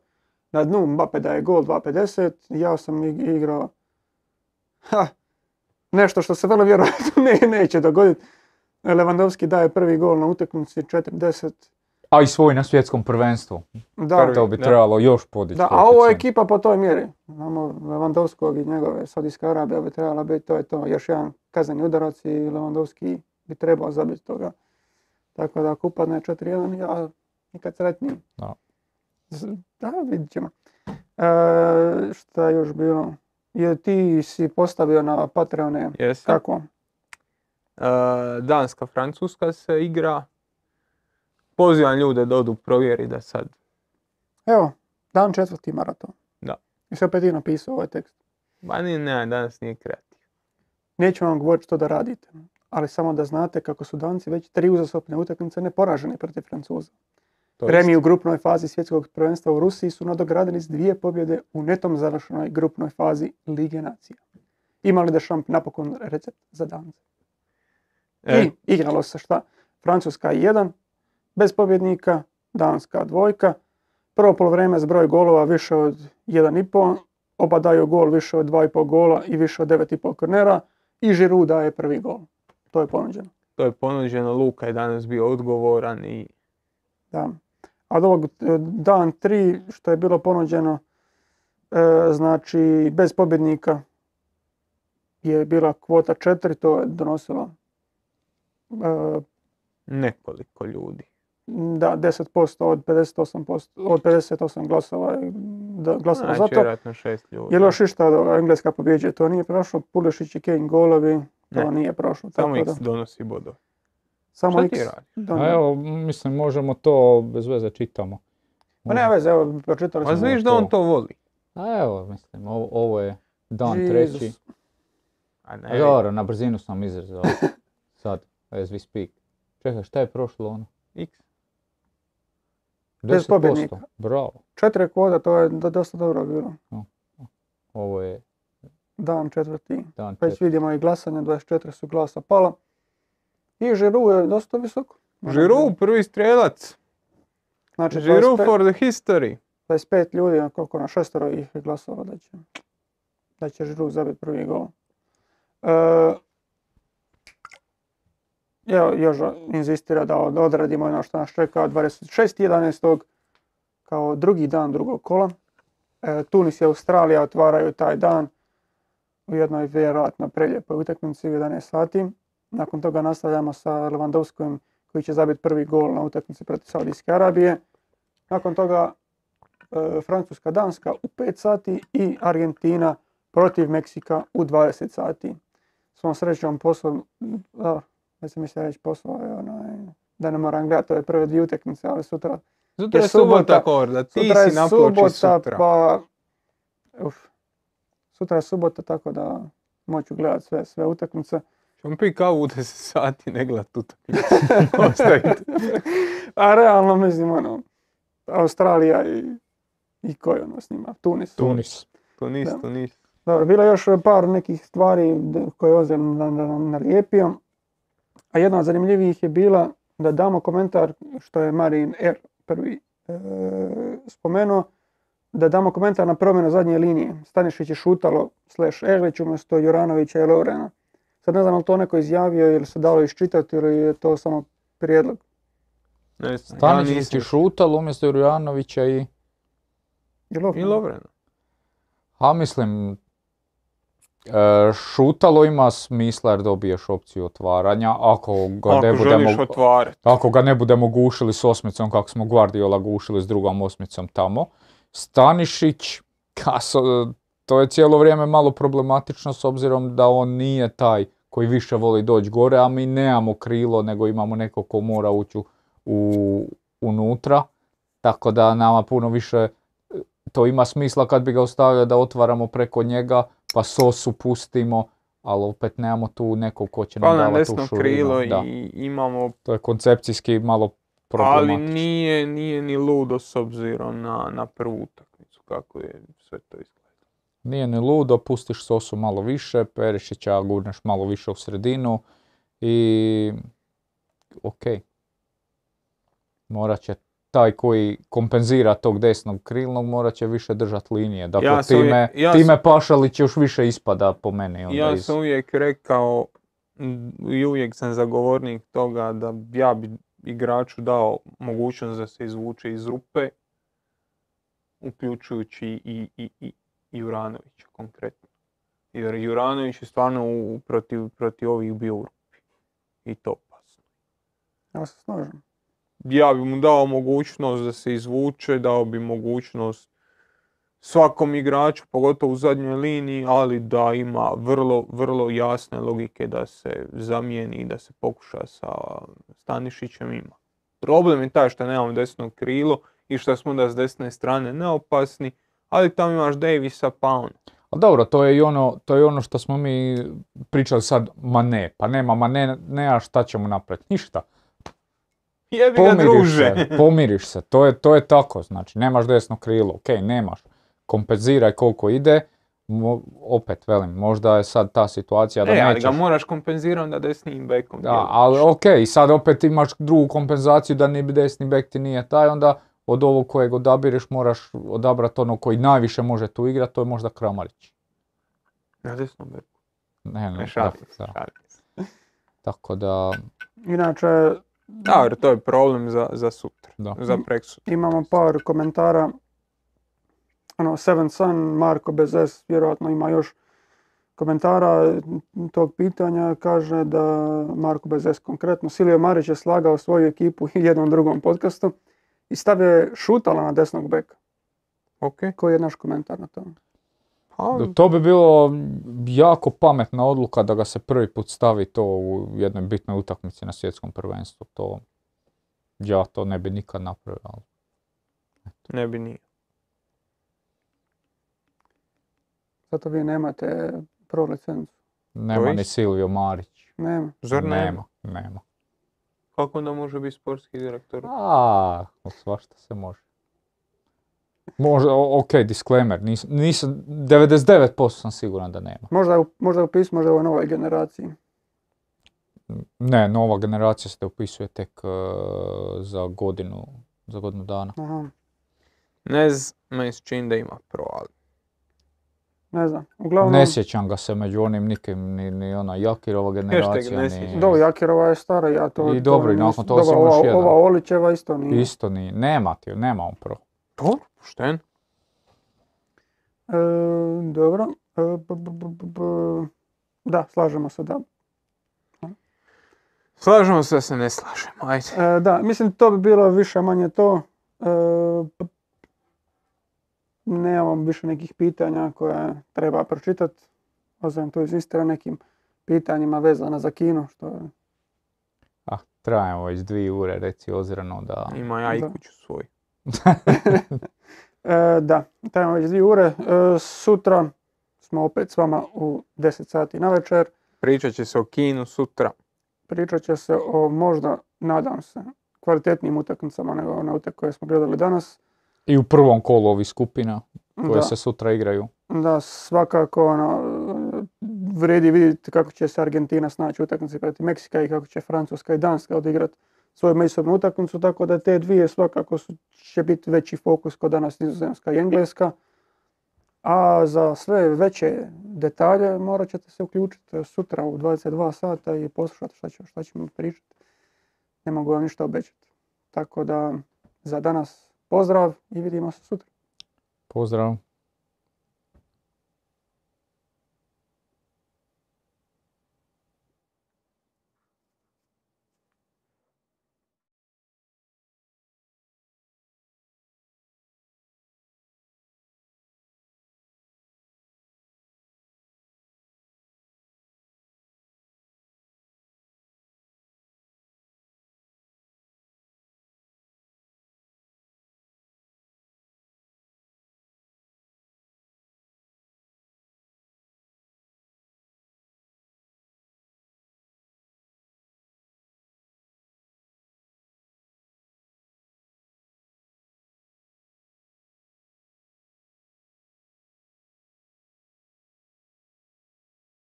Na dnu Mbappe daje gol 2.50, ja sam ig- igrao ha, nešto što se vrlo vjerojatno ne, neće dogoditi. Lewandowski daje prvi gol na utakmici 4.10.
A i svoj na svjetskom prvenstvu.
Da,
Prvi.
To bi
da.
trebalo još podići.
da, a ovo je ekipa po toj mjeri. Znamo Lewandowskog i njegove Saudijska Arabija bi trebala biti, to je to, još jedan kazneni udarac i Lewandowski bi trebao zabiti toga. Tako da ako upadne 4-1, ja nikad sretniji.
Da.
Da, vidit ćemo. E, šta je još bilo? Je, ti si postavio na Patreone
Jesam.
kako?
E, Danska, Francuska se igra. Pozivam ljude da odu provjeri da sad.
Evo, dan četvrti maraton.
Da.
I se opet ti napisao ovaj tekst.
Ba ni ne, danas nije kreativ.
Neću vam govoriti što da radite, ali samo da znate kako su Danci već tri uzastopne utakmice neporaženi protiv Francuza.
To je
Remi u grupnoj fazi svjetskog prvenstva u Rusiji su nadogradili s dvije pobjede u netom završenoj grupnoj fazi Lige nacija. Ima li Deschamps napokon recept za Dance?
E,
I igralo se šta? Francuska 1, bez pobjednika, Danska dvojka. Prvo polovreme s broj golova više od 1,5, oba daju gol više od 2,5 gola i više od 9,5 kornera i Giroud daje prvi gol. To je ponuđeno.
to je ponuđeno, Luka je danas bio odgovoran i
Da. A od ovog e, dan 3 što je bilo ponuđeno, e, znači bez pobjednika je bila kvota 4, to je donosilo e,
nekoliko ljudi.
da 10% od 58%, od 58 glasova je da, glasova za
Znači,
to.
vjerojatno šest ljudi.
Je li još išta Engleska pobjeđuje? To nije prošlo. Pulešić i Kane golovi, to
Ne.
nije prošlo.
Samo
tako da,
X donosi bodove.
samo
Šta
X.
ti
donio.
A evo, mislim, možemo to bez veze čitamo.
Pa nema veze, evo, pročitali
Pa
smo.
zna-
znaš da on to voli.
A evo, mislim, ovo, ovo je dan
Jesus.
treći.
A ne,
Dobro, na brzinu sam izrezao. Sad, as we speak. Čekaj, šta je prošlo ono?
X.
Bez
10%.
pobjednika.
Bravo.
Četiri kvota, to je do- dosta dobro bilo.
Ovo je
Dan četvrti.
dan
Već
četiri.
vidimo i glasanje, 24 su glasa pala. I Žiru je dosta visoko.
Žiru, prvi strelac.
Znači,
Žiru
25,
for the history.
25 ljudi, a koliko na šestero ih je glasovalo da će, da će Žiru zabiti prvi gol. E, evo, još inzistira da od- odradimo ono što nas čeka 26.11. kao drugi dan drugog kola. E, Tunis i Australija otvaraju taj dan u jednoj vjerojatno preljepoj utakmici u 11 sati. Nakon toga nastavljamo sa Lewandowskim koji će zabiti prvi gol na utakmici protiv Saudijske Arabije. Nakon toga e, Francuska Danska u 5 sati i Argentina protiv Meksika u 20 sati. Svom srećom posao, da, ja sam mislio reći posao, je onaj, da ne moram gledati ove prve dvije utakmice, ali sutra,
Sutra
Je
je subota,
subota.
Korda. Ti
sutra je
si na ploči
subota,
sutra.
pa, uf, sutra je subota, tako da moću gledati sve, sve utakmice.
Ćemo pi kavu u 10 sati, ne gledat utakmicu. Ostavite.
A realno mislim, ono, Australija i, i ko je ono s njima, Tunis.
Tunis.
Tunis,
Da.
Tunis.
Dobro, bilo je još par nekih stvari koje je Ozem na- na- nalijepio. A jedna od zanimljivijih je bila da damo komentar, što je Marin R. prvi e, spomenuo, da damo komentar na promjenu zadnje linije. Stanišić je šutalo slash Erlić umjesto Juranovića i Lovrena. Sad ne znam je li to neko izjavio ili se dalo iščitati ili je to samo prijedlog.
Ne
Stanišić je šutal umjesto Jurjanovića i...
I Lovreno.
A mislim, e, šutalo ima smisla jer dobiješ opciju otvaranja. Ako ga, ne
Ako
budemo,
želiš otvarati.
ako ga ne budemo gušili s osmicom kako smo Guardiola gušili s drugom osmicom tamo. Stanišić, ka, so- to je cijelo vrijeme malo problematično s obzirom da on nije taj koji više voli doći gore, a mi nemamo krilo nego imamo neko ko mora ući u- unutra. Tako da nama puno više e, to ima smisla kad bi ga ostavili da otvaramo preko njega, pa Sosu pustimo, ali opet nemamo tu nekog ko će nam
Pa na
davati tu širinu,
krilo
da.
i imamo
To je koncepcijski malo problematično.
nije, nije ni ludo s obzirom na, na prvu utakmicu, kako je sve to izgledalo.
Nije ni ludo, pustiš sosu malo više, Perišića gurneš malo više u sredinu i ok. Morat će taj koji kompenzira tog desnog krilnog morat će više držati linije. Dakle,
Ja
time,
uvijek- ja
time
sam-
Pašalić još više ispada po meni. Onda
Ja
iz...
sam uvijek rekao i uvijek sam zagovornik toga da ja bi igraču dao mogućnost da se izvuče iz rupe, uključujući i, i, i, i Juranovića konkretno. Jer Juranović je stvarno u, protiv, protiv ovih bio u rupi. I to opasno.
Ja se slažem.
Ja bi mu dao mogućnost da se izvuče, dao bi mogućnost svakom igraču, pogotovo u zadnjoj liniji, ali da ima vrlo, vrlo jasne logike da se zamijeni i da se pokuša sa Stanišićem ima. Problem je taj što nemamo desno krilo i što smo da s desne strane neopasni, ali tamo imaš Davisa pa on.
A dobro, to je i ono, to je ono što smo mi pričali sad, ma ne, pa nema, ma ne, ne, a šta ćemo napraviti? Ništa.
Jebi ga
Pomiriš
druže!
se, pomiriš se, to je, to je tako, znači, nemaš desno krilo, ok, nemaš, kompenziraj koliko ide, Mo- opet velim, možda je sad ta situacija da
e, ali
nećeš.
ga moraš kompenzirati onda desnim bekom.
Da, ali ok, i sad opet imaš drugu kompenzaciju da ni desni bek ti nije taj, onda od ovog kojeg odabireš moraš odabrati ono koji najviše može tu igrati, to je možda Kramarić.
Na desnom beku.
Ne, ne,
Ne,
da,
šalim
da.
šalim se.
Tako da,
Inače,
Da, jer to je problem za, za sutra,
da.
za preksutra.
imamo par komentara. Ono, Seven Sun, Marko Bezes, vjerojatno ima još komentara tog pitanja. Kaže da Marko Bezes konkretno, Silio Marić je slagao svoju ekipu u jednom drugom podcastu i stavio je šutala na desnog beka.
Ok.
Koji je naš komentar na to?
Pa,
To bi bilo jako pametna odluka da ga se prvi put stavi to u jednoj bitnoj utakmici na svjetskom prvenstvu. To, ja to ne bi nikad napravio.
ne bi nije.
Zato vi nemate pro licencu.
Nema ni? Silvio Marić.
Nema.
Zar nema?
nema, nema.
Kako onda može biti sportski direktor?
A, svašta se može. Možda, o- ok, disclaimer, nis, nisam, 99% sam siguran da nema.
Možda je u, možda je u pismu, možda je u novoj generaciji.
Ne, nova generacija se upisuje tek e, za godinu, za godinu dana.
Aha,
Ne znam, meni se čini da ima pro, ali
ne znam. Uglavnom,
Ne sjećam ga se među onim nikim, ni, ni ona Jakirova generacija,
ne
ni...
Do, Jakirova je stara, ja to...
I
to
dobro, i nakon toga sam još
ova,
jedan.
ova Olićeva isto nije.
Isto ni, nema ti, nema on pro.
dobro, pošten.
E, dobro. E, b- b- b- b- b- Da, slažemo se da.
Slažemo se da se ne slažemo, ajde.
E, da, mislim to bi bilo više manje to. Nemamo više nekih pitanja koje treba pročitati. Osim tu izistira nekim pitanjima vezana za kino, što je
Ah, trajamo već dvije ure, reci ozirano da...
Ima ja i
Da.
kuću svoj.
E, da, trajamo već dvije ure. E, sutra smo opet s vama u 10 sati na večer.
Pričat će se o kinu sutra.
Pričat će se o možda, nadam se, kvalitetnijim utakmicama nego one utakmice koje smo gledali danas.
I u prvom kolu ovih skupina koje
Da,
se sutra igraju.
da, svakako ono, vredi vidjeti kako će se Argentina snaći u utakmici protiv Meksika i kako će Francuska i Danska odigrati svoju međusobnu utakmicu, tako da te dvije svakako su, će biti veći fokus kod danas Nizozemska i Engleska. A za sve veće detalje morat ćete se uključiti sutra u 22 sata i poslušati šta, će, šta ćemo pričati. Ne mogu vam ništa obećati. Tako da za danas pozdrav i vidimo se sutra.
Pozdrav.